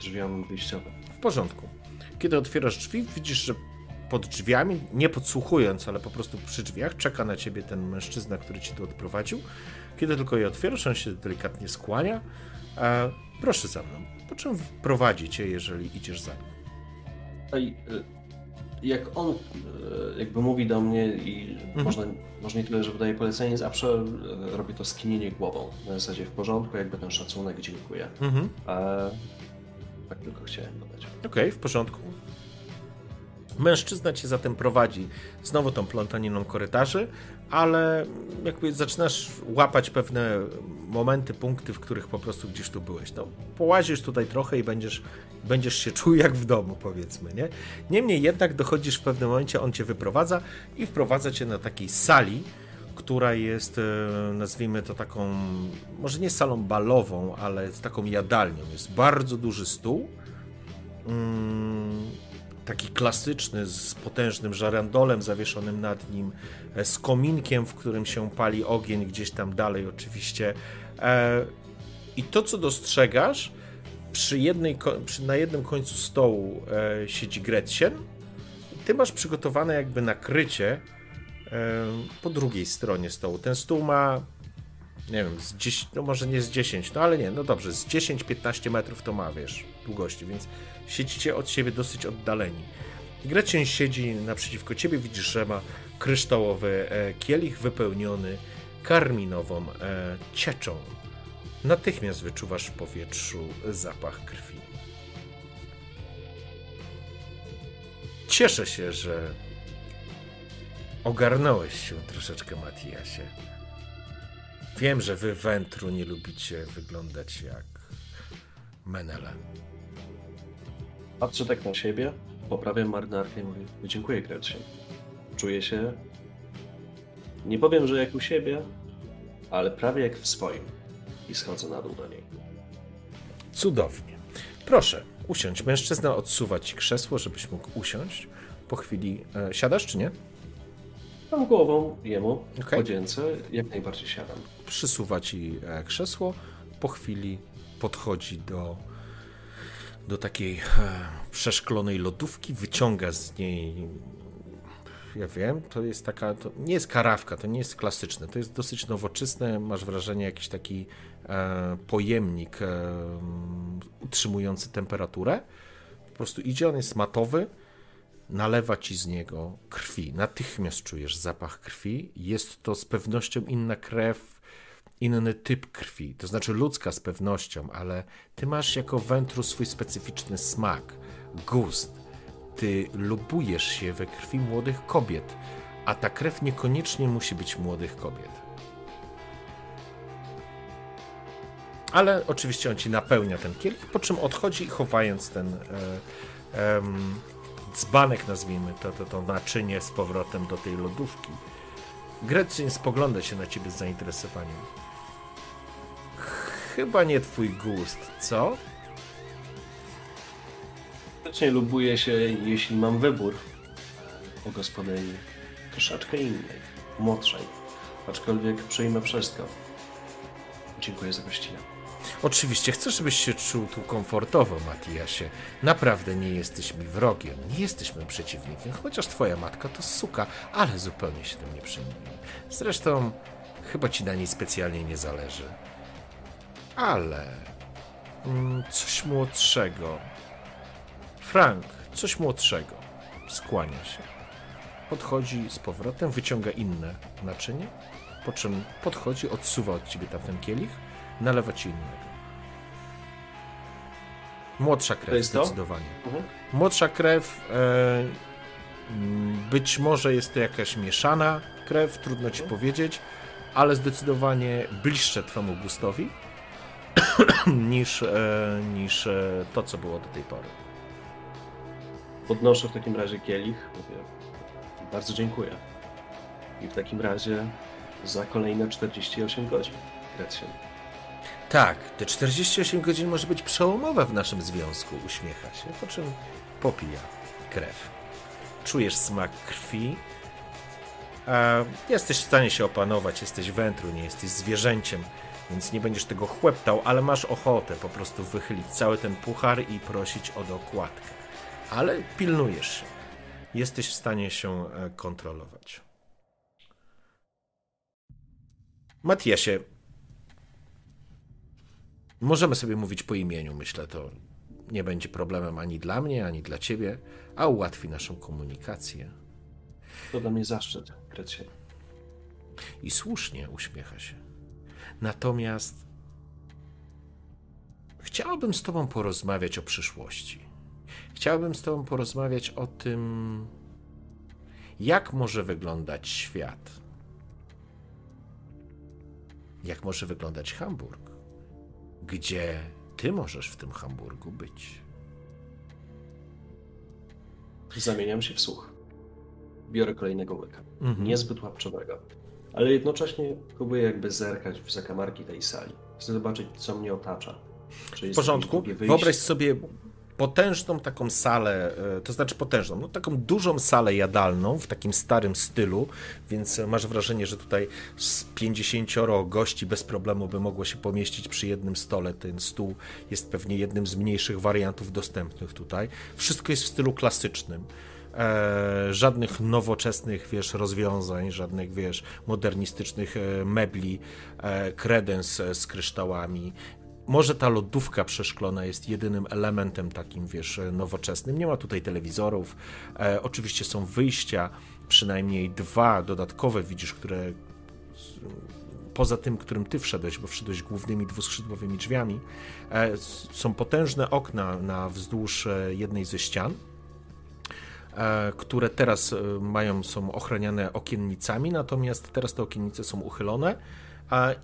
Drzwiom wyjściowym. W porządku. Kiedy otwierasz drzwi, widzisz, że pod drzwiami, nie podsłuchując, ale po prostu przy drzwiach, czeka na ciebie ten mężczyzna, który ci tu odprowadził. Kiedy tylko je otwierasz, on się delikatnie skłania. E, proszę za mną. Po czym prowadzi cię, jeżeli idziesz za nim? Y, jak on y, jakby mówi do mnie i Mhm. można, może nie tyle, że wydaje polecenie, zawsze y, robi to skinienie głową. Na zasadzie w porządku, jakby ten szacunek, dziękuję. Mhm. E, tak tylko chciałem dodać. Okej, w porządku. Mężczyzna cię zatem prowadzi znowu tą plątaniną korytarzy, ale jakby zaczynasz łapać pewne momenty, punkty, w których po prostu gdzieś tu byłeś. No, połazisz tutaj trochę i będziesz, będziesz się czuł jak w domu, powiedzmy, nie? Niemniej jednak dochodzisz w pewnym momencie, on cię wyprowadza i wprowadza cię na takiej sali, która jest, e, nazwijmy to taką, może nie salą balową, ale taką jadalnią. Jest bardzo duży stół, mm, taki klasyczny, z potężnym żarandolem zawieszonym nad nim, e, z kominkiem, w którym się pali ogień gdzieś tam dalej oczywiście. E, I to, co dostrzegasz, przy jednej, przy, na jednym końcu stołu e, siedzi Gretchen, ty masz przygotowane jakby nakrycie po drugiej stronie stołu. Ten stół ma, nie wiem, z 10, no może nie z 10, no ale nie, no dobrze, z 10-15 metrów to ma, wiesz, długości, więc siedzicie od siebie dosyć oddaleni. Gretchen siedzi naprzeciwko ciebie, widzisz, że ma kryształowy e, kielich wypełniony karminową e, cieczą. Natychmiast wyczuwasz w powietrzu zapach krwi. Cieszę się, że ogarnąłeś się troszeczkę, Matiasie. Wiem, że wy wętru nie lubicie wyglądać jak Menele. Patrzę tak na siebie, poprawiam marynarkę i mówię, dziękuję Gretchen. Czuję się, nie powiem, że jak u siebie, ale prawie jak w swoim. I schodzę na dół do niej. Cudownie. Proszę, usiądź. Mężczyzna odsuwa ci krzesło, żebyś mógł usiąść. Po chwili e, siadasz, czy nie? Mam głową jemu, Okej. podzięce, jak najbardziej siadam. Przysuwa ci e, krzesło. Po chwili podchodzi do, do takiej e, przeszklonej lodówki, wyciąga z niej. Ja wiem, to jest taka. To nie jest karawka, to nie jest klasyczne. To jest dosyć nowoczesne. Masz wrażenie, jakiś taki e, pojemnik e, utrzymujący temperaturę. Po prostu idzie, on jest matowy. nalewa ci z niego krwi. Natychmiast czujesz zapach krwi. Jest to z pewnością inna krew, inny typ krwi. To znaczy ludzka z pewnością, ale ty masz jako wętru swój specyficzny smak, gust. Ty lubujesz się we krwi młodych kobiet, a ta krew niekoniecznie musi być młodych kobiet. Ale oczywiście on ci napełnia ten kielich, po czym odchodzi, chowając ten e, em, dzbanek, nazwijmy to, to, to naczynie z powrotem do tej lodówki. Grecjan spogląda się na ciebie z zainteresowaniem. Chyba nie twój gust, co? Faktycznie lubuję się, jeśli mam wybór o gospodyni troszeczkę innej, młodszej, aczkolwiek przyjmę wszystko. Dziękuję za gościnę. Oczywiście chcę, żebyś się czuł tu komfortowo, Matiasie. Naprawdę nie jesteś mi wrogiem, nie jesteśmy przeciwnikiem, chociaż twoja matka to suka, ale zupełnie się tym nie przejmuj. Zresztą chyba ci na niej specjalnie nie zależy. Ale mm, coś młodszego. Frank, coś młodszego. Skłania się. Podchodzi z powrotem, wyciąga inne naczynie, po czym podchodzi, odsuwa od ciebie tamten kielich, nalewa ci innego. Młodsza krew, jest to? zdecydowanie. Mhm. Młodsza krew, e, być może jest to jakaś mieszana krew, trudno ci powiedzieć, ale zdecydowanie bliższe twemu gustowi [COUGHS] niż, e, niż e, to, co było do tej pory. Podnoszę w takim razie kielich. Mówię, bardzo dziękuję. I w takim razie za kolejne 48 godzin. Grecjan. Tak, te 48 godzin może być przełomowe w naszym związku, uśmiecha się, po czym popija krew. Czujesz smak krwi. E, jesteś w stanie się opanować, jesteś wętru, nie jesteś zwierzęciem, więc nie będziesz tego chłeptał, ale masz ochotę po prostu wychylić cały ten puchar i prosić o dokładkę. Ale pilnujesz się. Jesteś w stanie się e, kontrolować. Matiasie, Możemy sobie mówić po imieniu, myślę, to nie będzie problemem ani dla mnie, ani dla ciebie, a ułatwi naszą komunikację. To dla mnie zaszczyt, Grecjan. I słusznie uśmiecha się. Natomiast chciałbym z tobą porozmawiać o przyszłości. Chciałbym z tobą porozmawiać o tym, jak może wyglądać świat. Jak może wyglądać Hamburg gdzie ty możesz w tym Hamburgu być. Zamieniam się w słuch. Biorę kolejnego łyka. Mhm. Niezbyt łapczowego. Ale jednocześnie próbuję jakby zerkać w zakamarki tej sali. Chcę zobaczyć, co mnie otacza. W porządku. Wyobraź sobie potężną taką salę, e, to znaczy potężną, no taką dużą salę jadalną w takim starym stylu, więc masz wrażenie, że tutaj z 50 gości bez problemu by mogło się pomieścić przy jednym stole. Ten stół jest pewnie jednym z mniejszych wariantów dostępnych tutaj. Wszystko jest w stylu klasycznym. E, żadnych nowoczesnych, wiesz, rozwiązań, żadnych, wiesz, modernistycznych e, mebli, e, kredens e, z kryształami, może ta lodówka przeszklona jest jedynym elementem takim, wiesz, nowoczesnym. Nie ma tutaj telewizorów. E, oczywiście są wyjścia, przynajmniej dwa dodatkowe widzisz, które poza tym, którym ty wszedłeś, bo wszedłeś głównymi dwuskrzydłowymi drzwiami, e, są potężne okna na wzdłuż e, jednej ze ścian, e, które teraz e, mają, są ochraniane okiennicami, natomiast teraz te okiennice są uchylone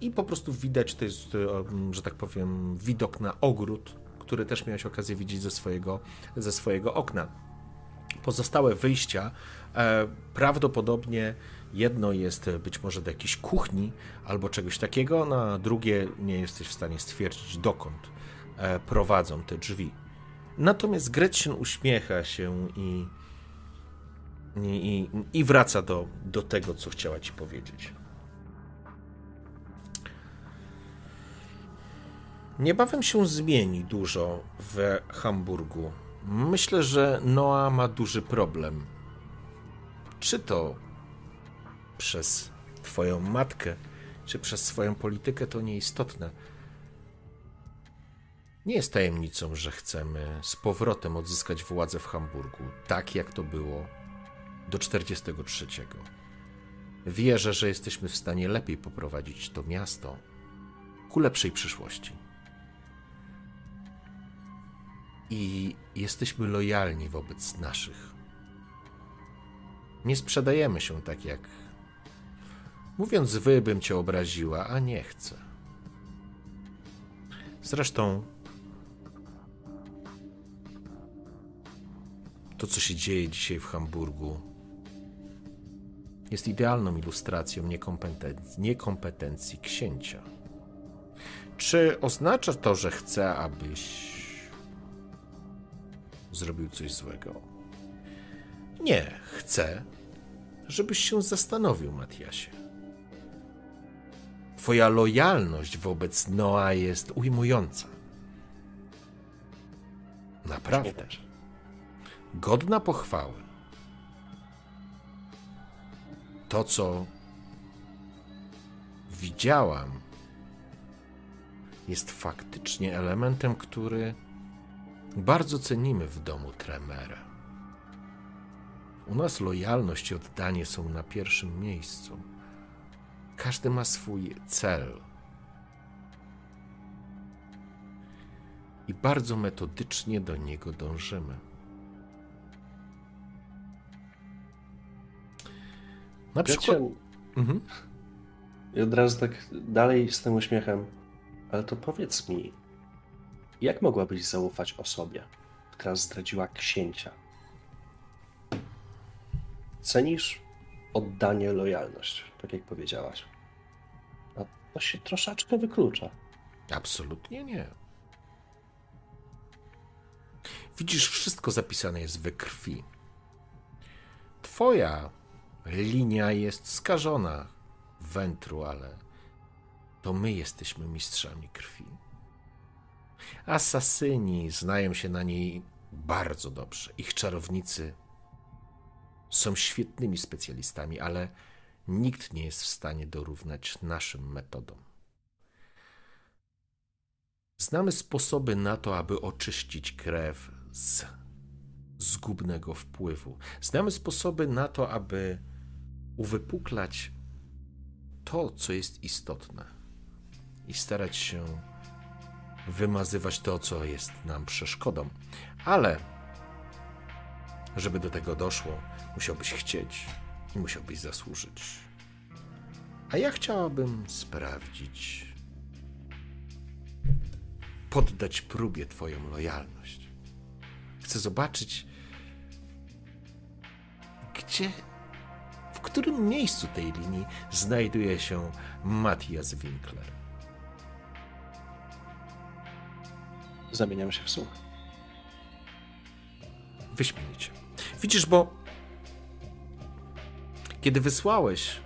I po prostu widać, to jest, e, że tak powiem, widok na ogród, który też miałeś okazję widzieć ze swojego, ze swojego okna. Pozostałe wyjścia e, prawdopodobnie jedno jest być może do jakiejś kuchni albo czegoś takiego, na drugie nie jesteś w stanie stwierdzić dokąd e, prowadzą te drzwi. Natomiast Gretchen uśmiecha się i, i, i, i wraca do, do tego, co chciała ci powiedzieć. Niebawem się zmieni dużo w Hamburgu. Myślę, że Noa ma duży problem. Czy to przez Twoją matkę, czy przez swoją politykę, to nieistotne. Nie jest tajemnicą, że chcemy z powrotem odzyskać władzę w Hamburgu, tak jak to było do 43. Wierzę, że jesteśmy w stanie lepiej poprowadzić to miasto ku lepszej przyszłości. I jesteśmy lojalni wobec naszych. Nie sprzedajemy się tak jak. Mówiąc wy, bym cię obraziła, a nie chcę. Zresztą. To, co się dzieje dzisiaj w Hamburgu, jest idealną ilustracją niekompetencji, niekompetencji księcia. Czy oznacza to, że chce, abyś zrobił coś złego? Nie, chcę, żebyś się zastanowił, Matiasie. Twoja lojalność wobec Noa jest ujmująca. Naprawdę. Godna pochwały. To, co widziałam, jest faktycznie elementem, który bardzo cenimy w domu Tremera. U nas lojalność i oddanie są na pierwszym miejscu. Każdy ma swój cel. I bardzo metodycznie do niego dążymy. Na przykład. Mhm. I od razu tak dalej z tym uśmiechem. Ale to powiedz mi, jak mogłabyś zaufać osobie, która zdradziła księcia? Cenisz oddanie, lojalność, tak jak powiedziałaś. A to się troszeczkę wyklucza. Absolutnie nie. Widzisz, wszystko zapisane jest we krwi. Twoja linia jest skażona wętru, ale to my jesteśmy mistrzami krwi. Asasyni znają się na niej bardzo dobrze. Ich czarownicy są świetnymi specjalistami, ale nikt nie jest w stanie dorównać naszym metodom. Znamy sposoby na to, aby oczyścić krew z zgubnego wpływu. Znamy sposoby na to, aby uwypuklać to, co jest istotne i starać się wymazywać to, co jest nam przeszkodą. Ale, żeby do tego doszło, musiałbyś chcieć i musiałbyś zasłużyć. A ja chciałabym sprawdzić, poddać próbie Twoją lojalność. Chcę zobaczyć, gdzie, którym miejscu tej linii znajduje się Matthias Winkler. Zamieniam się w słuch. Wyśmienicie. Widzisz, bo kiedy wysłałeś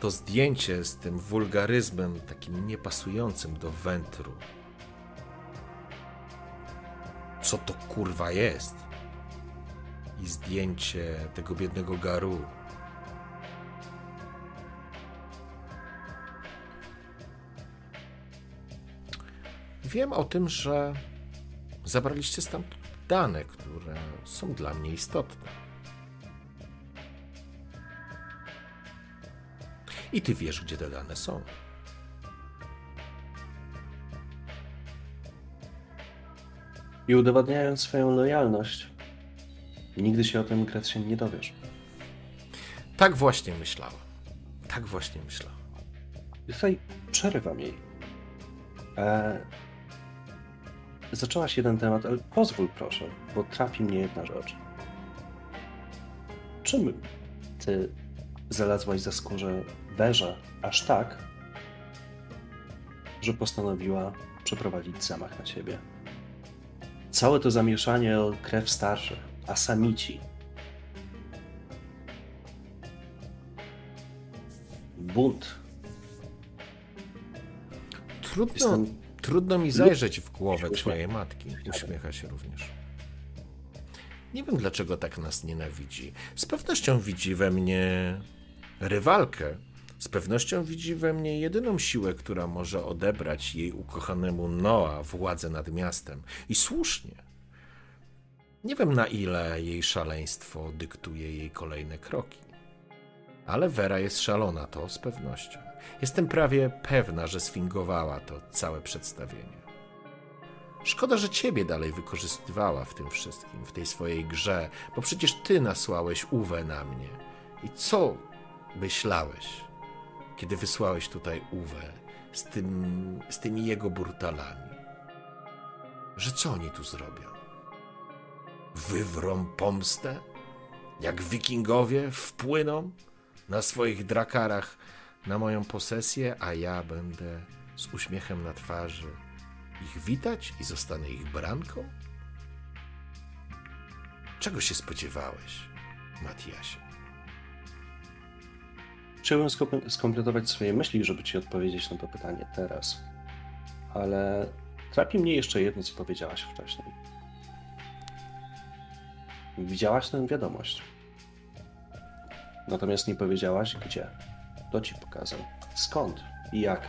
to zdjęcie z tym wulgaryzmem takim niepasującym do wętru, co to kurwa jest? I zdjęcie tego biednego garu. Wiem o tym, że zabraliście stamtąd dane, które są dla mnie istotne. I ty wiesz, gdzie te dane są. I udowadniając swoją lojalność, nigdy się o tym Gretchen nie dowiesz. Tak właśnie myślałem. Tak właśnie myślałem. I Tutaj przerywam jej. E... Zaczęłaś jeden temat, ale pozwól proszę, bo trapi mnie jedna rzecz. Czym ty znalazłaś za skórze Berze aż tak, że postanowiła przeprowadzić zamach na ciebie? Całe to zamieszanie o krew starszych, asamici. Bunt. Trudno, Jestem- trudno mi zajrzeć w głowę Uśmiech. twojej matki. Uśmiecha się również. Nie wiem, dlaczego tak nas nienawidzi. Z pewnością widzi we mnie rywalkę. Z pewnością widzi we mnie jedyną siłę, która może odebrać jej ukochanemu Noa władzę nad miastem. I słusznie. Nie wiem, na ile jej szaleństwo dyktuje jej kolejne kroki. Ale Vera jest szalona, to z pewnością. Jestem prawie pewna, że sfingowała to całe przedstawienie. Szkoda, że ciebie dalej wykorzystywała w tym wszystkim, w tej swojej grze, bo przecież ty nasłałeś Uwę na mnie. I co myślałeś, kiedy wysłałeś tutaj Uwę z, tym, z tymi jego brutalami? Że co oni tu zrobią? Wywrą pomstę? Jak wikingowie wpłyną na swoich drakarach na moją posesję, a ja będę z uśmiechem na twarzy ich witać i zostanę ich branką? Czego się spodziewałeś, Matiasie? Chciałbym skompletować swoje myśli, żeby ci odpowiedzieć na to pytanie teraz. Ale trapi mnie jeszcze jedno, co powiedziałaś wcześniej. Widziałaś tę wiadomość. Natomiast nie powiedziałaś gdzie. To ci pokazał. Skąd i jak.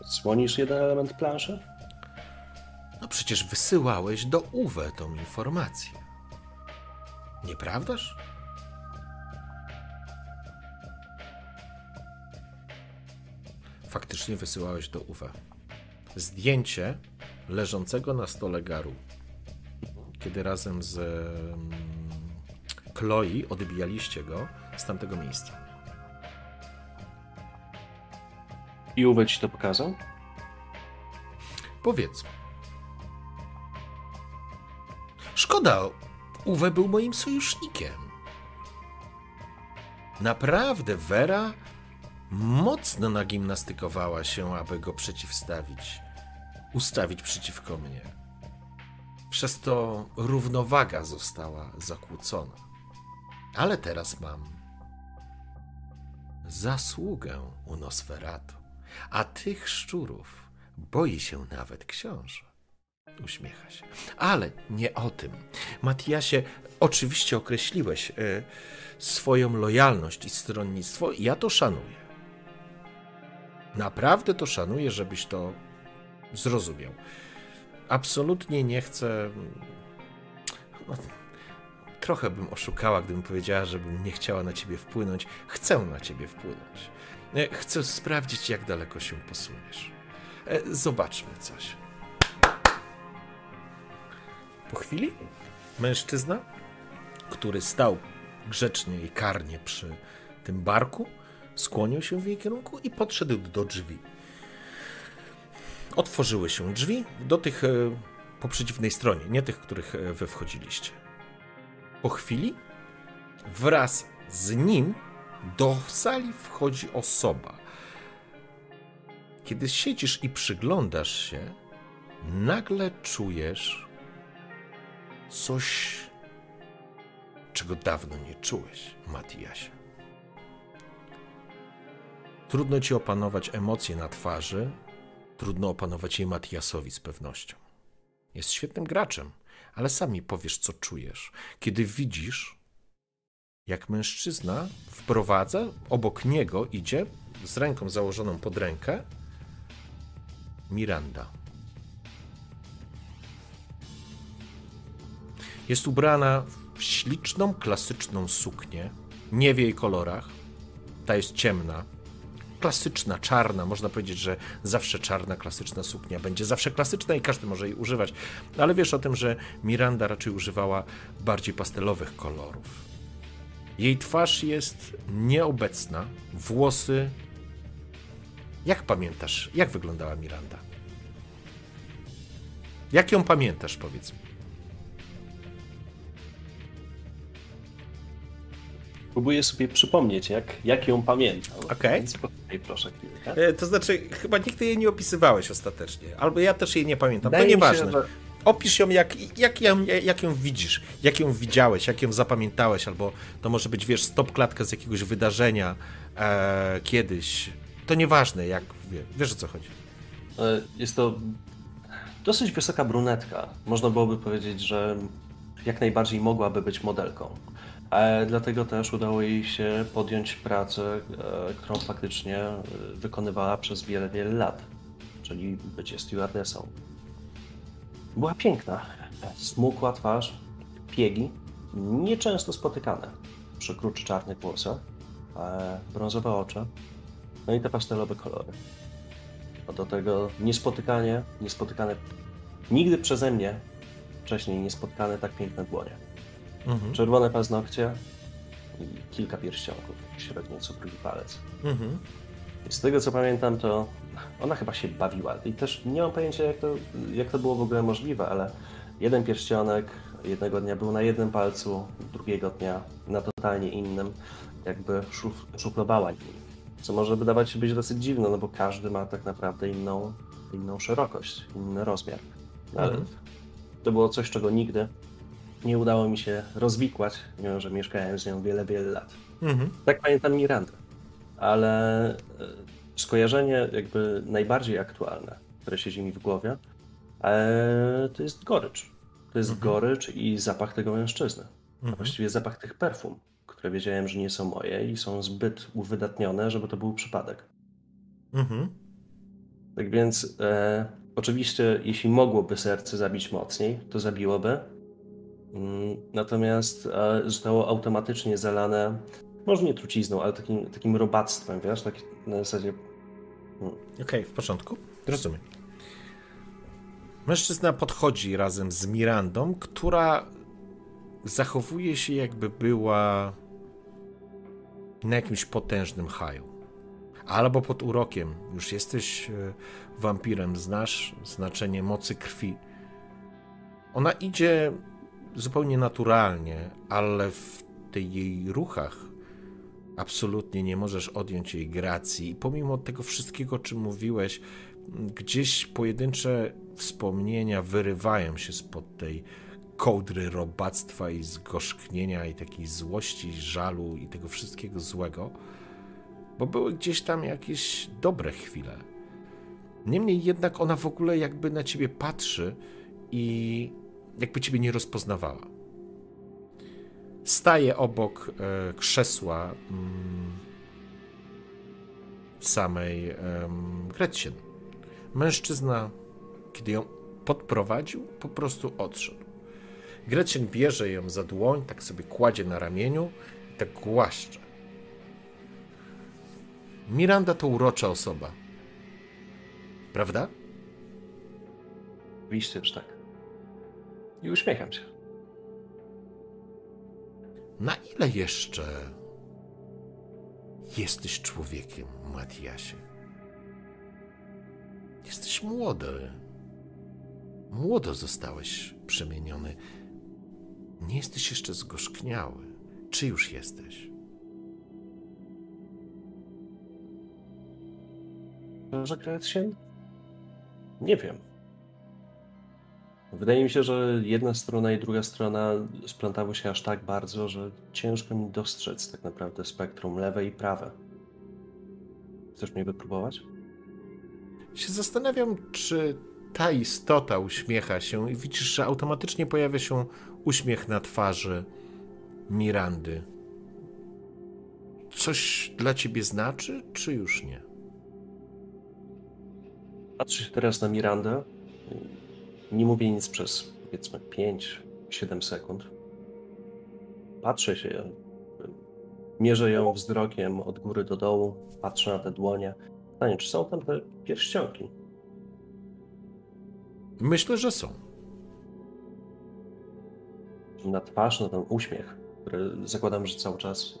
Odsłonisz jeden element planszy? No przecież wysyłałeś do Uwe tą informację. Nieprawdaż? Faktycznie wysyłałeś do Uwe. Zdjęcie leżącego na stole garu. Kiedy razem z Chloe odbijaliście go z tamtego miejsca. I Uwe ci to pokazał? Powiedz. Szkoda, Uwe był moim sojusznikiem. Naprawdę, Vera mocno nagimnastykowała się, aby go przeciwstawić, ustawić przeciwko mnie. Przez to równowaga została zakłócona. Ale teraz mam zasługę u Nosferatu, a tych szczurów boi się nawet książę. Uśmiecha się. Ale nie o tym. Matiasie, oczywiście określiłeś e, swoją lojalność i stronnictwo, ja to szanuję. Naprawdę to szanuję, żebyś to zrozumiał. Absolutnie nie chcę. No, trochę bym oszukała, gdybym powiedziała, żebym nie chciała na ciebie wpłynąć. Chcę na ciebie wpłynąć. E, Chcę sprawdzić, jak daleko się posuniesz. E, Zobaczmy coś. Po chwili mężczyzna, który stał grzecznie i karnie przy tym barku, skłonił się w jej kierunku i podszedł do drzwi. Otworzyły się drzwi do tych e, po przeciwnej stronie, nie tych, których e, wy wchodziliście. Po chwili wraz z nim do sali wchodzi osoba. Kiedy siedzisz i przyglądasz się, nagle czujesz coś, czego dawno nie czułeś, Matiasie. Trudno ci opanować emocje na twarzy, trudno opanować je Matiasowi z pewnością. Jest świetnym graczem, ale sami powiesz, co czujesz, kiedy widzisz, jak mężczyzna wprowadza, obok niego idzie z ręką założoną pod rękę Miranda. Jest ubrana w śliczną, klasyczną suknię, nie w jej kolorach. Ta jest ciemna, klasyczna, czarna. Można powiedzieć, że zawsze czarna, klasyczna suknia będzie zawsze klasyczna i każdy może jej używać. Ale wiesz o tym, że Miranda raczej używała bardziej pastelowych kolorów. Jej twarz jest nieobecna, włosy. Jak pamiętasz, jak wyglądała Miranda? Jak ją pamiętasz, powiedz mi? Próbuję sobie przypomnieć, jak, jak ją pamiętam. Okej. Więc poczekaj proszę chwilkę. E, To znaczy, chyba nigdy jej nie opisywałeś ostatecznie. Albo ja też jej nie pamiętam. To mi się, nieważne. że- Opisz ją, jak, jak, ją, jak ją widzisz, jak ją widziałeś, jak ją zapamiętałeś, albo to może być, wiesz, stop klatka z jakiegoś wydarzenia e, kiedyś. To nieważne, jak wie, wiesz o co chodzi. E, Jest to dosyć wysoka brunetka. Można byłoby powiedzieć, że jak najbardziej mogłaby być modelką. E, Dlatego też udało jej się podjąć pracę, e, którą faktycznie e, wykonywała przez wiele, wiele lat, czyli bycie stewardessą. Była piękna, smukła twarz, piegi, nieczęsto spotykane przy kruczy czarnych włosach, brązowe oczy, no i te pastelowe kolory. A do tego niespotykanie, niespotykane, nigdy przeze mnie wcześniej niespotkane tak piękne dłonie. Mhm. Czerwone paznokcie i kilka pierścionków, średnio co drugi palec. Mhm. I z tego co pamiętam, to ona chyba się bawiła. I też nie mam pojęcia, jak to, jak to było w ogóle możliwe, ale jeden pierścionek jednego dnia był na jednym palcu, drugiego dnia na totalnie innym, jakby szuf, szuflowała nim. Co może wydawać się być dosyć dziwne, no bo każdy ma tak naprawdę inną, inną szerokość, inny rozmiar. Ale Mhm. to było coś, czego nigdy nie udało mi się rozwikłać, mimo że mieszkałem z nią wiele, wiele lat. Mhm. Tak pamiętam Mirandę, ale e, skojarzenie jakby najbardziej aktualne, które siedzi mi w głowie, e, to jest gorycz. To jest gorycz i zapach tego mężczyzny. A Mhm. właściwie zapach tych perfum, które wiedziałem, że nie są moje i są zbyt uwydatnione, żeby to był przypadek. Mhm. Tak więc e, oczywiście, jeśli mogłoby serce zabić mocniej, to zabiłoby. Mm, Natomiast e, zostało automatycznie zalane, może nie trucizną, ale takim, takim robactwem, wiesz, tak na zasadzie Okej, w porządku. Rozumiem. Mężczyzna podchodzi razem z Mirandą, która zachowuje się jakby była na jakimś potężnym haju. Albo pod urokiem. Już jesteś e, wampirem, znasz znaczenie mocy krwi. Ona idzie zupełnie naturalnie, ale w tej jej ruchach absolutnie nie możesz odjąć jej gracji. I pomimo tego wszystkiego, o czym mówiłeś, gdzieś pojedyncze wspomnienia wyrywają się spod tej kołdry robactwa i zgorzknienia i takiej złości, żalu i tego wszystkiego złego, bo były gdzieś tam jakieś dobre chwile. Niemniej jednak ona w ogóle jakby na ciebie patrzy i jakby ciebie nie rozpoznawała staje obok e, krzesła mm, samej em, Gretchen. Mężczyzna, kiedy ją podprowadził, po prostu odszedł. Gretchen bierze ją za dłoń, tak sobie kładzie na ramieniu i tak głaszcze. Miranda to urocza osoba. Prawda? oczywiście, że tak. I uśmiecham się. Na ile jeszcze jesteś człowiekiem, Matiasie? Jesteś młody. Młodo zostałeś przemieniony. Nie jesteś jeszcze zgorzkniały. Czy już jesteś? Że Gretchen? Nie wiem. Wydaje mi się, że jedna strona i druga strona splątały się aż tak bardzo, że ciężko mi dostrzec tak naprawdę spektrum lewe i prawe. Chcesz mnie wypróbować? Się zastanawiam, czy ta istota uśmiecha się i widzisz, że automatycznie pojawia się uśmiech na twarzy Mirandy. Coś dla ciebie znaczy, czy już nie? Patrzę się teraz na Mirandę. Nie mówię nic przez powiedzmy 5-7 sekund. Patrzę się, mierzę ją wzrokiem od góry do dołu, patrzę na te dłonie. Pytanie, czy są tam te pierścionki? Myślę, że są. Na twarz, na ten uśmiech, który zakładam, że cały czas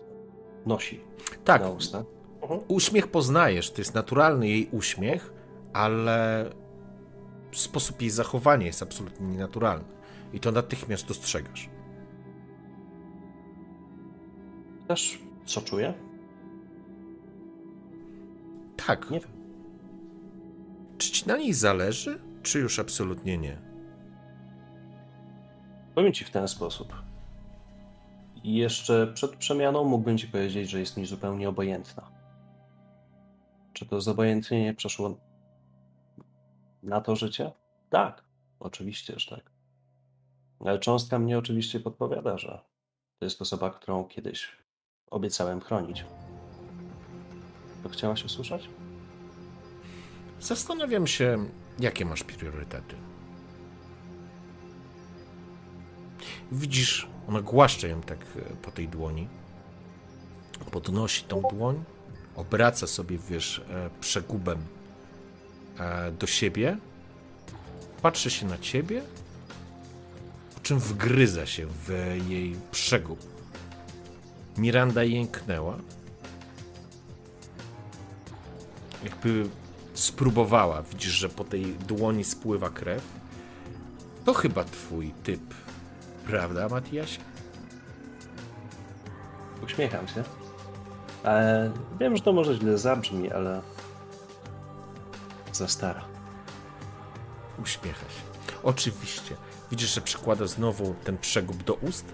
nosi Tak, na usta. Mhm. uśmiech poznajesz, to jest naturalny jej uśmiech, ale sposób jej zachowania jest absolutnie nienaturalny. I to natychmiast dostrzegasz. Też co czuję? Tak. Nie wiem. Czy ci na niej zależy, czy już absolutnie nie? Powiem ci w ten sposób. Jeszcze przed przemianą mógłbym ci powiedzieć, że jest mi zupełnie obojętna. Czy to zobojętnienie przeszło na to życie? Tak, oczywiście, że tak. Ale cząstka mnie oczywiście podpowiada, że to jest osoba, którą kiedyś obiecałem chronić. To chciałaś usłyszeć? Zastanawiam się, jakie masz priorytety. Widzisz, ona głaszcze ją tak e, po tej dłoni. Podnosi tą dłoń, obraca sobie, wiesz, e, przegubem do siebie, patrzy się na ciebie, po czym wgryza się w jej przegub. Miranda jęknęła. Jakby spróbowała. Widzisz, że po tej dłoni spływa krew. To chyba twój typ, prawda, Matiasie? Uśmiecham się. E, wiem, że to może źle zabrzmi, ale za stara. Uśmiecha się. Oczywiście. Widzisz, że przykłada znowu ten przegub do ust.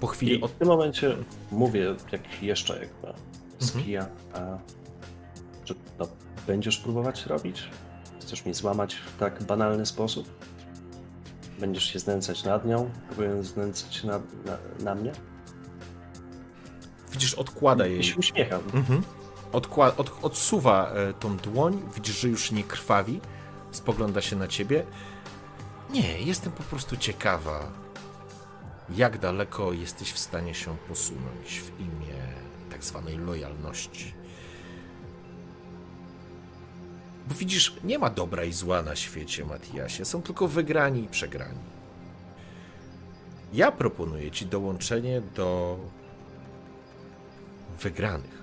Po chwili I od... w tym momencie mówię, jak jeszcze jakby spija, a że to będziesz próbować robić? Chcesz mnie złamać w tak banalny sposób? Będziesz się znęcać nad nią, próbując znęcać się na, na, na mnie? widzisz, odkłada I jej. się uśmiecham. Mhm. Odkła- od, odsuwa e, tą dłoń, widzisz, że już nie krwawi, spogląda się na ciebie. Nie, jestem po prostu ciekawa, jak daleko jesteś w stanie się posunąć w imię tak zwanej lojalności. Bo widzisz, nie ma dobra i zła na świecie, Matiasie. Są tylko wygrani i przegrani. Ja proponuję ci dołączenie do wygranych.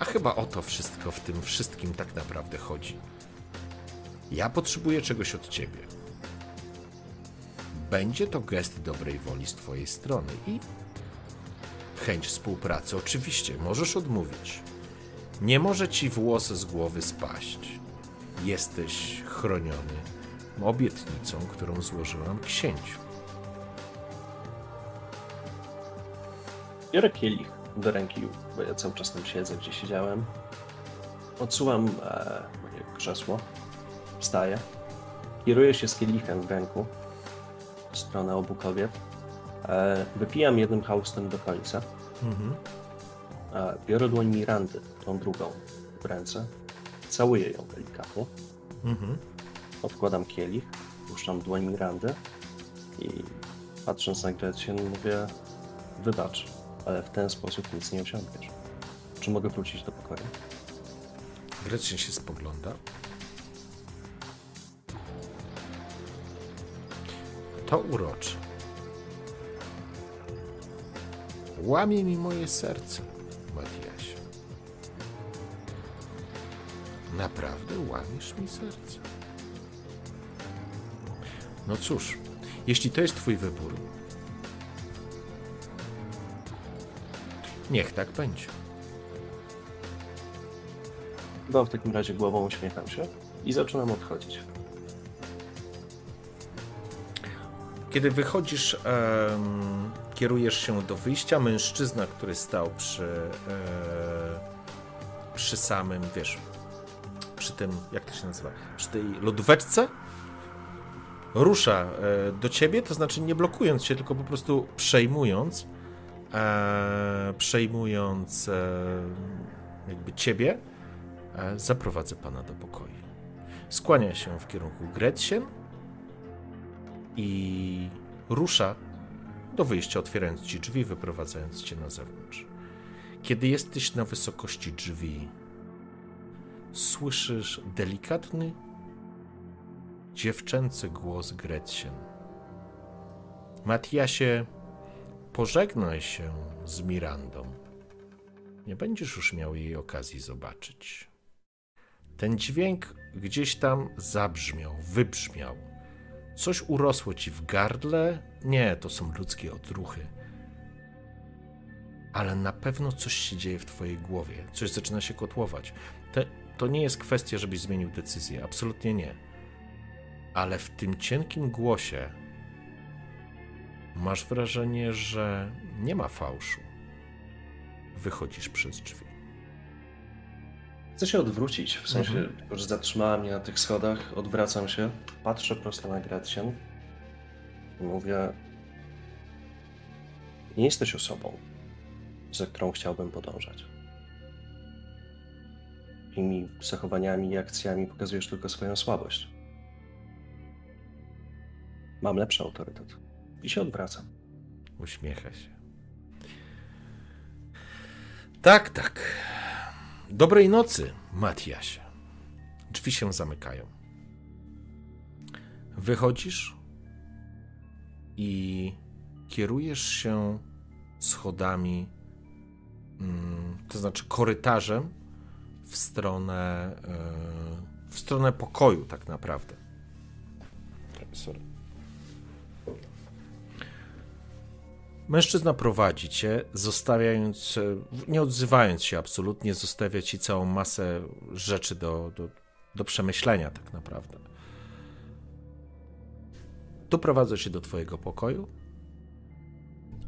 A chyba o to wszystko w tym wszystkim tak naprawdę chodzi. Ja potrzebuję czegoś od ciebie. Będzie to gest dobrej woli z twojej strony i chęć współpracy. Oczywiście, możesz odmówić. Nie może ci włos z głowy spaść. Jesteś chroniony obietnicą, którą złożyłam księciu. Biorę kielich do ręki, bo ja cały czas tam siedzę, gdzie siedziałem. Odsuwam e, moje krzesło, wstaję, kieruję się z kielichem w ręku w stronę obu kobiet. E, wypijam jednym haustem do końca. Mhm. E, biorę dłoń Mirandy, tą drugą w ręce, całuję ją delikatnie, Mhm. odkładam kielich, puszczam dłoń Mirandy i patrząc na Gretchen mówię wybacz, ale w ten sposób nic nie osiągniesz. Czy mogę wrócić do pokoju? Gretchen się spogląda. To urocze. Łamie mi moje serce, Matiasie. Naprawdę łamiesz mi serce? No cóż, jeśli to jest twój wybór, niech tak będzie. Chyba w takim razie głową uśmiecham się i zaczynam odchodzić. Kiedy wychodzisz, em, kierujesz się do wyjścia, mężczyzna, który stał przy, e, przy samym, wiesz, przy tym, jak to się nazywa, przy tej lodóweczce, rusza e, do ciebie, to znaczy nie blokując się, tylko po prostu przejmując, e, przejmując e, jakby ciebie, e, zaprowadzę pana do pokoju. Skłania się w kierunku Gretchen, i rusza do wyjścia, otwierając ci drzwi, wyprowadzając cię na zewnątrz. Kiedy jesteś na wysokości drzwi, słyszysz delikatny, dziewczęcy głos Gretchen. Matiasie, pożegnaj się z Mirandą. Nie będziesz już miał jej okazji zobaczyć. Ten dźwięk gdzieś tam zabrzmiał, wybrzmiał. Coś urosło ci w gardle? Nie, to są ludzkie odruchy. Ale na pewno coś się dzieje w twojej głowie. Coś zaczyna się kotłować. To, to nie jest kwestia, żebyś zmienił decyzję. Absolutnie nie. Ale w tym cienkim głosie masz wrażenie, że nie ma fałszu. Wychodzisz przez drzwi. Chcę się odwrócić, w sensie, Mhm. że zatrzymała mnie na tych schodach, odwracam się, patrzę prosto na Gretchen i mówię nie jesteś osobą, za którą chciałbym podążać. Tymi zachowaniami i akcjami pokazujesz tylko swoją słabość. Mam lepszy autorytet. I się odwracam. Uśmiecha się. Tak, tak. Dobrej nocy, Matiasie. Drzwi się zamykają. Wychodzisz i kierujesz się schodami, mm, to znaczy korytarzem w stronę, e, w stronę pokoju, tak naprawdę. Sorry. Mężczyzna prowadzi cię, zostawiając, e, nie odzywając się absolutnie, zostawia ci całą masę rzeczy do, do, do przemyślenia, tak naprawdę. Doprowadza cię do twojego pokoju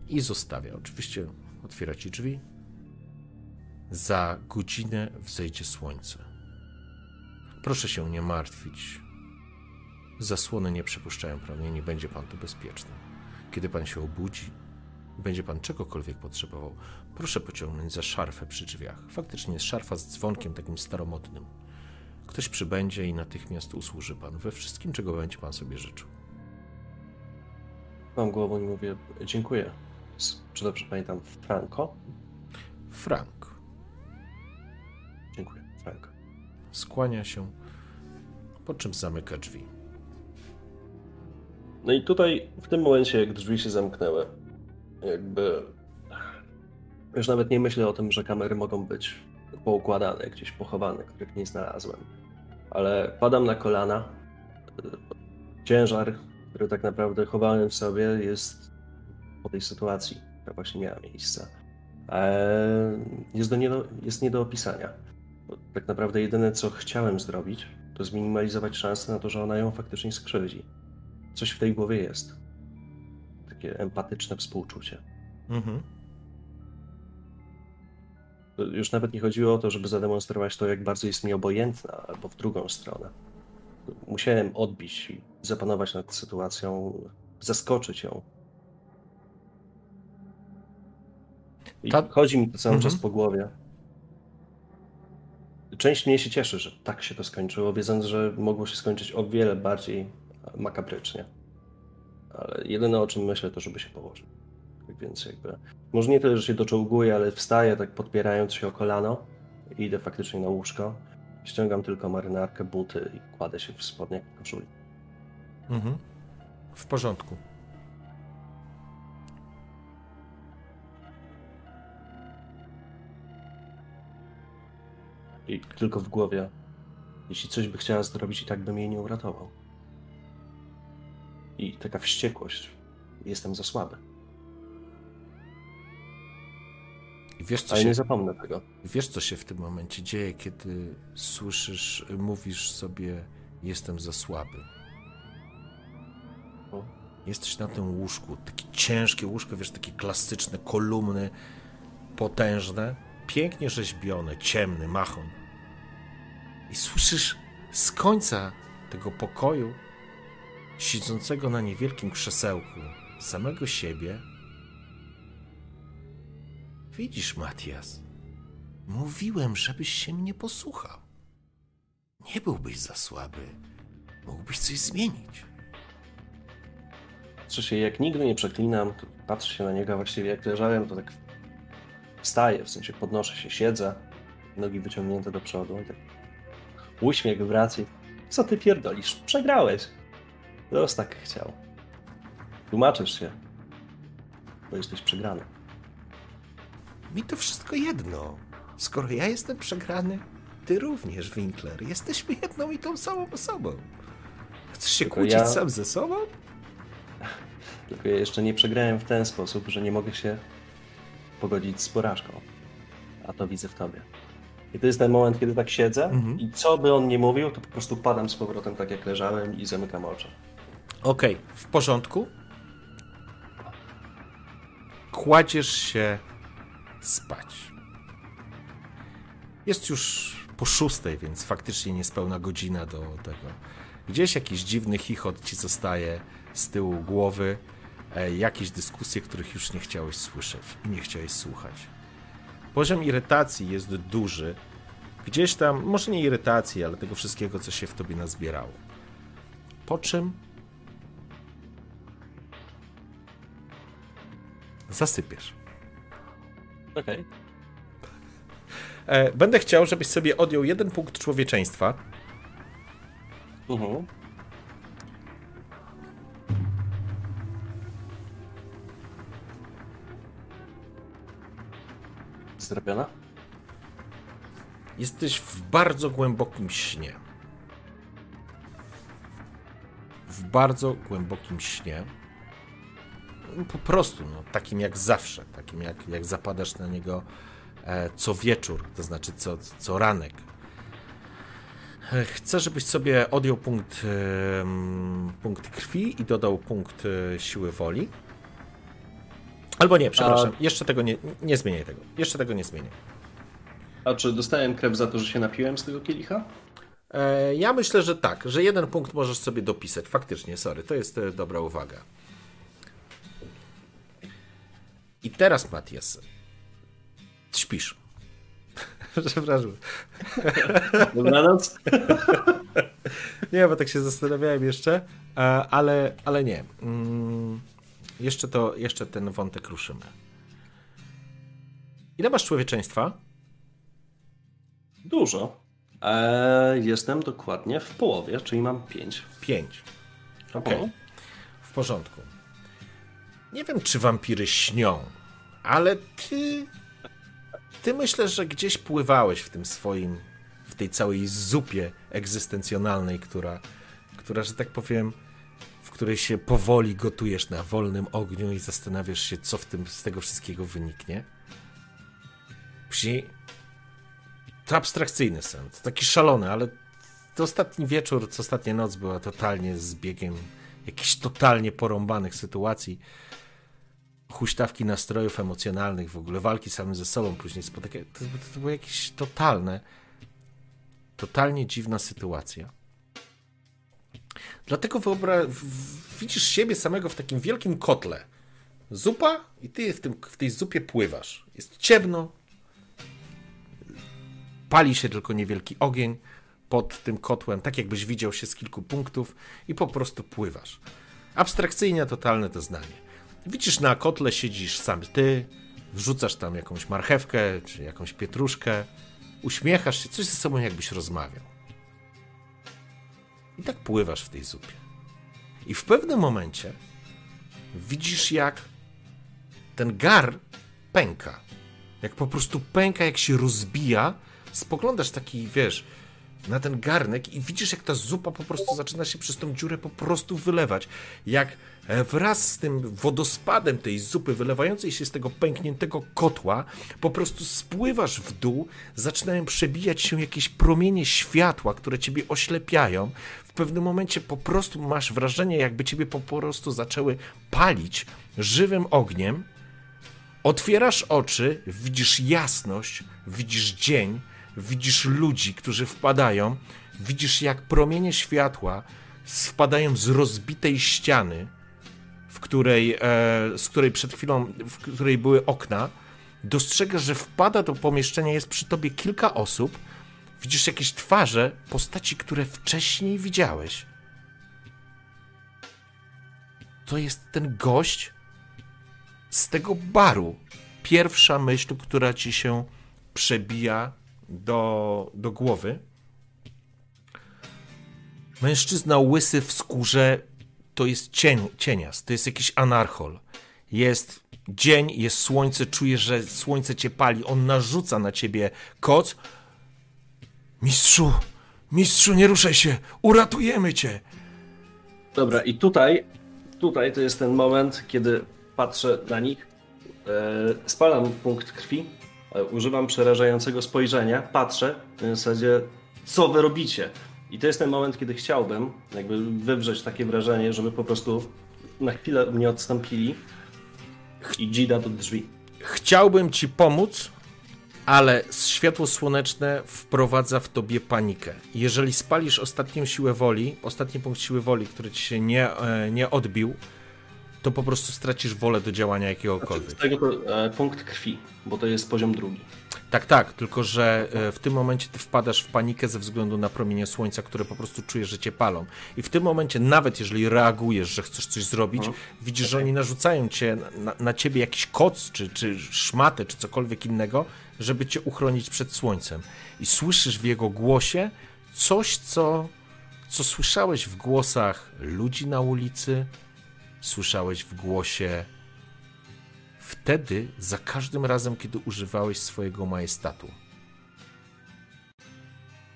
i zostawia. Oczywiście otwiera ci drzwi. Za godzinę wzejdzie słońce. Proszę się nie martwić. Zasłony nie przepuszczają nie będzie pan tu bezpieczny. Kiedy pan się obudzi, będzie pan czegokolwiek potrzebował, proszę pociągnąć za szarfę przy drzwiach. Faktycznie jest szarfa z dzwonkiem takim staromodnym. Ktoś przybędzie i natychmiast usłuży pan we wszystkim, czego będzie pan sobie życzył. Mam głową i mówię, dziękuję. Czy dobrze pamiętam? Franco? Frank Dziękuję, Franco. skłania się, po czym zamyka drzwi. No i tutaj, w tym momencie, jak drzwi się zamknęły, jakby. Już nawet nie myślę o tym, że kamery mogą być poukładane, gdzieś pochowane, których nie znalazłem. Ale padam na kolana. Ciężar, który tak naprawdę chowałem w sobie, jest po tej sytuacji, która właśnie miała miejsce. Eee, Jest, do nie do, jest nie do opisania. Bo tak naprawdę jedyne, co chciałem zrobić, to zminimalizować szanse na to, że ona ją faktycznie skrzywdzi coś w tej głowie jest. Takie empatyczne współczucie. Mhm. Już nawet nie chodziło o to, żeby zademonstrować to, jak bardzo jest mi obojętna, albo w drugą stronę. Musiałem odbić i zapanować nad sytuacją, zaskoczyć ją. I Ta- chodzi mi to cały Mhm. czas po głowie. Część mnie się cieszy, że tak się to skończyło, wiedząc, że mogło się skończyć o wiele bardziej makabrycznie. Ale jedyne o czym myślę, to żeby się położył. Tak więc jakby. Może nie tyle, że się doczołguję, ale wstaję tak podpierając się o kolano i idę faktycznie na łóżko. Ściągam tylko marynarkę, buty i kładę się w spodniach i koszuli. Mhm. W porządku. I tylko w głowie. Jeśli coś by chciała zrobić, i tak bym jej nie uratował. I taka wściekłość. Jestem za słaby. I wiesz, co Ale się nie zapomnę tego. Wiesz, co się w tym momencie dzieje, kiedy słyszysz, mówisz sobie, jestem za słaby. O. Jesteś na tym łóżku, takie ciężkie łóżko, wiesz, takie klasyczne kolumny, potężne, pięknie rzeźbione, ciemny machon. I słyszysz z końca tego pokoju, siedzącego na niewielkim krzesełku, samego siebie. Widzisz, Matias, Mówiłem, żebyś się mnie posłuchał. Nie byłbyś za słaby. Mógłbyś coś zmienić. Się, jak nigdy nie przeklinam, to patrzę się na niego, właściwie jak leżałem, to tak wstaję, w sensie podnoszę się, siedzę, nogi wyciągnięte do przodu i tak uśmiech wraca. i, Co ty pierdolisz? Przegrałeś. Los tak chciał. Tłumaczysz się, bo jesteś przegrany. Mi to wszystko jedno. Skoro ja jestem przegrany, ty również, Winkler. Jesteśmy jedną i tą samą osobą. Chcesz się Tylko kłócić ja- sam ze sobą? [LAUGHS] Tylko ja jeszcze nie przegrałem w ten sposób, że nie mogę się pogodzić z porażką. A to widzę w tobie. I to jest ten moment, kiedy tak siedzę Mhm. i co by on nie mówił, to po prostu padam z powrotem tak jak leżałem i zamykam oczy. Okej, w porządku. Kładziesz się spać. Jest już po szóstej, więc faktycznie niespełna godzina do tego. Gdzieś jakiś dziwny chichot ci zostaje z tyłu głowy, e, jakieś dyskusje, których już nie chciałeś słyszeć i nie chciałeś słuchać. Poziom irytacji jest duży. Gdzieś tam, może nie irytacji, ale tego wszystkiego, co się w tobie nazbierało. Po czym zasypiesz. Okej. E, Będę chciał, żebyś sobie odjął jeden punkt człowieczeństwa Mhm. Zrobiona? Jesteś w bardzo głębokim śnie. W bardzo głębokim śnie. Po prostu, no, takim jak zawsze, takim jak, jak zapadasz na niego e, co wieczór, to znaczy co, co ranek. E, Chcę, żebyś sobie odjął punkt, em, punkt krwi i dodał punkt e, siły woli. Albo nie, przepraszam, jeszcze tego nie, nie zmieniaj tego. Jeszcze tego nie zmienię. A czy dostałem krew za to, że się napiłem z tego kielicha? E, Ja myślę, że tak, że jeden punkt możesz sobie dopisać. Faktycznie, sorry, to jest e, dobra uwaga. I teraz, Matias, śpisz. [LAUGHS] Przepraszam. Dobranoc. [LAUGHS] Nie, bo tak się zastanawiałem jeszcze, e, ale, ale nie. Mm, Jeszcze, to, jeszcze ten wątek ruszymy. Ile masz człowieczeństwa? Dużo. Eee, jestem dokładnie w połowie, czyli mam 5. Pięć. Okej. W porządku. Nie wiem, czy wampiry śnią, ale ty. Ty myślę, że gdzieś pływałeś w tym swoim. w tej całej zupie egzystencjonalnej, która, która, że tak powiem, w której się powoli gotujesz na wolnym ogniu i zastanawiasz się, co w tym, z tego wszystkiego wyniknie. Później. To abstrakcyjny sen, to taki szalony, ale to ostatni wieczór, co ostatnia noc była totalnie zbiegiem jakichś totalnie porąbanych sytuacji. Huśtawki nastrojów emocjonalnych, w ogóle walki samym ze sobą później spotyka. To, to, było jakieś totalne, totalnie dziwna sytuacja. Dlatego wyobra- widzisz siebie samego w takim wielkim kotle. Zupa i ty w, tym, w tej zupie pływasz. Jest ciemno, pali się tylko niewielki ogień pod tym kotłem, tak jakbyś widział się z kilku punktów i po prostu pływasz. Abstrakcyjnie totalne to zdanie. Widzisz, na kotle siedzisz sam ty, wrzucasz tam jakąś marchewkę czy jakąś pietruszkę, uśmiechasz się, coś ze sobą jakbyś rozmawiał. I tak pływasz w tej zupie. I w pewnym momencie widzisz, jak ten gar pęka. Jak po prostu pęka, jak się rozbija. Spoglądasz taki, wiesz, na ten garnek i widzisz, jak ta zupa po prostu zaczyna się przez tą dziurę po prostu wylewać. Jak e, wraz z tym wodospadem tej zupy wylewającej się z tego pękniętego kotła, po prostu spływasz w dół, zaczynają przebijać się jakieś promienie światła, które ciebie oślepiają. W pewnym momencie po prostu masz wrażenie, jakby ciebie po prostu zaczęły palić żywym ogniem. Otwierasz oczy, widzisz jasność, widzisz dzień, widzisz ludzi, którzy wpadają, widzisz jak promienie światła spadają z rozbitej ściany, w której, e, z której przed chwilą, w której były okna. Dostrzegasz, że wpada do pomieszczenia, jest przy tobie kilka osób. Widzisz jakieś twarze, postaci, które wcześniej widziałeś. To jest ten gość z tego baru. Pierwsza myśl, która ci się przebija do, do głowy. Mężczyzna łysy w skórze to jest cień, cienias, to jest jakiś anarchol. Jest dzień, jest słońce, czujesz, że słońce cię pali, on narzuca na ciebie koc. Mistrzu, mistrzu, nie ruszaj się, uratujemy cię. Dobra, i tutaj, tutaj to jest ten moment, kiedy patrzę na nich, e, spalam punkt krwi, używam przerażającego spojrzenia, patrzę, w zasadzie, co wy robicie? I to jest ten moment, kiedy chciałbym jakby wywrzeć takie wrażenie, żeby po prostu na chwilę mnie odstąpili i dzida do drzwi. Chciałbym ci pomóc, ale światło słoneczne wprowadza w tobie panikę. Jeżeli spalisz ostatnią siłę woli, ostatni punkt siły woli, który ci się nie, e, nie odbił, to po prostu stracisz wolę do działania Z jakiegokolwiek. tego to e, punkt krwi, bo to jest poziom drugi. Tak, tak, tylko że e, w tym momencie ty wpadasz w panikę ze względu na promienie słońca, które po prostu czujesz, że cię palą. I w tym momencie, nawet jeżeli reagujesz, że chcesz coś zrobić, widzisz, że oni narzucają cię na, na ciebie jakiś koc, czy, czy szmatę, czy cokolwiek innego, żeby cię uchronić przed słońcem. I słyszysz w jego głosie coś, co, co słyszałeś w głosach ludzi na ulicy, słyszałeś w głosie wtedy, za każdym razem, kiedy używałeś swojego majestatu.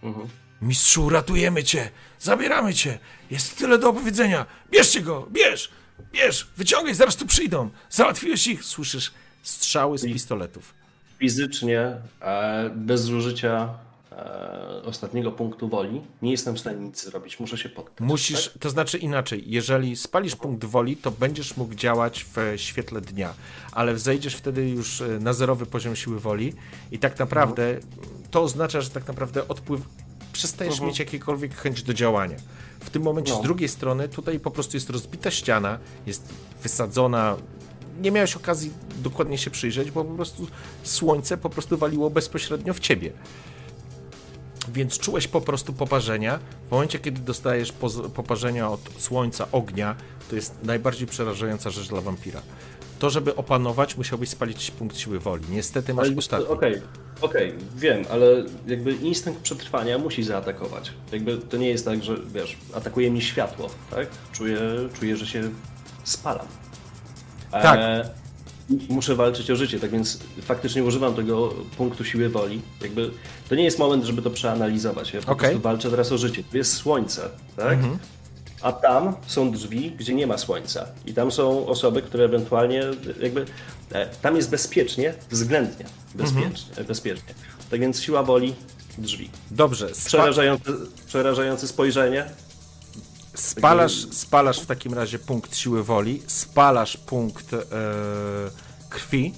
Mhm. Mistrzu, ratujemy cię! Zabieramy cię! Jest tyle do opowiedzenia! Bierzcie go! Bierz! Bierz! Wyciągaj, zaraz tu przyjdą! Załatwiłeś ich! Słyszysz strzały z pistoletów. Fizycznie, e, bez zużycia e, ostatniego punktu woli, nie jestem w stanie nic zrobić. Muszę się poddać. Musisz, to znaczy inaczej, jeżeli spalisz punkt woli, to będziesz mógł działać w świetle dnia, ale zejdziesz wtedy już e, na zerowy poziom siły woli i tak naprawdę to oznacza, że tak naprawdę odpływ przestajesz Mhm. mieć jakiekolwiek chęć do działania. W tym momencie No. z drugiej strony tutaj po prostu jest rozbita ściana, jest wysadzona. Nie miałeś okazji dokładnie się przyjrzeć, bo po prostu słońce po prostu waliło bezpośrednio w ciebie. Więc czułeś po prostu poparzenia. W momencie, kiedy dostajesz poparzenia od słońca, ognia, to jest najbardziej przerażająca rzecz dla wampira. To, żeby opanować, musiałbyś spalić punkt siły woli. Niestety masz Ale- ostatni. Okej, okej, wiem, ale jakby instynkt przetrwania musi zaatakować. Jakby to nie jest tak, że wiesz, atakuje mnie światło, tak? Czuję, czuję że się spalam. Tak. i muszę walczyć o życie, tak więc faktycznie używam tego punktu siły woli. Jakby to nie jest moment, żeby to przeanalizować. Ja po Okej. prostu walczę teraz o życie. Tu jest słońce, tak? Mhm. A tam są drzwi, gdzie nie ma słońca. I tam są osoby, które ewentualnie jakby. E, tam jest bezpiecznie, względnie bezpiecznie. Mhm. bezpiecznie. Tak więc siła woli, drzwi. Dobrze, Przerażające, przerażające spojrzenie. Spalasz, spalasz w takim razie punkt siły woli, spalasz punkt e, krwi.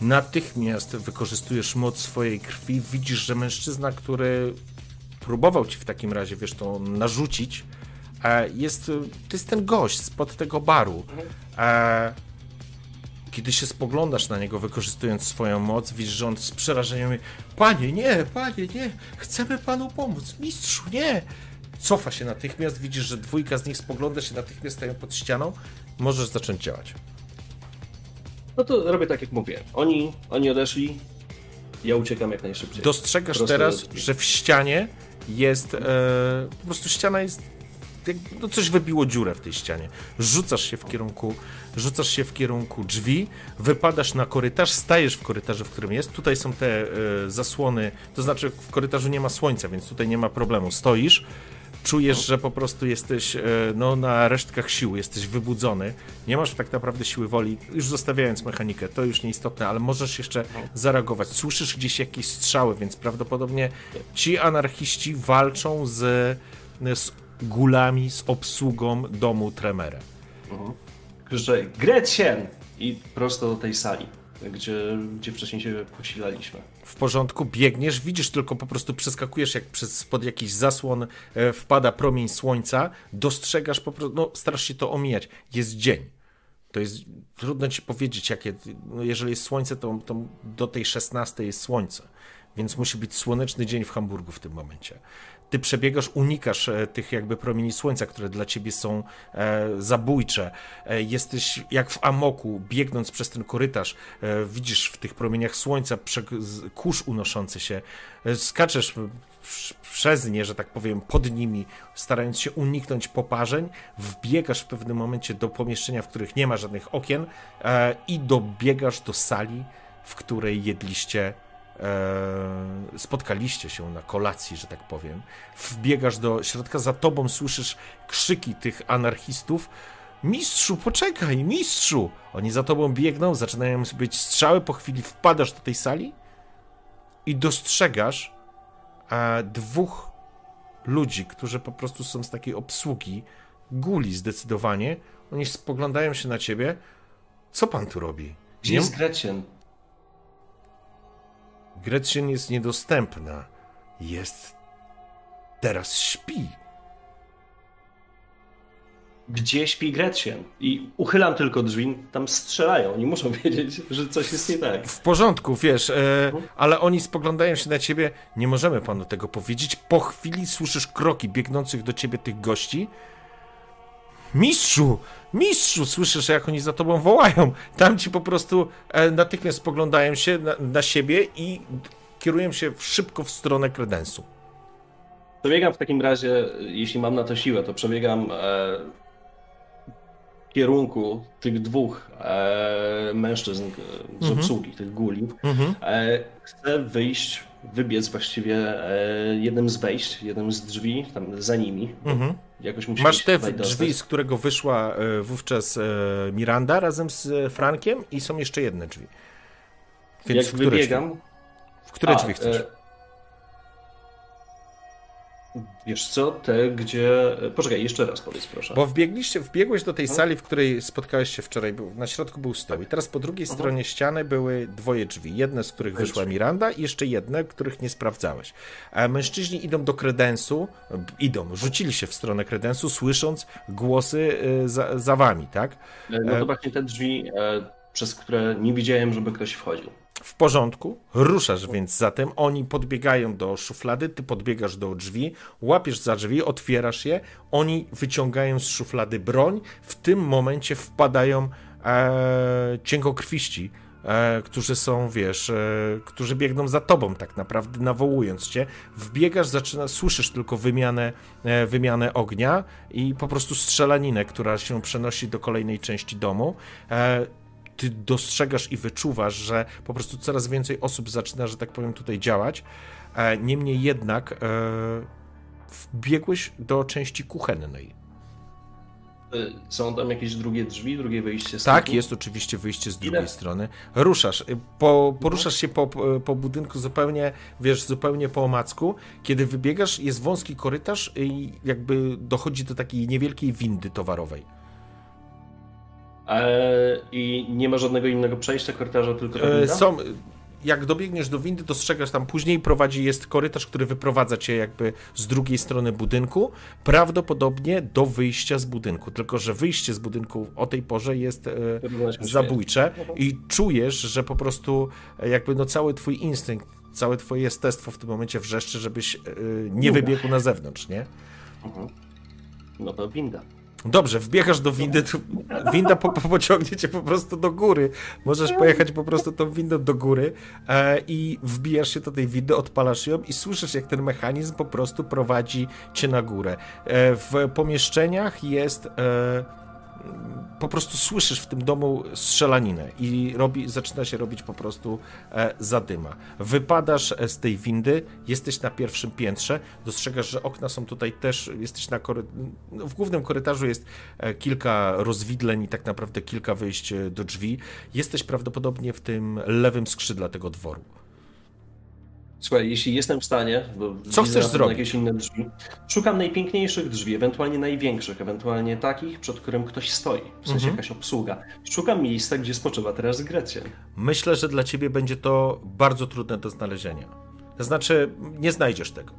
Natychmiast wykorzystujesz moc swojej krwi. Widzisz, że mężczyzna, który próbował ci w takim razie, wiesz, to narzucić, e, jest, to jest ten gość spod tego baru. E, kiedy się spoglądasz na niego, wykorzystując swoją moc, widzisz, że on z przerażeniem mówi, Panie, nie, panie, nie, chcemy panu pomóc, mistrzu, nie. Cofa się natychmiast, widzisz, że dwójka z nich spogląda się natychmiast, stają pod ścianą, możesz zacząć działać. No to robię tak, jak mówię. Oni, oni odeszli, ja uciekam jak najszybciej. Dostrzegasz Prosto teraz, do że w ścianie jest. E, po prostu ściana jest. No coś wybiło dziurę w tej ścianie. Rzucasz się w kierunku, rzucasz się w kierunku drzwi, wypadasz na korytarz, stajesz w korytarzu, w którym jest. Tutaj są te e, zasłony, to znaczy w korytarzu nie ma słońca, więc tutaj nie ma problemu. Stoisz, czujesz, że po prostu jesteś e, no, na resztkach sił, jesteś wybudzony, nie masz tak naprawdę siły woli, już zostawiając mechanikę, to już nieistotne, ale możesz jeszcze zareagować. Słyszysz gdzieś jakieś strzały, więc prawdopodobnie ci anarchiści walczą z, z gulami, z obsługą domu Tremere. Krzyczę Gretchen! I prosto do tej sali, gdzie, gdzie wcześniej się posilaliśmy. W porządku, biegniesz, widzisz tylko po prostu przeskakujesz, jak przez spod jakiś zasłon e, wpada promień słońca, dostrzegasz po prostu, no starasz się to omijać. Jest dzień. To jest trudno ci powiedzieć, jakie. No, jeżeli jest słońce, to, to do tej 16 jest słońce. Więc musi być słoneczny dzień w Hamburgu w tym momencie. Ty przebiegasz, unikasz e, tych jakby promieni słońca, które dla ciebie są e, zabójcze. E, jesteś jak w amoku, biegnąc przez ten korytarz, widzisz w tych promieniach słońca prze- kurz unoszący się. Skaczesz przez nie, że tak powiem, pod nimi, starając się uniknąć poparzeń. Wbiegasz w pewnym momencie do pomieszczenia, w których nie ma żadnych okien i dobiegasz do sali, w której jedliście e, spotkaliście się na kolacji, że tak powiem. Wbiegasz do środka, za tobą słyszysz krzyki tych anarchistów. Mistrzu, poczekaj, mistrzu! Oni za tobą biegną, zaczynają być strzały, po chwili wpadasz do tej sali i dostrzegasz e, dwóch ludzi, którzy po prostu są z takiej obsługi, guli zdecydowanie. Oni spoglądają się na ciebie. Co pan tu robi? Gdzie jest Gretchen? Gretchen jest niedostępna. Jest. Teraz śpi. Gdzie śpi Gretchen? I uchylam tylko drzwi, tam strzelają. Oni muszą [LAUGHS] wiedzieć, że coś jest nie tak. W porządku, wiesz, e, ale oni spoglądają się na ciebie. Nie możemy panu tego powiedzieć. Po chwili słyszysz kroki biegnących do ciebie tych gości. Mistrzu! Mistrzu! Słyszysz, jak oni za tobą wołają. Tam ci po prostu e, natychmiast spoglądają się na, na siebie i kierują się szybko w stronę kredensu. Przebiegam w takim razie, jeśli mam na to siłę, to przebiegam e, w kierunku tych dwóch e, mężczyzn e, z Mhm. obsługi, tych guli. Mhm. E, chcę wyjść, wybiec właściwie e, jednym z wejść, jednym z drzwi, tam za nimi. Mhm. Jakoś musimy Masz te drzwi, z którego wyszła e, wówczas e, Miranda razem z e, Frankiem i są jeszcze jedne drzwi. Więc Jak w które wybiegam, Drzwi? W które A, drzwi chcesz? E, Wiesz co, te gdzie... Poczekaj, jeszcze raz powiedz proszę. Bo wbiegliście, wbiegłeś do tej Mhm. sali, w której spotkałeś się wczoraj. Był, na środku był stoł. I teraz po drugiej stronie ściany były dwoje drzwi. Jedne, z których Dwoje wyszła drzwi. Miranda i jeszcze jedne, których nie sprawdzałeś. A mężczyźni idą do kredensu, b- idą, rzucili się w stronę kredensu, słysząc głosy y, za, za wami, tak? E, No e- to właśnie te drzwi, e, przez które nie widziałem, żeby ktoś wchodził. W porządku, ruszasz więc zatem, oni podbiegają do szuflady, ty podbiegasz do drzwi, łapiesz za drzwi, otwierasz je, oni wyciągają z szuflady broń, w tym momencie wpadają e, cienkokrwiści, e, którzy są, wiesz, e, którzy biegną za tobą tak naprawdę, nawołując cię. Wbiegasz, zaczyna, słyszysz tylko wymianę, e, wymianę ognia i po prostu strzelaninę, która się przenosi do kolejnej części domu. E, ty dostrzegasz i wyczuwasz, że po prostu coraz więcej osób zaczyna, że tak powiem, tutaj działać. E, Niemniej jednak e, wbiegłeś do części kuchennej. E, Są tam jakieś drugie drzwi, drugie wyjście z Tak, tyłu? jest oczywiście wyjście z Ile? drugiej strony. Ruszasz, y, po, poruszasz się po, po budynku zupełnie, wiesz, zupełnie po omacku. Kiedy wybiegasz, jest wąski korytarz i jakby dochodzi do takiej niewielkiej windy towarowej. E, I nie ma żadnego innego przejścia korytarza, tylko ta E, winda? Są, jak dobiegniesz do windy, dostrzegasz tam później prowadzi jest korytarz, który wyprowadza cię jakby z drugiej strony budynku, prawdopodobnie do wyjścia z budynku. Tylko, że wyjście z budynku o tej porze jest e, zabójcze Mhm. i czujesz, że po prostu e, jakby no cały twój instynkt, całe twoje jestestwo w tym momencie wrzeszczy, żebyś e, nie wybiegł na zewnątrz, nie? Mhm. No to winda. Dobrze, wbiegasz do windy, tu winda po, po, pociągnie cię po prostu do góry. Możesz pojechać po prostu tą windą do góry e, i wbijasz się do tej windy, odpalasz ją i słyszysz, jak ten mechanizm po prostu prowadzi cię na górę. E, w pomieszczeniach jest... E, po prostu słyszysz w tym domu strzelaninę i robi, zaczyna się robić po prostu e, zadyma. Wypadasz e, z tej windy, jesteś na pierwszym piętrze, dostrzegasz, że okna są tutaj też, jesteś na kory... w głównym korytarzu jest e, kilka rozwidleń i tak naprawdę kilka wyjść e, do drzwi. Jesteś prawdopodobnie w tym lewym skrzydle tego dworu. Słuchaj, jeśli jestem w stanie, bo Co chcesz zrobić? jakieś inne drzwi, szukam najpiękniejszych drzwi, ewentualnie największych, ewentualnie takich, przed którym ktoś stoi, w sensie Mhm. jakaś obsługa. Szukam miejsca, gdzie spoczywa teraz Grecjan. Myślę, że dla ciebie będzie to bardzo trudne do znalezienia. To znaczy, nie znajdziesz tego.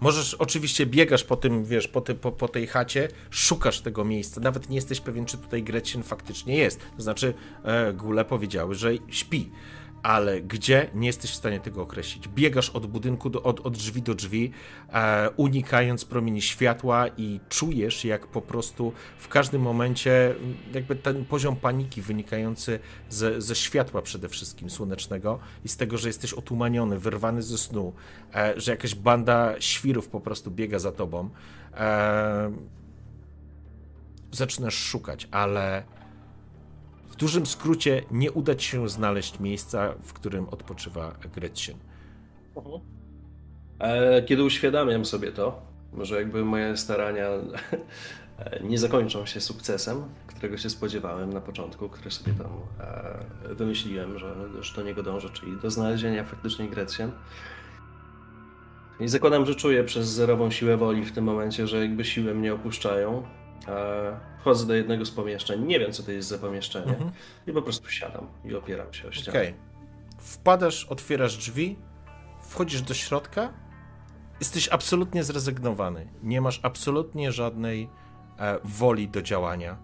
Możesz, oczywiście biegasz po tym, wiesz, po, ty, po, po tej chacie, szukasz tego miejsca, nawet nie jesteś pewien, czy tutaj Gretchen faktycznie jest. To znaczy, e, góle powiedziały, że śpi. Ale gdzie, nie jesteś w stanie tego określić. Biegasz od budynku, do, od, od drzwi do drzwi, e, unikając promieni światła i czujesz, jak po prostu w każdym momencie m, jakby ten poziom paniki wynikający ze, ze światła przede wszystkim słonecznego i z tego, że jesteś otumaniony, wyrwany ze snu, e, że jakaś banda świrów po prostu biega za tobą. E, zaczynasz szukać, ale w dużym skrócie nie uda ci się znaleźć miejsca, w którym odpoczywa Gretchen. E, Kiedy uświadamiam sobie to, że jakby moje starania [LAUGHS] nie zakończą się sukcesem, którego się spodziewałem na początku, który sobie tam e, wymyśliłem, że, że do niego dążę, czyli do znalezienia faktycznie Grecjan. I zakładam, że czuję przez zerową siłę woli w tym momencie, że jakby siły mnie opuszczają. E, Wchodzę do jednego z pomieszczeń, nie wiem co to jest za pomieszczenie Mhm. i po prostu siadam i opieram się o ścianę. Okej. Wpadasz, otwierasz drzwi, wchodzisz do środka, jesteś absolutnie zrezygnowany. Nie masz absolutnie żadnej e, woli do działania.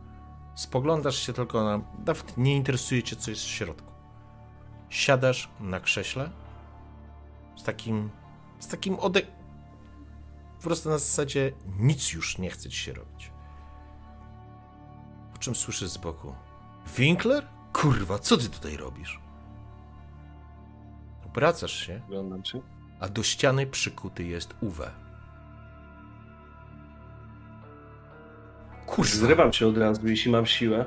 Spoglądasz się tylko na. Nawet nie interesuje cię, co jest w środku. Siadasz na krześle z takim. z takim ode. Po prostu na zasadzie nic już nie chce ci się robić. Po czym słyszę z boku. Winkler? Kurwa, co ty tutaj robisz? Obracasz się, Oglądam się. a do ściany przykuty jest Uwe. Kurwa. Zrywam się od razu, jeśli mam siłę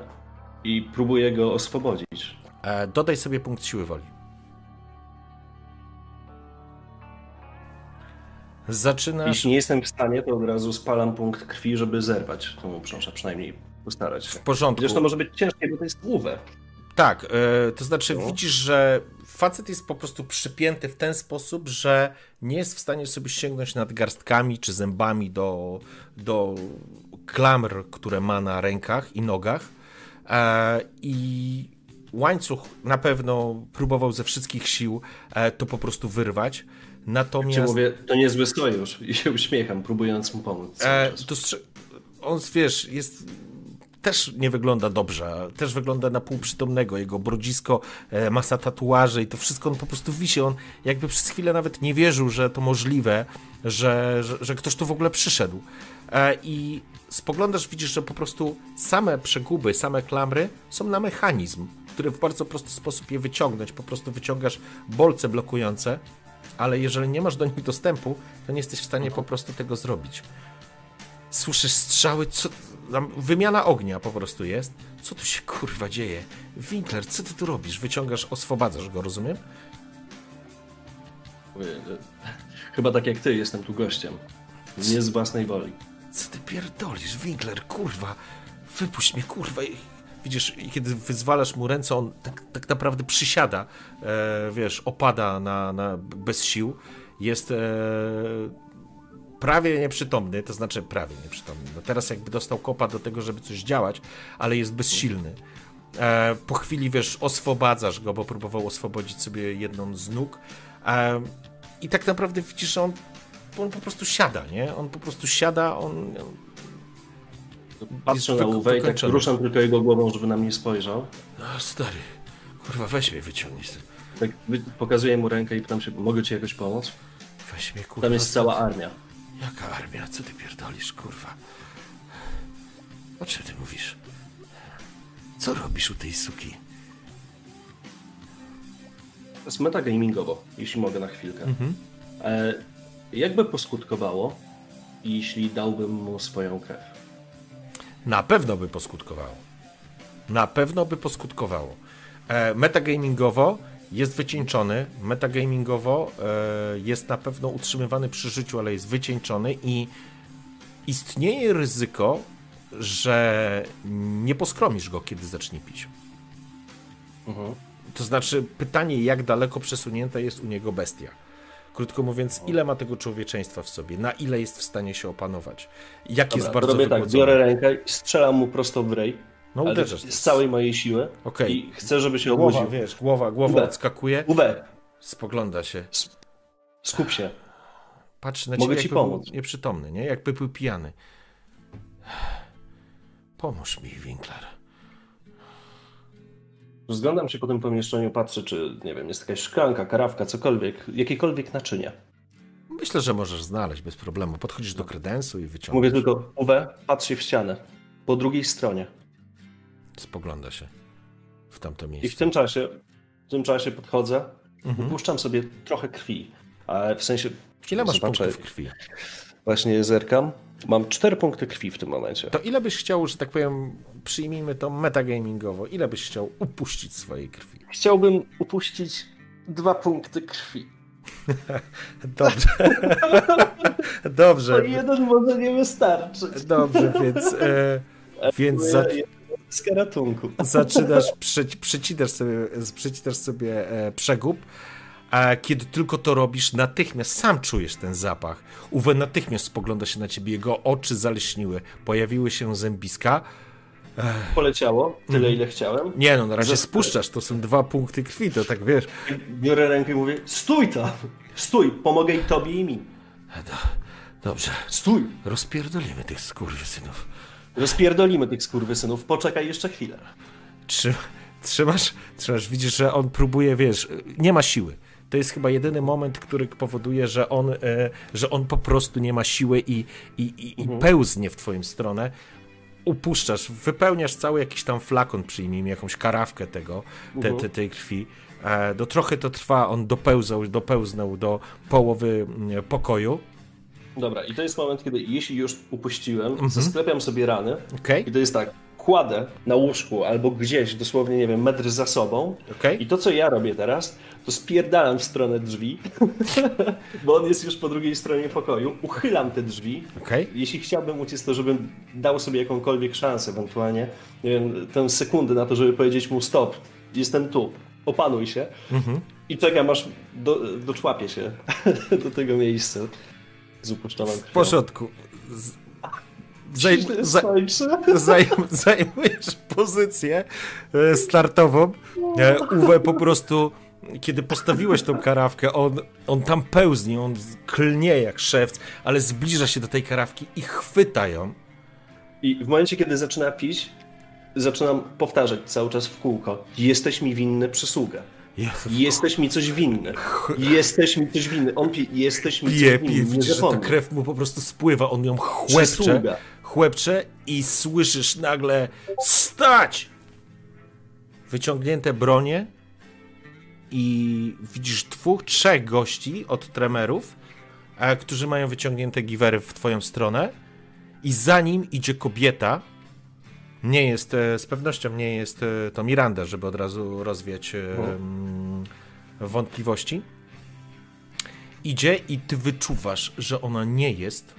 i próbuję go oswobodzić. E, dodaj sobie punkt siły woli. Zaczynasz Jeśli nie jestem w stanie, to od razu spalam punkt krwi, żeby zerwać tą uprząż, a przynajmniej postarać się. W porządku. Zresztą może być ciężkie, bo to jest łówę. Tak, e, to znaczy No. widzisz, że facet jest po prostu przypięty w ten sposób, że nie jest w stanie sobie sięgnąć nad garstkami czy zębami do, do klamr, które ma na rękach i nogach. E, I łańcuch na pewno próbował ze wszystkich sił e, to po prostu wyrwać. Natomiast mówię, to niezły sojusz i się uśmiecham, próbując mu pomóc. to on, wiesz, jest też nie wygląda dobrze, też wygląda na półprzytomnego, jego brodzisko, e, masa tatuaży i to wszystko, on po prostu wisi, on jakby przez chwilę nawet nie wierzył, że to możliwe, że, że, że ktoś tu w ogóle przyszedł. E, I spoglądasz, widzisz, że po prostu same przeguby, same klamry są na mechanizm, który w bardzo prosty sposób je wyciągnąć, po prostu wyciągasz bolce blokujące, ale jeżeli nie masz do nich dostępu, to nie jesteś w stanie po prostu tego zrobić. Słyszysz strzały, co... Wymiana ognia po prostu jest. Co tu się kurwa dzieje? Winkler, co ty tu robisz? Wyciągasz, oswobadzasz go, rozumiem? Chyba tak jak ty, jestem tu gościem. Nie z własnej woli. Co ty pierdolisz, Winkler, kurwa? Wypuść mnie, kurwa. Widzisz, kiedy wyzwalasz mu ręce, on tak, tak naprawdę przysiada, e, wiesz, opada na, na, bez sił. Jest e, prawie nieprzytomny, to znaczy prawie nieprzytomny. No teraz jakby dostał kopa do tego, żeby coś działać, ale jest bezsilny. E, po chwili, wiesz, oswobadzasz go, bo próbował oswobodzić sobie jedną z nóg. E, I tak naprawdę widzisz, on, on po prostu siada, nie? On po prostu siada, on... Patrzę na łówę i tak ruszam tylko jego głową, żeby na mnie spojrzał. no, stary, kurwa, weź mnie wyciągnij. stąd. Tak pokazuję mu rękę i pytam się, mogę ci jakoś pomóc? Weź mnie, kurwa. Tam jest cała armia. Jaka armia? Co ty pierdolisz, kurwa? O czym ty mówisz? Co robisz u tej suki? To jest metagamingowo, jeśli mogę na chwilkę. Mhm. E, jakby poskutkowało, jeśli dałbym mu swoją krew? Na pewno by poskutkowało. Na pewno by poskutkowało. E, metagamingowo jest wycieńczony, metagamingowo e, jest na pewno utrzymywany przy życiu, ale jest wycieńczony i istnieje ryzyko, że nie poskromisz go, kiedy zacznie pić. Mhm. To znaczy, pytanie, jak daleko przesunięta jest u niego bestia. Krótko mówiąc, ile ma tego człowieczeństwa w sobie, na ile jest w stanie się opanować, jak Dobra, jest bardzo robię tak, biorę rękę, i strzelam mu prosto w rej, No uderzasz. z całej mojej siły Okej. i chcę, żeby się Głowa, obudził. wiesz, głowa, głowa Uwe. odskakuje, Uwe, spogląda się, skup się. patrzy na Mogę ciebie, ci jakby był pomóc. nieprzytomny, nie? Jakby był pijany. Pomóż mi, Winkler. Rozglądam się po tym pomieszczeniu, patrzę, czy, nie wiem, jest jakaś szklanka, karawka, cokolwiek, jakiekolwiek naczynie. Myślę, że możesz znaleźć bez problemu. Podchodzisz do kredensu i wyciągasz. Mówię tylko, Uwe, patrz się w ścianę. Po drugiej stronie. Spogląda się w tamto I w miejsce. tym czasie, w tym czasie podchodzę, Mhm. puszczam sobie trochę krwi. A w sensie. Ile masz punktów krwi? Właśnie zerkam. Mam cztery punkty krwi w tym momencie. To ile byś chciał, że tak powiem, przyjmijmy to metagamingowo, ile byś chciał upuścić swojej krwi? Chciałbym upuścić dwa punkty krwi. [LAUGHS] Dobrze. [LAUGHS] Dobrze. To jeden może nie wystarczyć. Dobrze, więc, e, więc za, Z karatunku. zaczynasz, przy, przycinasz sobie, przycinasz sobie e, przegub, a kiedy tylko to robisz, natychmiast sam czujesz ten zapach. Uwe natychmiast spogląda się na ciebie, jego oczy zaleśniły, pojawiły się zębiska. Poleciało, tyle Mhm. ile chciałem. Nie no, na razie spuszczasz, to są dwa punkty krwi, to tak wiesz. Biorę rękę i mówię: Stój tam! Stój! Pomogę i tobie i mi. Dobrze, Stój! rozpierdolimy tych skurwysynów. Rozpierdolimy tych skurwysynów. Poczekaj jeszcze chwilę. Trzy, trzymasz, trzymasz, widzisz, że on próbuje, wiesz, nie ma siły. To jest chyba jedyny moment, który powoduje, że on, e, że on po prostu nie ma siły i, i, i, i pełznie w twoją stronę. Upuszczasz, wypełniasz cały jakiś tam flakon, przyjmijmy jakąś karawkę tego, te, te, tej krwi. E, do trochę to trwa, on dopełzał, dopełznął do połowy mm, pokoju. Dobra, i to jest moment, kiedy jeśli już upuściłem, zasklepiam sobie rany Okej, i to jest tak, kładę na łóżku albo gdzieś, dosłownie, nie wiem, metr za sobą. Okej. i to, co ja robię teraz, to spierdalam w stronę drzwi, [LAUGHS] bo on jest już po drugiej stronie pokoju, uchylam te drzwi. Okej. Jeśli chciałbym uciec, to żebym dał sobie jakąkolwiek szansę ewentualnie, nie wiem, tę sekundę na to, żeby powiedzieć mu stop, jestem tu, opanuj się. I czekam aż do, doczłapię się [LAUGHS] do tego miejsca z upuszczoną W krwią. porządku. Z- Zajm, skończę. [LAUGHS] zajm, zajmujesz pozycję e, startową. E, Uwe po prostu, kiedy postawiłeś tą karawkę, on, on tam pełzni, on klnie jak szewc, ale zbliża się do tej karawki i chwyta ją. I w momencie, kiedy zaczyna pić, zaczynam powtarzać cały czas w kółko. Jesteś mi winny przysługę. Jezu, Jesteś mi coś winny. Jesteś mi coś winny. On pi, jesteś mi pije, coś pije, winny. Nie widzisz, że ta krew mu po prostu spływa, on ją chłepcze, chłepcze i słyszysz nagle stać! Wyciągnięte bronie i widzisz dwóch, trzech gości od tremerów, e, którzy mają wyciągnięte giwery w twoją stronę i za nim idzie kobieta. Nie jest, e, z pewnością nie jest e, to Miranda, żeby od razu rozwiać mm, wątpliwości idzie i ty wyczuwasz, że ona nie jest,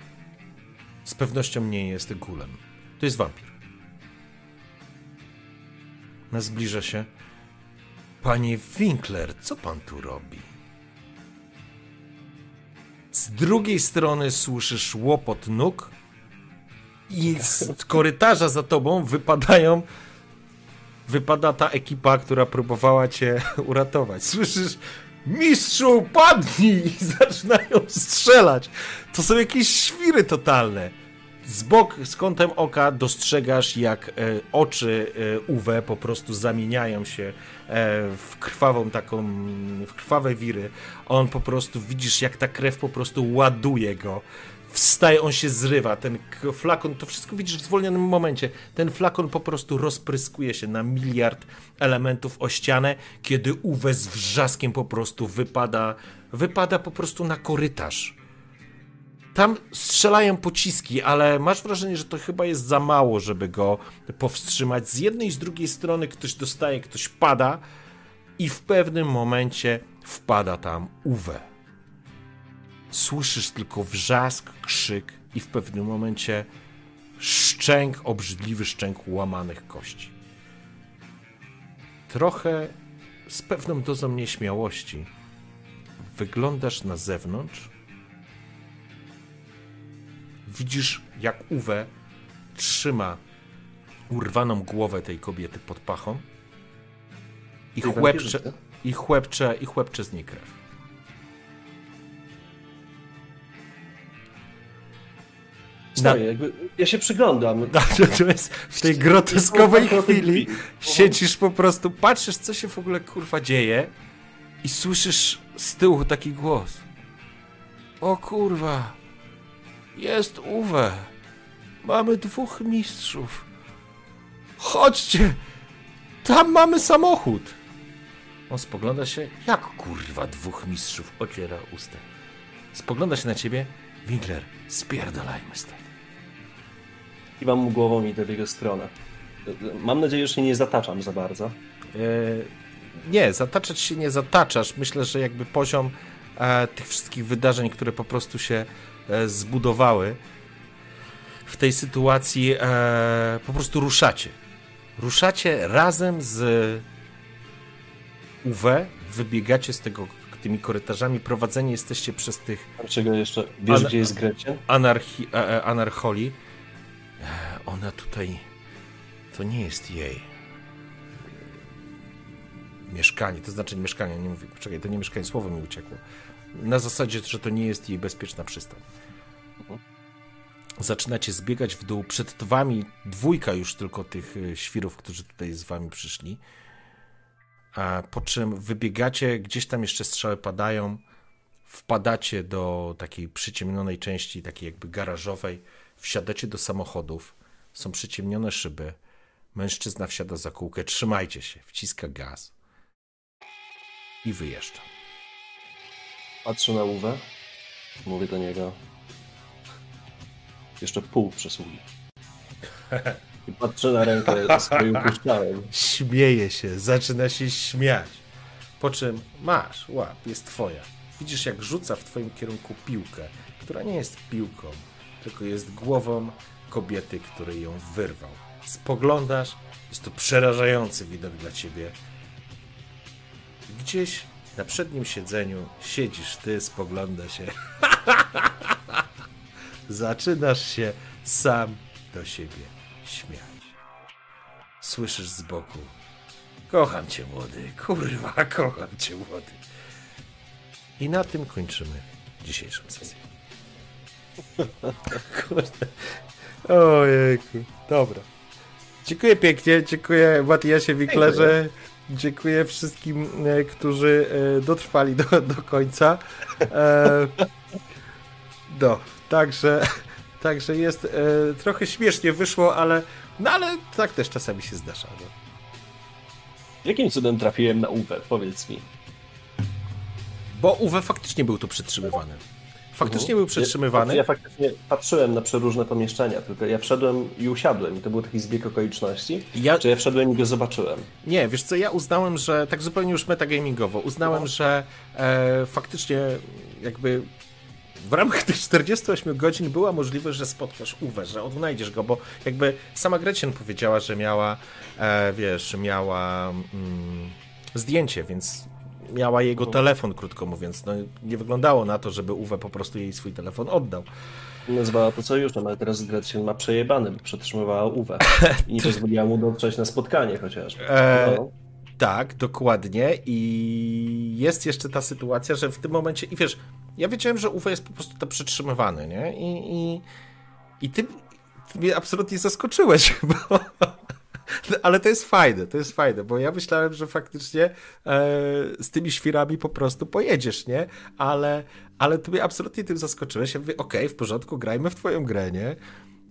z pewnością nie jest gulem. To jest wampir. Zbliża się. Panie Winkler, co pan tu robi? Z drugiej strony słyszysz łopot nóg i z korytarza za tobą wypadają wypada ta ekipa, która próbowała cię [LAUGHS] uratować. Słyszysz, mistrzu, padnij! I [LAUGHS] zaczynają strzelać. To są jakieś świry totalne. Z bok, z kątem oka dostrzegasz, jak e, oczy e, Uwe po prostu zamieniają się e, w krwawą taką, w krwawe wiry. On po prostu, widzisz, jak ta krew po prostu ładuje go. Wstaje, on się zrywa, ten flakon, to wszystko widzisz w zwolnionym momencie. Ten flakon po prostu rozpryskuje się na miliard elementów o ścianę, kiedy Uwe z wrzaskiem po prostu wypada, wypada po prostu na korytarz. Tam strzelają pociski, ale masz wrażenie, że to chyba jest za mało, żeby go powstrzymać. Z jednej i z drugiej strony ktoś dostaje, ktoś pada i w pewnym momencie wpada tam Uwe. Słyszysz tylko wrzask, krzyk i w pewnym momencie szczęk, obrzydliwy szczęk łamanych kości. Trochę z pewną dozą nieśmiałości wyglądasz na zewnątrz. Widzisz, jak Uwe trzyma urwaną głowę tej kobiety pod pachą i chłepcze, i chłepcze, i chłepcze z niej krew. Stoję, jakby, ja się przyglądam. [LAUGHS] Natomiast w tej groteskowej Jest chwili chwili. siedzisz po prostu, patrzysz, co się w ogóle kurwa dzieje i słyszysz z tyłu taki głos. O kurwa, jest Uwe. Mamy dwóch mistrzów. Chodźcie, tam mamy samochód. On spogląda się, jak kurwa dwóch mistrzów, ociera usta. Spogląda się na ciebie, Winkler, spierdalajmy stąd. Kiwam mu głową i idę w jego stronę. Mam nadzieję, że się nie zataczam za bardzo. E, nie, zataczać się nie zataczasz. Myślę, że jakby poziom e, tych wszystkich wydarzeń, które po prostu się e, zbudowały w tej sytuacji, po prostu ruszacie. Ruszacie razem z Uwe, wybiegacie z tego tymi korytarzami, prowadzeni jesteście przez tych Czego jeszcze? Wiesz, Ale- gdzie jest Gretchen? anarchi, anarcholi. Ona tutaj. To nie jest jej mieszkanie. To znaczy nie mieszkanie, nie mówię. Czekaj, to nie mieszkanie, słowo mi uciekło. Na zasadzie, że to nie jest jej bezpieczna przystań. Zaczynacie zbiegać w dół. Przed wami dwójka już tylko tych e, świrów, którzy tutaj z wami przyszli. A po czym wybiegacie, gdzieś tam jeszcze strzały padają wpadacie do takiej przyciemnionej części, takiej jakby garażowej, wsiadacie do samochodów, są przyciemnione szyby, mężczyzna wsiada za kółkę, trzymajcie się, wciska gaz i wyjeżdża. Patrzę na Uwę. Mówię do niego. Jeszcze pół przysługi. I patrzę na rękę, z której upuszczałem. Śmieje się, zaczyna się śmiać. Po czym masz, łap, jest twoja. Widzisz, jak rzuca w twoim kierunku piłkę, która nie jest piłką, tylko jest głową kobiety, który ją wyrwał. Spoglądasz, jest to przerażający widok dla ciebie. Gdzieś na przednim siedzeniu siedzisz ty, spogląda się. [LAUGHS] Zaczynasz się sam do siebie śmiać. Słyszysz z boku. Kocham cię, młody. Kurwa, kocham cię, młody. I na tym kończymy dzisiejszą sesję. [LAUGHS] Kurde. Ojejku. Dobra. Dziękuję pięknie. Dziękuję Matiasie Wiklerze. Dziękuję wszystkim, e, którzy e, dotrwali do, do końca. E, no, także, także jest e, trochę śmiesznie wyszło, ale no ale tak też czasami się zdarza. No. Jakim cudem trafiłem na Uwe? Powiedz mi. Bo Uwe faktycznie był tu przytrzymywany. Faktycznie był przytrzymywany. Ja, ja faktycznie patrzyłem na przeróżne pomieszczenia, tylko ja wszedłem i usiadłem i to był taki zbieg okoliczności, Ja- czy ja wszedłem i go zobaczyłem. Nie, wiesz co, ja uznałem, że tak zupełnie już metagamingowo, uznałem, No. że e, faktycznie jakby w ramach tych 48 godzin była możliwość, że spotkasz Uwe, że odnajdziesz go, bo jakby sama Gretchen powiedziała, że miała, e, wiesz, miała mm, zdjęcie, więc miała jego telefon, krótko mówiąc. No, nie wyglądało na to, żeby Uwe po prostu jej swój telefon oddał. Nazwała to sojuszem, ale teraz Gretchen ma przejebany, bo przetrzymywała Uwe [LAUGHS] i nie pozwoliła mu dotrzeć na spotkanie chociaż. E, No. Tak, dokładnie. I jest jeszcze ta sytuacja, że w tym momencie, i wiesz, ja wiedziałem, że Uwe jest po prostu to przytrzymywany, nie? I, i, i ty, ty mnie absolutnie zaskoczyłeś, [LAUGHS] bo. Ale to jest fajne, to jest fajne, bo ja myślałem, że faktycznie e, z tymi świrami po prostu pojedziesz, nie? Ale, ale ty mnie absolutnie tym zaskoczyłeś. Ja mówię, okej, w porządku, grajmy w twoją grę, nie?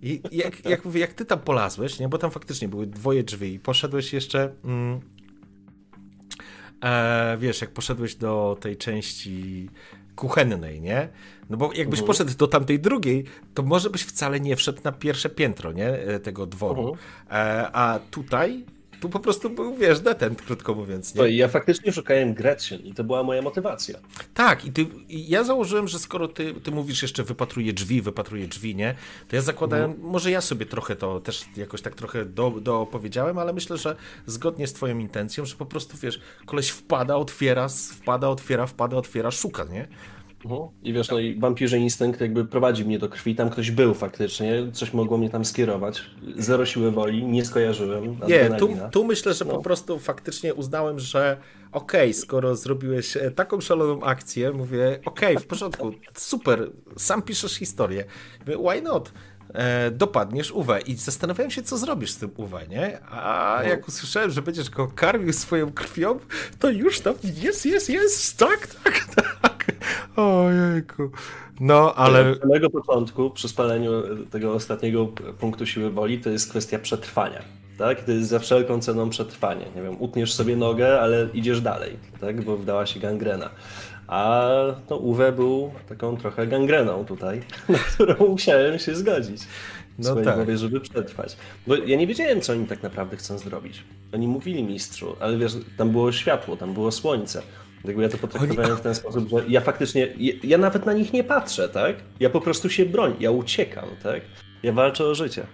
I jak, jak mówię, jak ty tam polazłeś, nie? Bo tam faktycznie były dwoje drzwi i poszedłeś jeszcze... Mm, e, wiesz, jak poszedłeś do tej części kuchennej, nie? No bo jakbyś Mhm. poszedł do tamtej drugiej, to może byś wcale nie wszedł na pierwsze piętro, nie? E, Tego dworu. Mhm. E, a tutaj, tu po prostu był, wiesz, detent, krótko mówiąc, nie? Słuchaj, ja faktycznie szukałem Gretchen i to była moja motywacja. Tak, i, ty, i ja założyłem, że skoro ty, ty mówisz jeszcze wypatruję drzwi, wypatruję drzwi, nie? To ja zakładałem, Mhm. może ja sobie trochę to też jakoś tak trochę do, doopowiedziałem, ale myślę, że zgodnie z twoją intencją, że po prostu, wiesz, koleś wpada, otwiera, wpada, otwiera, wpada, otwiera, szuka, nie? Mhm. I wiesz, no i wampirze instynkt jakby prowadzi mnie do krwi, tam ktoś był faktycznie, coś mogło mnie tam skierować, zero siły woli, nie skojarzyłem. Nie, tu, tu myślę, że po No. prostu faktycznie uznałem, że okej, skoro zrobiłeś e, taką szaloną akcję, mówię, okej, w porządku, super, sam piszesz historię, mówię, why not? E, dopadniesz Uwe i zastanawiałem się, co zrobisz z tym Uwe, nie? A No. jak usłyszałem, że będziesz go karmił swoją krwią, to już tam jest, jest, jest, tak, tak, tak. [LAUGHS] Ojejku. No, ale... Od samego początku, przy spaleniu tego ostatniego punktu siły woli, to jest kwestia przetrwania. Tak? To jest za wszelką ceną przetrwanie. Nie wiem, utniesz sobie nogę, ale idziesz dalej, tak? bo wdała się gangrena. A no, Uwe był taką trochę gangreną tutaj, [LAUGHS] na którą musiałem się zgodzić. No swojej tak. głowie, żeby przetrwać. Bo ja nie wiedziałem, co oni tak naprawdę chcą zrobić. Oni mówili mistrzu, ale wiesz, tam było światło, tam było słońce. Jakby ja to potraktowałem w ten sposób, że ja faktycznie, ja, nawet na nich nie patrzę, tak? Ja po prostu się bronię, ja uciekam, tak? Ja walczę o życie.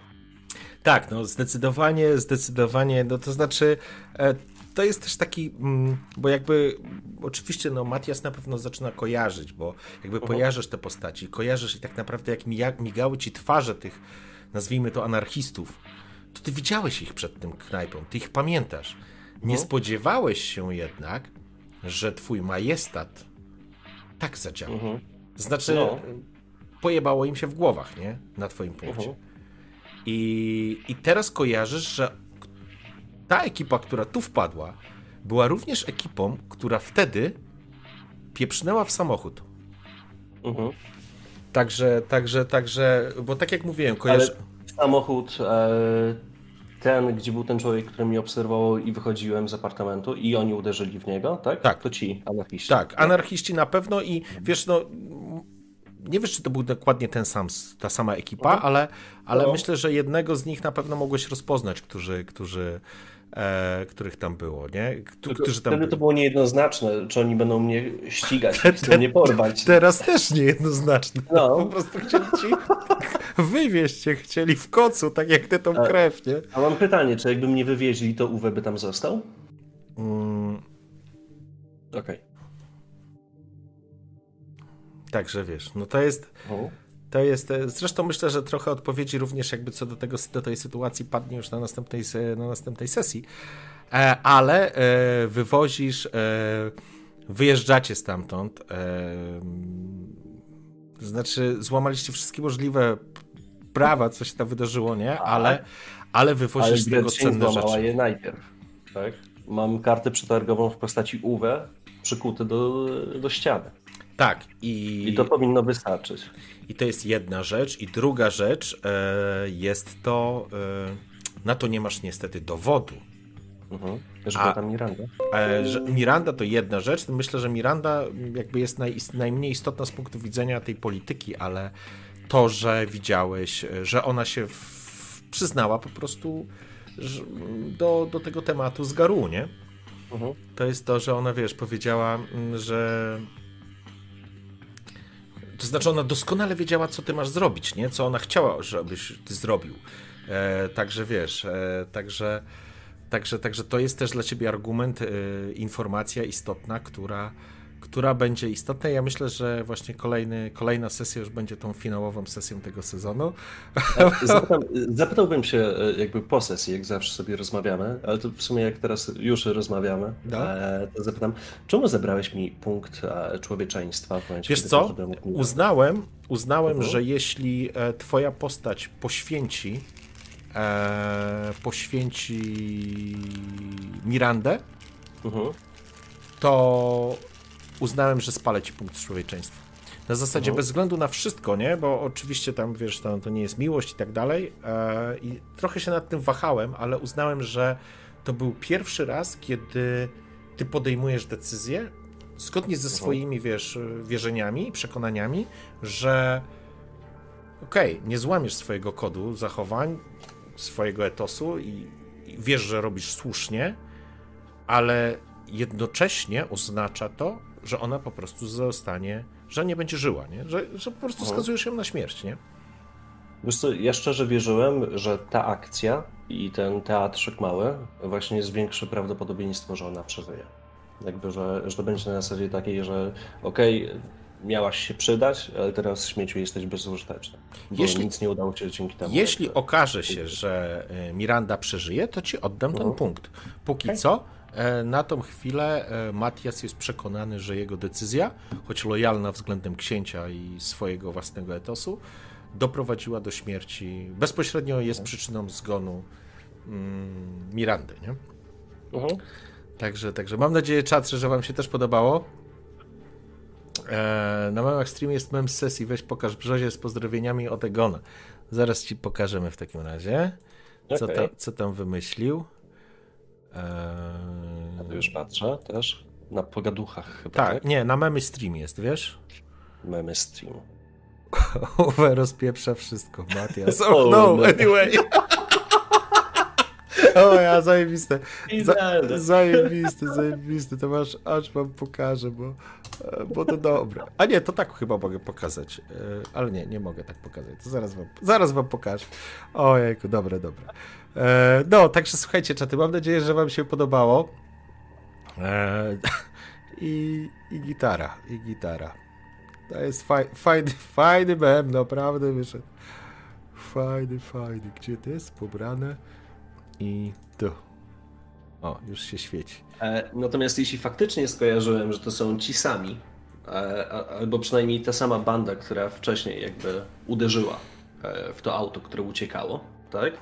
Tak, no zdecydowanie, zdecydowanie, no to znaczy e, to jest też taki, mm, bo jakby oczywiście no Matias na pewno zaczyna kojarzyć, bo jakby kojarzysz te postaci, kojarzysz i tak naprawdę jak migały ci twarze tych, nazwijmy to anarchistów, to ty widziałeś ich przed tym knajpą, ty ich pamiętasz. Nie spodziewałeś się jednak, że twój majestat tak zadziała. Mhm. Znaczy, No. pojebało im się w głowach, nie? Na twoim punkcie. Mhm. I, I teraz kojarzysz, że ta ekipa, która tu wpadła, była również ekipą, która wtedy pieprznęła w samochód. Mhm. Także, także, także, bo tak jak mówiłem, kojarzę... Ale samochód, e, ten, gdzie był ten człowiek, który mnie obserwował i wychodziłem z apartamentu i oni uderzyli w niego, tak? Tak. To ci anarchiści. Tak, anarchiści na pewno i wiesz, no. nie wiesz, czy to był dokładnie ten sam, ta sama ekipa, ale, ale No. myślę, że jednego z nich na pewno mogłeś rozpoznać, którzy, którzy, e, których tam było, nie? Tylko którzy tam Wtedy byli. to było niejednoznaczne, czy oni będą mnie ścigać, czy chcą mnie porwać. Teraz też niejednoznaczne. No. Po prostu chcieli ci wywieźć cię, chcieli w kocu, tak jak ty tą krew, nie? A mam pytanie, czy jakby mnie wywieźli, to Uwe by tam został? Mm, Okej. także wiesz, no to jest, Mhm. To jest, e, zresztą myślę, że trochę odpowiedzi również jakby co do tego, do tej sytuacji padnie już na następnej, na następnej sesji, e, ale e, wywozisz, wyjeżdżacie stamtąd, to znaczy złamaliście wszystkie możliwe prawa, co się tam wydarzyło, nie? Ale, ale Ale wywozisz z tego cenne rzeczy. je najpierw, tak? Mam kartę przetargową w postaci Uwe przykuty do, do ściany. Tak, i, I to powinno wystarczyć. I to jest jedna rzecz. I druga rzecz e, jest to, e, na to nie masz niestety dowodu. Mhm. Że A- była tam Miranda. E, że Miranda to jedna rzecz. Myślę, że Miranda jakby jest naj, najmniej istotna z punktu widzenia tej polityki, ale to, że widziałeś, e, że ona się w, przyznała po prostu że, do, do tego tematu z Garu, nie? Mhm. To jest to, że ona, wiesz, powiedziała, mm, że. To znaczy, ona doskonale wiedziała, co ty masz zrobić, nie? Co ona chciała, żebyś ty zrobił. E, także wiesz, e, także, także, także to jest też dla ciebie argument, e, informacja istotna, która, która będzie istotna. Ja myślę, że właśnie kolejny, kolejna sesja już będzie tą finałową sesją tego sezonu. Zapytam, zapytałbym się e, jakby po sesji, jak zawsze sobie rozmawiamy, ale to w sumie jak teraz już rozmawiamy, No. e, to zapytam, czemu zabrałeś mi punkt e, człowieczeństwa? w momencie, Wiesz co? Uznałem, uznałem Mhm. że jeśli twoja postać poświęci e, poświęci Mirandę, Mhm. to uznałem, że spalę ci punkt człowieczeństwa. Na zasadzie Mhm. bez względu na wszystko, nie? Bo oczywiście tam, wiesz, tam to nie jest miłość i tak dalej. E, I trochę się nad tym wahałem, ale uznałem, że to był pierwszy raz, kiedy ty podejmujesz decyzję zgodnie ze swoimi, wiesz, wierzeniami i przekonaniami, że okej, nie złamiesz swojego kodu zachowań, swojego etosu i, i wiesz, że robisz słusznie, ale jednocześnie oznacza to, że ona po prostu zostanie, że nie będzie żyła, nie? Że, że po prostu Mhm. skazujesz ją na śmierć, nie? Wiesz co, ja szczerze wierzyłem, że ta akcja i ten teatrzyk mały właśnie zwiększy prawdopodobieństwo, że ona przeżyje. Jakby, że, że to będzie na zasadzie takiej, że okej, miałaś się przydać, ale teraz śmieciu jesteś bezużyteczny. Jeśli- nic nie udało się dzięki temu. Jeśli jakby. okaże się, że e, Miranda przeżyje, to ci oddam ten Mhm. punkt. Póki Okej. co, na tą chwilę e, Matias jest przekonany, że jego decyzja, choć lojalna względem księcia i swojego własnego etosu, doprowadziła do śmierci, bezpośrednio jest przyczyną zgonu mm, Mirandy, nie? Mhm. Także, także mam nadzieję, czatrze, że wam się też podobało. E, na memach streamie jest mem z sesji, weź pokaż Brzozie z pozdrowieniami od Egona. Zaraz ci pokażemy w takim razie, co, Okej. tam, co tam wymyślił. E, Ja tu już patrzę też na pogaduchach chyba. tak, nie, na memy stream jest, wiesz? Memy stream. [LAUGHS] Uwe rozpieprza wszystko, Matias. [LAUGHS] Oh, Oh no, no. anyway. [LAUGHS] O ja, zajebiste. Za, zajebiste, zajebiste. To masz, aż wam pokażę, bo, e, bo to dobre. A nie, to tak chyba mogę pokazać. E, Ale nie, nie mogę tak pokazać. To zaraz wam, zaraz wam pokażę. Ojejku, dobre, dobre. E, No, także słuchajcie, czaty, mam nadzieję, że wam się podobało. [LAUGHS] I, i gitara, i gitara. To jest faj, fajny, fajny mem, naprawdę wyszedł. Fajny, fajny. Gdzie to jest? Pobrane. I tu. O, już się świeci. E, Natomiast jeśli faktycznie skojarzyłem, że to są ci sami, e, albo przynajmniej ta sama banda, która wcześniej jakby uderzyła e, w to auto, które uciekało, tak?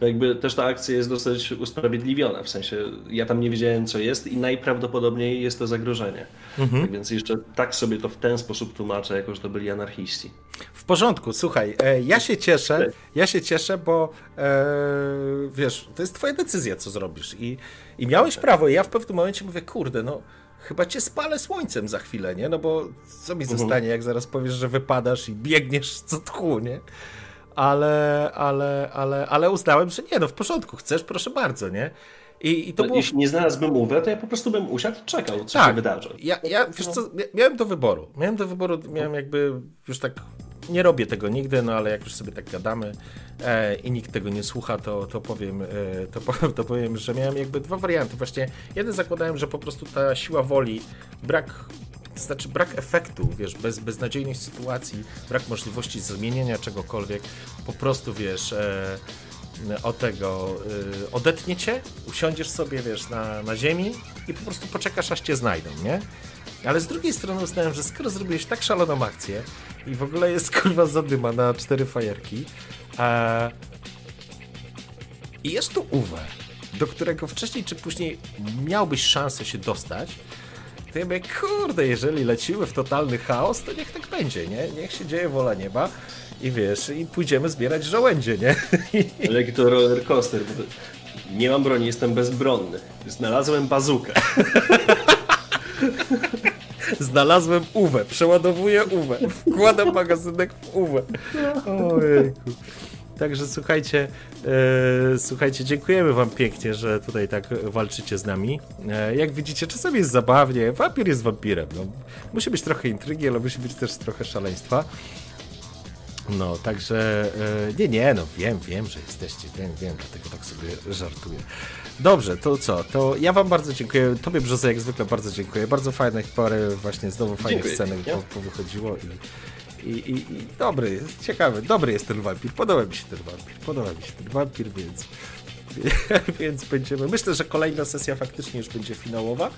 Jakby też ta akcja jest dosyć usprawiedliwiona, w sensie ja tam nie wiedziałem co jest i najprawdopodobniej jest to zagrożenie. Tak więc jeszcze tak sobie to w ten sposób tłumaczę, jako że to byli anarchiści. W porządku, słuchaj, e, ja się cieszę, ja się cieszę, bo e, wiesz, to jest twoja decyzja, co zrobisz i, i miałeś prawo i ja w pewnym momencie mówię, kurde, no chyba cię spalę słońcem za chwilę, nie? No bo co mi zostanie, jak zaraz powiesz, że wypadasz i biegniesz co tchu, nie? Ale, ale, ale, ale uznałem, że nie, no w porządku, chcesz, proszę bardzo, nie? I, i to No, było... Jeśli nie znalazłbym umowę, to ja po prostu bym usiadł i czekał, co Tak. się wydarzy. Ja, ja wiesz co, mia- miałem do wyboru. Miałem do wyboru, miałem jakby już tak. Nie robię tego nigdy, no ale jak już sobie tak gadamy e, i nikt tego nie słucha, to, to, powiem, e, to, powiem, to powiem, że miałem jakby dwa warianty. Właśnie jeden zakładałem, że po prostu ta siła woli, brak, to znaczy brak efektu, wiesz, bez beznadziejnych sytuacji, brak możliwości zmienienia czegokolwiek, po prostu wiesz. E, o tego y, odetniecie, usiądziesz sobie, wiesz, na, na ziemi i po prostu poczekasz, aż cię znajdą, nie? Ale z drugiej strony uznałem, że skoro zrobiłeś tak szaloną akcję i w ogóle jest [LAUGHS] kurwa zadyma na cztery fajerki e, i jest tu Uwe, do którego wcześniej czy później miałbyś szansę się dostać, mówię, kurde, jeżeli lecimy w totalny chaos, to niech tak będzie, nie? Niech się dzieje wola nieba i wiesz, i pójdziemy zbierać żołędzie, nie? [LAUGHS] Ale jaki to roller coaster. Nie mam broni, jestem bezbronny. Znalazłem bazukę. [LAUGHS] Znalazłem Uwę, przeładowuję Uwę, wkładam magazynek w Uwę. Ojejku. Także słuchajcie, e, słuchajcie, dziękujemy wam pięknie, że tutaj tak walczycie z nami. E, jak widzicie, czasami jest zabawnie, wampir jest wampirem. No. Musi być trochę intrygi, ale musi być też trochę szaleństwa. No, także e, nie, nie, no wiem, wiem, że jesteście, wiem, wiem, dlatego tak sobie żartuję. Dobrze, to co? To ja wam bardzo dziękuję. Tobie Brzoza jak zwykle bardzo dziękuję. Bardzo fajnych parę właśnie znowu fajnych Dziękuję scenek po, powychodziło i, i, i, i dobry, ciekawy, dobry jest ten wampir. Podoba mi się ten wampir, podoba mi się ten wampir, więc [LAUGHS] więc będziemy. Myślę, że kolejna sesja faktycznie już będzie finałowa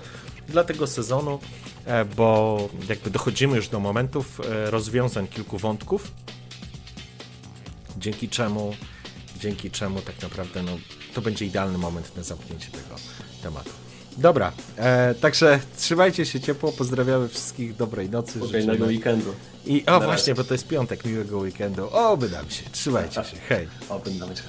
dla tego sezonu, e, bo jakby dochodzimy już do momentów e, rozwiązań kilku wątków, dzięki czemu, dzięki czemu tak naprawdę no, to będzie idealny moment na zamknięcie tego tematu. Dobra, e, także trzymajcie się ciepło, pozdrawiamy wszystkich, dobrej nocy. Spokojnego życzymy. weekendu. I o Na razie. właśnie, bo to jest piątek, miłego weekendu. O, by nam się, trzymajcie się, hej. Open nawet.